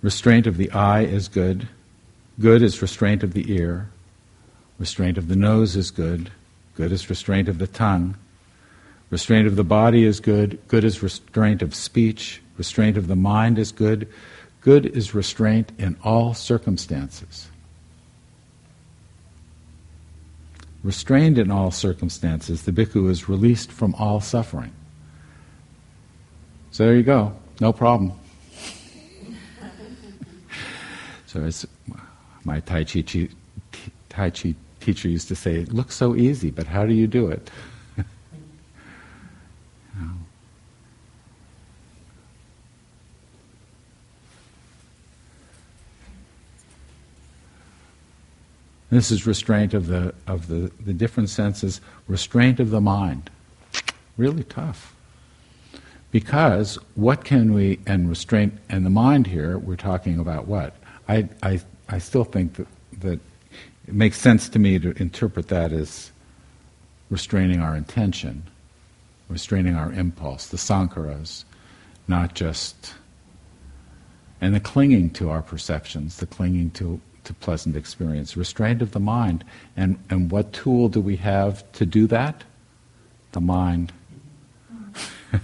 Restraint of the eye is good. Good is restraint of the ear. Restraint of the nose is good. Good is restraint of the tongue. Restraint of the body is good. Good is restraint of speech. Restraint of the mind is good. Good is restraint in all circumstances. Restrained in all circumstances, the bhikkhu is released from all suffering. So there you go. No problem. So as my Tai Chi, tai chi teacher used to say, it looks so easy, but how do you do it? This is restraint of the of the, the different senses, restraint of the mind. Really tough. Because what can we and restraint and the mind here, we're talking about what? I, I, I still think that, that it makes sense to me to interpret that as restraining our intention, restraining our impulse, the sankharas, not just, and the clinging to our perceptions, the clinging to, to pleasant experience, restraint of the mind. And, and what tool do we have to do that? The mind.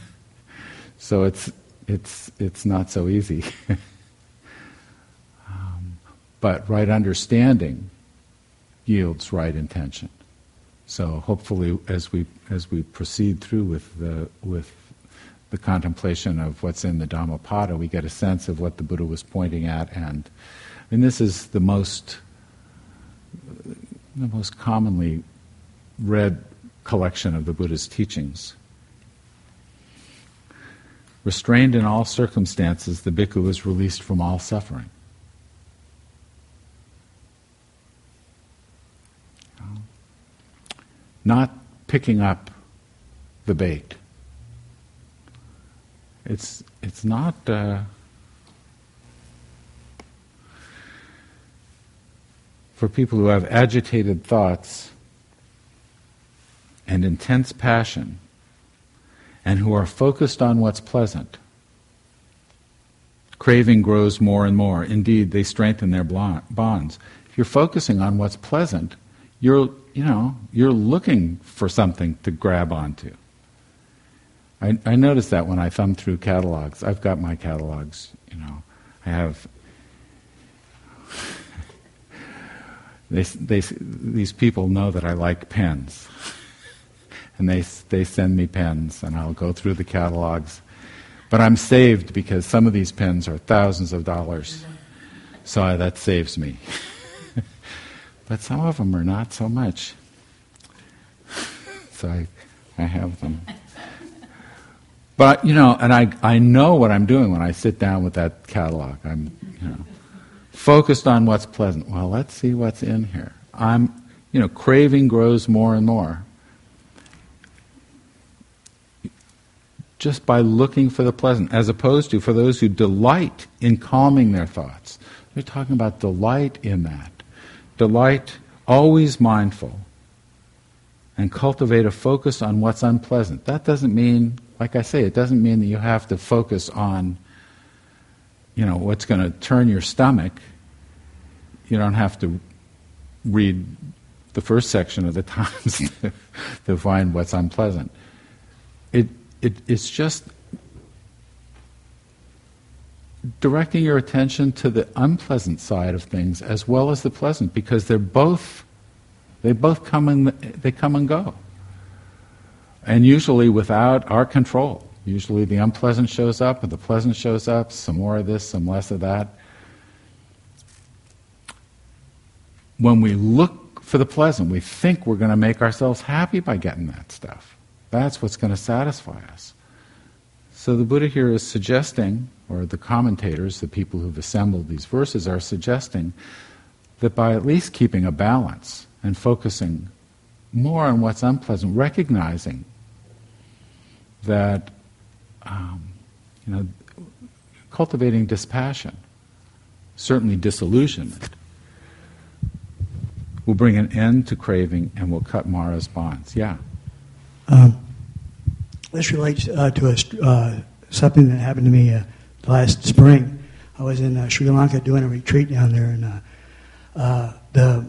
so it's, it's, it's not so easy. But right understanding yields right intention. So hopefully, as we as we proceed through with the with the contemplation of what's in the Dhammapada, we get a sense of what the Buddha was pointing at, and and this is the most the most commonly read collection of the Buddha's teachings. Restrained in all circumstances, the bhikkhu is released from all suffering. Not picking up the bait. It's, it's not. Uh, for people who have agitated thoughts and intense passion and who are focused on what's pleasant. Craving grows more and more. Indeed, they strengthen their bonds. If you're focusing on what's pleasant, you're you know, you're looking for something to grab onto. I, I notice that when I thumb through catalogs. I've got my catalogs, you know. I have. they, they, these people know that I like pens. and they, they send me pens, and I'll go through the catalogs. But I'm saved because some of these pens are thousands of dollars. So I, that saves me. But some of them are not so much. so I, I have them. But, you know, and I, I know what I'm doing when I sit down with that catalog. I'm, you know, focused on what's pleasant. Well, let's see what's in here. I'm, you know, craving grows more and more. Just by looking for the pleasant, as opposed to for those who delight in calming their thoughts. They're talking about delight in that. Delight, always mindful, and cultivate a focus on what's unpleasant. That doesn't mean like I say, it doesn't mean that you have to focus on, you know, what's going to turn your stomach. You don't have to read the first section of the Times to, to find what's unpleasant. It, it, it's just directing your attention to the unpleasant side of things as well as the pleasant, because they're both they both come and they come and go and usually without our control. Usually the unpleasant shows up and the pleasant shows up, some more of this, some less of that. When we look for the pleasant, we think we're going to make ourselves happy by getting that stuff. That's what's going to satisfy us. So the Buddha here is suggesting, or the commentators, the people who've assembled these verses, are suggesting that by at least keeping a balance and focusing more on what's unpleasant, recognizing that um, you know cultivating dispassion, certainly disillusionment, will bring an end to craving and will cut Mara's bonds. Yeah. Um, this relates uh, to a, uh, something that happened to me uh, last spring. I was in uh, Sri Lanka doing a retreat down there, and uh, uh, the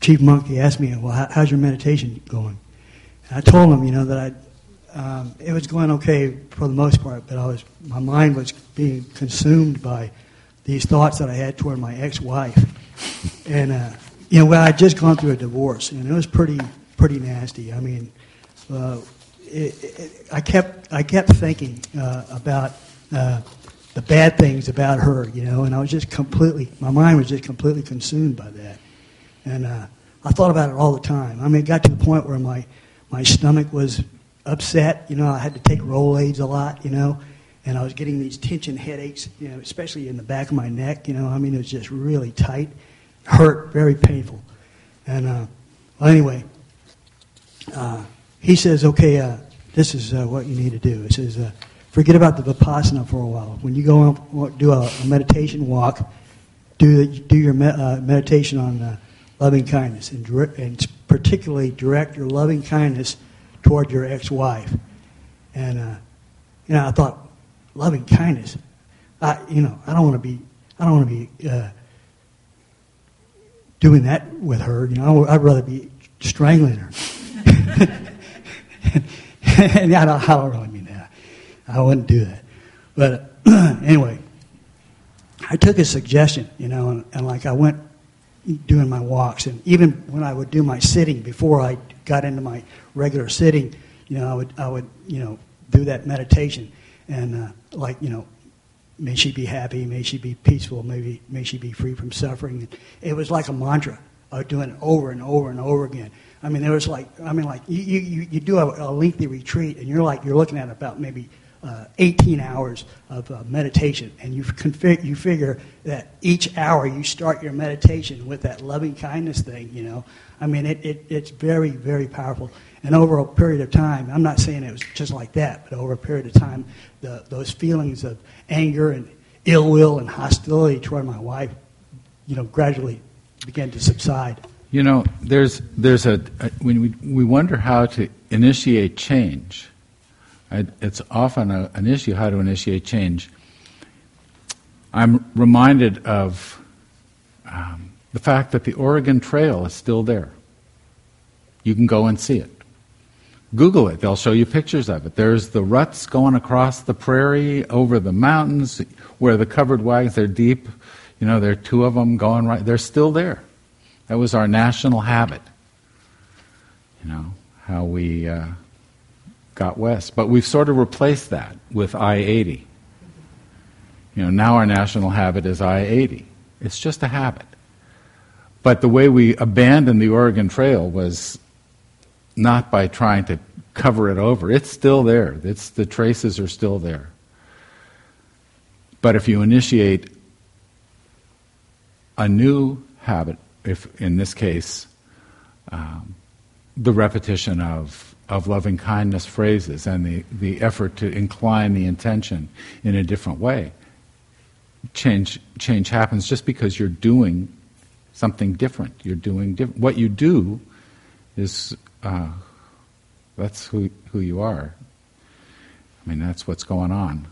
chief monk he asked me, "Well, how, how's your meditation going?" And I told him, you know, that I um, it was going okay for the most part, but I was my mind was being consumed by these thoughts that I had toward my ex-wife, and uh, you know, well, I would just gone through a divorce, and it was pretty pretty nasty. I mean, uh, it, it, I kept I kept thinking uh, about uh, the bad things about her, you know, and I was just completely my mind was just completely consumed by that, and uh, I thought about it all the time. I mean, it got to the point where my my stomach was upset. You know, I had to take Rolaids a lot, you know, and I was getting these tension headaches, you know, especially in the back of my neck. You know, I mean, it was just really tight, hurt, very painful. And uh, well, anyway, uh, he says, okay, uh, this is uh, what you need to do. He says, uh, forget about the vipassana for a while. When you go and do a, a meditation walk, do, the, do your me- uh, meditation on loving kindness, and, and particularly direct your loving kindness toward your ex-wife. And, uh, you know, I thought, loving kindness. I, you know, I don't want to be, I don't want to be uh, doing that with her. You know, I'd rather be strangling her. and I don't, I don't. I wouldn't do that. But anyway, I took his suggestion, you know, and, and like I went doing my walks, and even when I would do my sitting before I got into my regular sitting, you know, I would, I would, you know, do that meditation, and uh, like, you know, may she be happy, may she be peaceful, maybe may she be free from suffering. It was like a mantra. I was doing it over and over and over again. I mean, there was like, I mean, like you, you, you do a, a lengthy retreat, and you're like, you're looking at about maybe uh, 18 hours of uh, meditation, and you, config- you figure that each hour you start your meditation with that loving kindness thing, you know. I mean, it, it, it's very, very powerful. And over a period of time, I'm not saying it was just like that, but over a period of time, the, those feelings of anger and ill will and hostility toward my wife, you know, gradually began to subside. You know, there's, there's a, a when we, we wonder how to initiate change it's often a, an issue how to initiate change. I'm reminded of um, the fact that the Oregon Trail is still there. You can go and see it. Google it, they'll show you pictures of it. There's the ruts going across the prairie, over the mountains, where the covered wagons, they're deep. You know, there are two of them going right, they're still there. That was our national habit. You know, how we. Uh, got west. But we've sort of replaced that with I 80. You know, now our national habit is I 80. It's just a habit. But the way we abandoned the Oregon Trail was not by trying to cover it over. It's still there. It's the traces are still there. But if you initiate a new habit, if in this case, um, the repetition of, of loving kindness phrases and the, the effort to incline the intention in a different way, change, change happens just because you're doing something different. You're doing diff- what you do is uh, that's who, who you are. I mean, that's what's going on.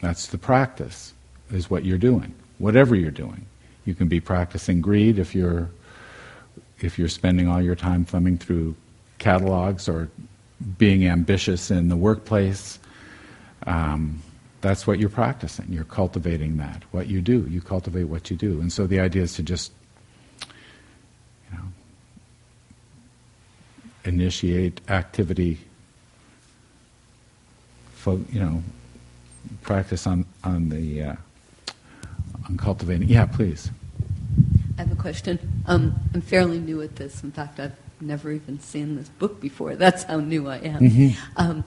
That's the practice, is what you're doing, whatever you're doing. You can be practicing greed if you're if you're spending all your time thumbing through catalogs or being ambitious in the workplace. Um, that's what you're practicing. You're cultivating that. What you do, you cultivate what you do. And so the idea is to just, you know, initiate activity. Fo- you know, practice on on the uh, on cultivating. Yeah, please. I have a question. Um, I'm fairly new at this. In fact, I've never even seen this book before. That's how new I am. Mhm. Um,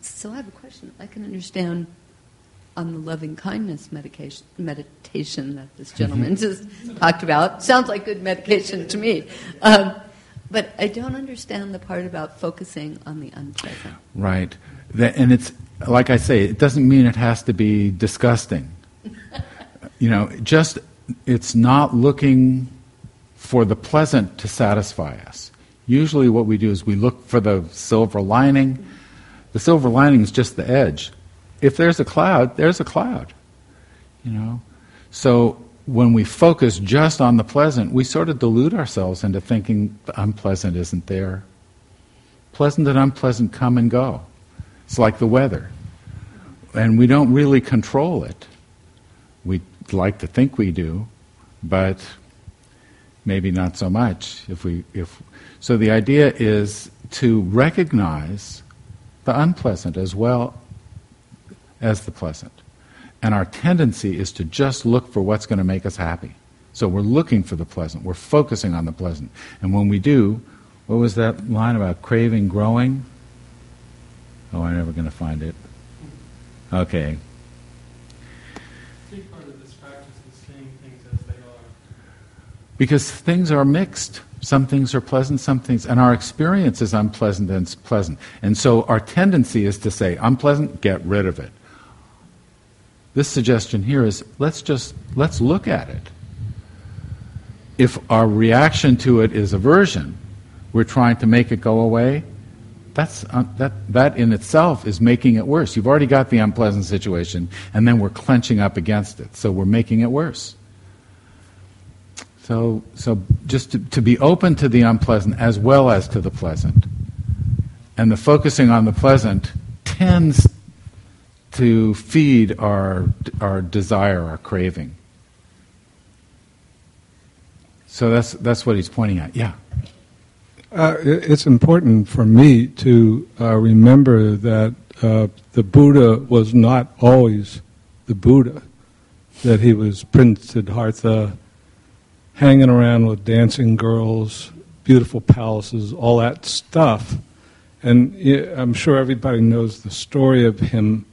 so I have a question. I can understand on the loving kindness medication, meditation that this gentleman just talked about. Sounds like good medication to me. Um, but I don't understand the part about focusing on the unpleasant. Right. That, and it's, like I say, it doesn't mean it has to be disgusting. you know, just, it's not looking for the pleasant to satisfy us. Usually, what we do is we look for the silver lining. The silver lining is just the edge. If there's a cloud, there's a cloud. You know? So, when we focus just on the pleasant, we sort of delude ourselves into thinking the unpleasant isn't there. Pleasant and unpleasant come and go. It's like the weather. And we don't really control it. We like to think we do, but maybe not so much if we if so the idea is to recognize the unpleasant as well as the pleasant. And our tendency is to just look for what's going to make us happy. So we're looking for the pleasant. We're focusing on the pleasant. And when we do, what was that line about craving growing? Oh, I'm never going to find it. Okay. I think part of this practice is seeing things as they are. Because things are mixed. Some things are pleasant, some things, and our experience is unpleasant and pleasant. And so our tendency is to say, unpleasant, get rid of it. This suggestion here is let's just let's look at it. If our reaction to it is aversion, we're trying to make it go away. That's uh, that that in itself is making it worse. You've already got the unpleasant situation, and then we're clenching up against it, so we're making it worse. So, so just to, to be open to the unpleasant as well as to the pleasant. And the focusing on the pleasant tends to feed our, our desire, our craving. So that's, that's what he's pointing at. Yeah. Uh, it's important for me to uh, remember that uh, the Buddha was not always the Buddha, that he was Prince Siddhartha, hanging around with dancing girls, beautiful palaces, all that stuff. And I'm sure everybody knows the story of him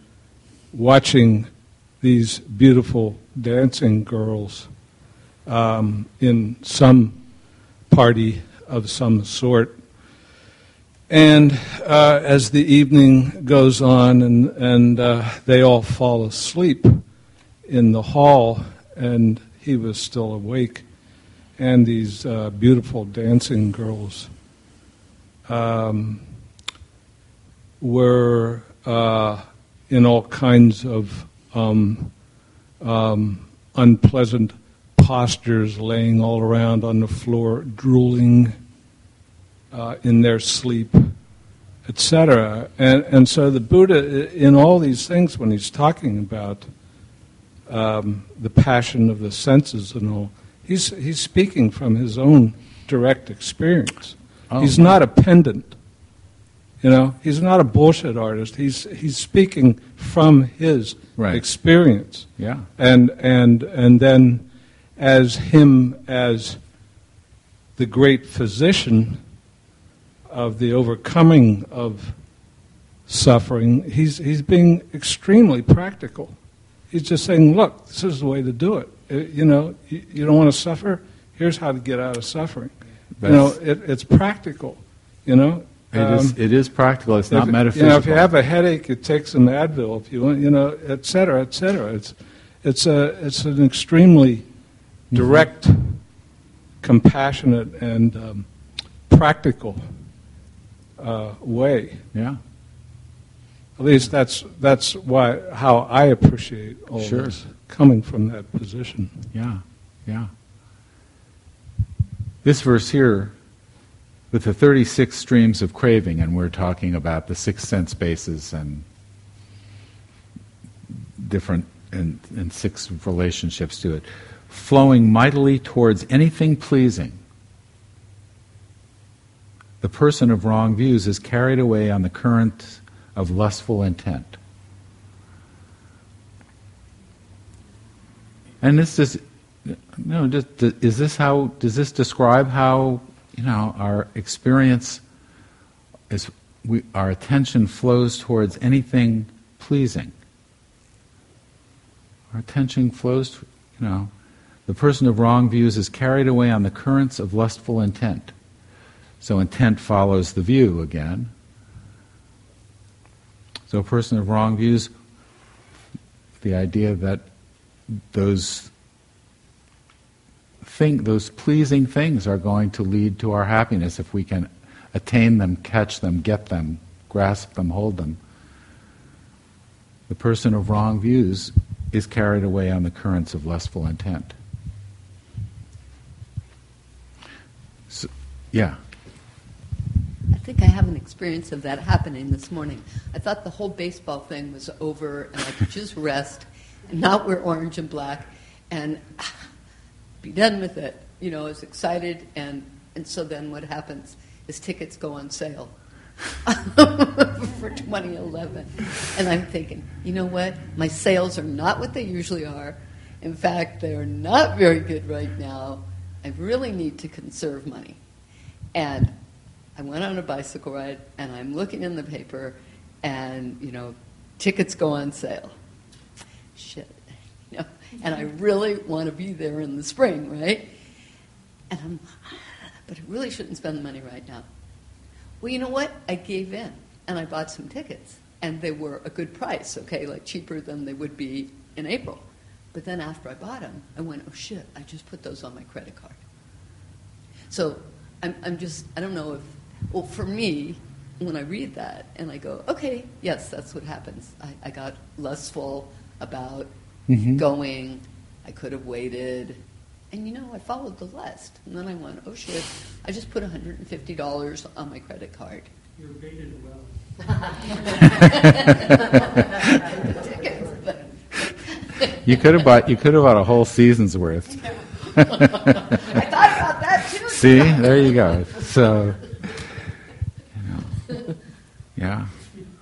watching these beautiful dancing girls um, in some party of some sort. And uh, as the evening goes on and, and uh, they all fall asleep in the hall, and he was still awake, and these uh, beautiful dancing girls um, were uh, in all kinds of um, um, unpleasant postures, laying all around on the floor, drooling uh, in their sleep, etc. And, and so the Buddha, in all these things, when he's talking about um, the passion of the senses and all, he's, he's speaking from his own direct experience. Oh. He's not a pendant. You know, he's not a bullshit artist. He's he's speaking from his Right. experience. Yeah. And and and then as him as the great physician of the overcoming of suffering. He's, he's being extremely practical. He's just saying, look, this is the way to do it. Uh, you know, you, you don't want to suffer? Here's how to get out of suffering. you know, it, it's practical, you know. It is, Um, it is practical. It's not if, metaphysical. You know, if you have a headache, you take some Advil. If you want, you know, et cetera, et cetera. It's, it's, a, it's an extremely Mm-hmm. direct, compassionate, and um, practical uh, way. yeah. At least that's, that's why, how I appreciate all Sure. this, coming from that position. Yeah, yeah. This verse here, with the 36 streams of craving, and we're talking about the six sense bases and different, and, and six relationships to it, flowing mightily towards anything pleasing. The person of wrong views is carried away on the current of lustful intent. And this is, no, just, is this how, does this describe how, you know, our experience is, we, our attention flows towards anything pleasing? Our attention flows, you know, the person of wrong views is carried away on the currents of lustful intent. So intent follows the view again. So a person of wrong views, the idea that those thing, those pleasing things are going to lead to our happiness if we can attain them, catch them, get them, grasp them, hold them. The person of wrong views is carried away on the currents of lustful intent. So, yeah. I think I have an experience of that happening this morning. I thought the whole baseball thing was over and I could just rest and not wear orange and black and be done with it. You know, I was excited, and, and so then what happens is tickets go on sale for 2011. And I'm thinking, you know what? My sales are not what they usually are. In fact, they are not very good right now. I really need to conserve money. And I went on a bicycle ride, and I'm looking in the paper, and, you know, tickets go on sale. Shit. You know, and I really want to be there in the spring, right? And I'm, ah, but I really shouldn't spend the money right now. Well, you know what? I gave in, and I bought some tickets, and they were a good price, okay, like cheaper than they would be in April. But then after I bought them, I went, oh shit, I just put those on my credit card. So I'm, I'm just, I don't know if, well, for me, when I read that and I go, okay, yes, that's what happens. I, I got lustful about Mhm. going, I could have waited. And you know, I followed the list. And then I went, oh shit, I just put $150 on my credit card. You baited well. You could have bought you could have bought a whole season's worth. I thought about that too. See, there you go. So, you know, yeah.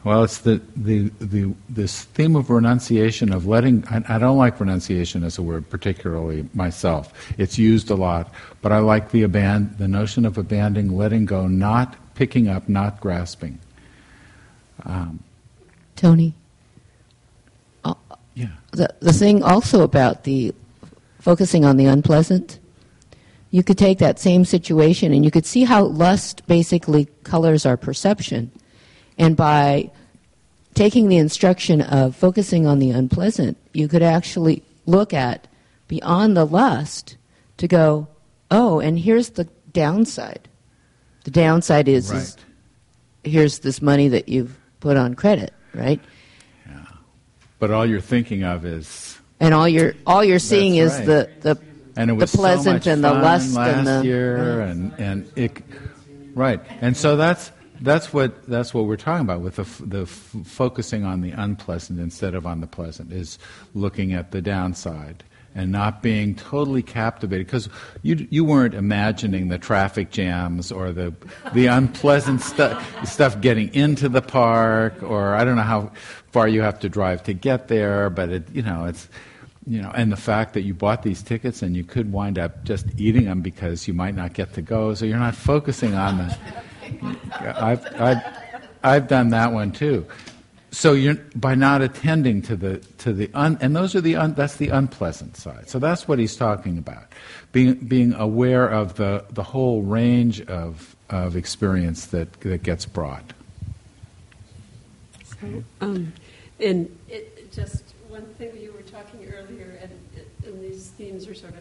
Well, it's the, the, the this theme of renunciation of letting. I, I don't like renunciation as a word particularly myself. It's used a lot, but I like the aban- the notion of abandoning, letting go, not picking up, not grasping. Um, Tony, uh, yeah. the, the thing also about the focusing on the unpleasant, you could take that same situation and you could see how lust basically colors our perception. And by taking the instruction of focusing on the unpleasant, you could actually look at beyond the lust to go, oh, and here's the downside. The downside is, is here's this money that you've put on credit, right? Yeah. But all you're thinking of is And all you're all you're seeing is right. the the and it the was so pleasant much and the lust last and the year and and it right and so that's that's what that's what we're talking about with the f- the f- focusing on the unpleasant instead of on the pleasant is looking at the downside and not being totally captivated. Because you you weren't imagining the traffic jams or the the unpleasant stuff stuff getting into the park or I don't know how far you have to drive to get there but it you know it's you know and the fact that you bought these tickets and you could wind up just eating them because you might not get to go so you're not focusing on the I've, I've I've done that one too. So you're by not attending to the to the un, and those are the un, that's the unpleasant side. So that's what he's talking about, being being aware of the the whole range of of experience that that gets brought. Um, and it, just one thing you were talking earlier, and, and these themes are sort of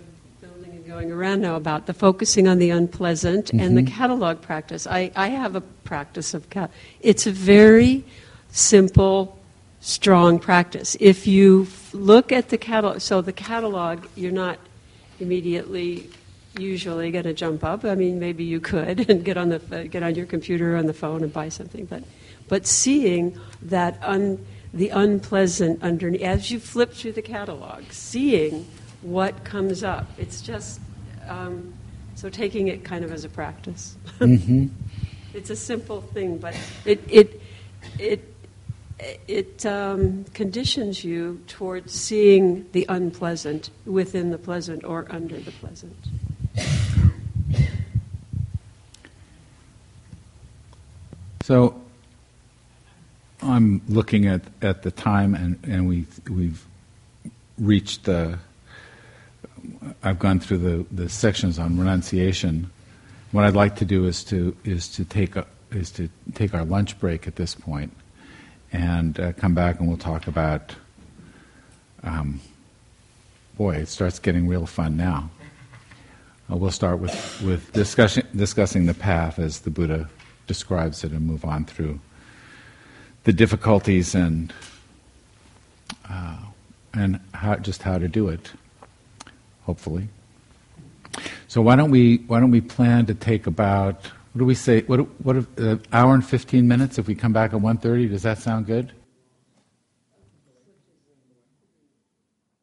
going around now about the focusing on the unpleasant mm-hmm. and the Mhm. catalog practice. I, I have a practice of cat. It's a very simple, strong practice. If you f- look at the catalog, so the catalog, you're not immediately usually going to jump up. I mean, maybe you could and get on the get on your computer or on the phone and buy something, but but seeing that un, the unpleasant underneath as you flip through the catalog, seeing what comes up. It's just um, so taking it kind of as a practice. Mm-hmm. it's a simple thing, but it it it it um, conditions you towards seeing the unpleasant within the pleasant or under the pleasant. So I'm looking at, at the time, and, and we, we've reached the. I've gone through the, the sections on renunciation. What I'd like to do is to is to take a, is to take our lunch break at this point, and uh, come back and we'll talk about. Um, boy, it starts getting real fun now. Uh, we'll start with with discussion, discussing the path as the Buddha describes it, and move on through the difficulties and uh, and how, just how to do it. Hopefully. So why don't we why don't we plan to take about what do we say what what uh, hour and fifteen minutes if we come back at 1.30, Does that sound good?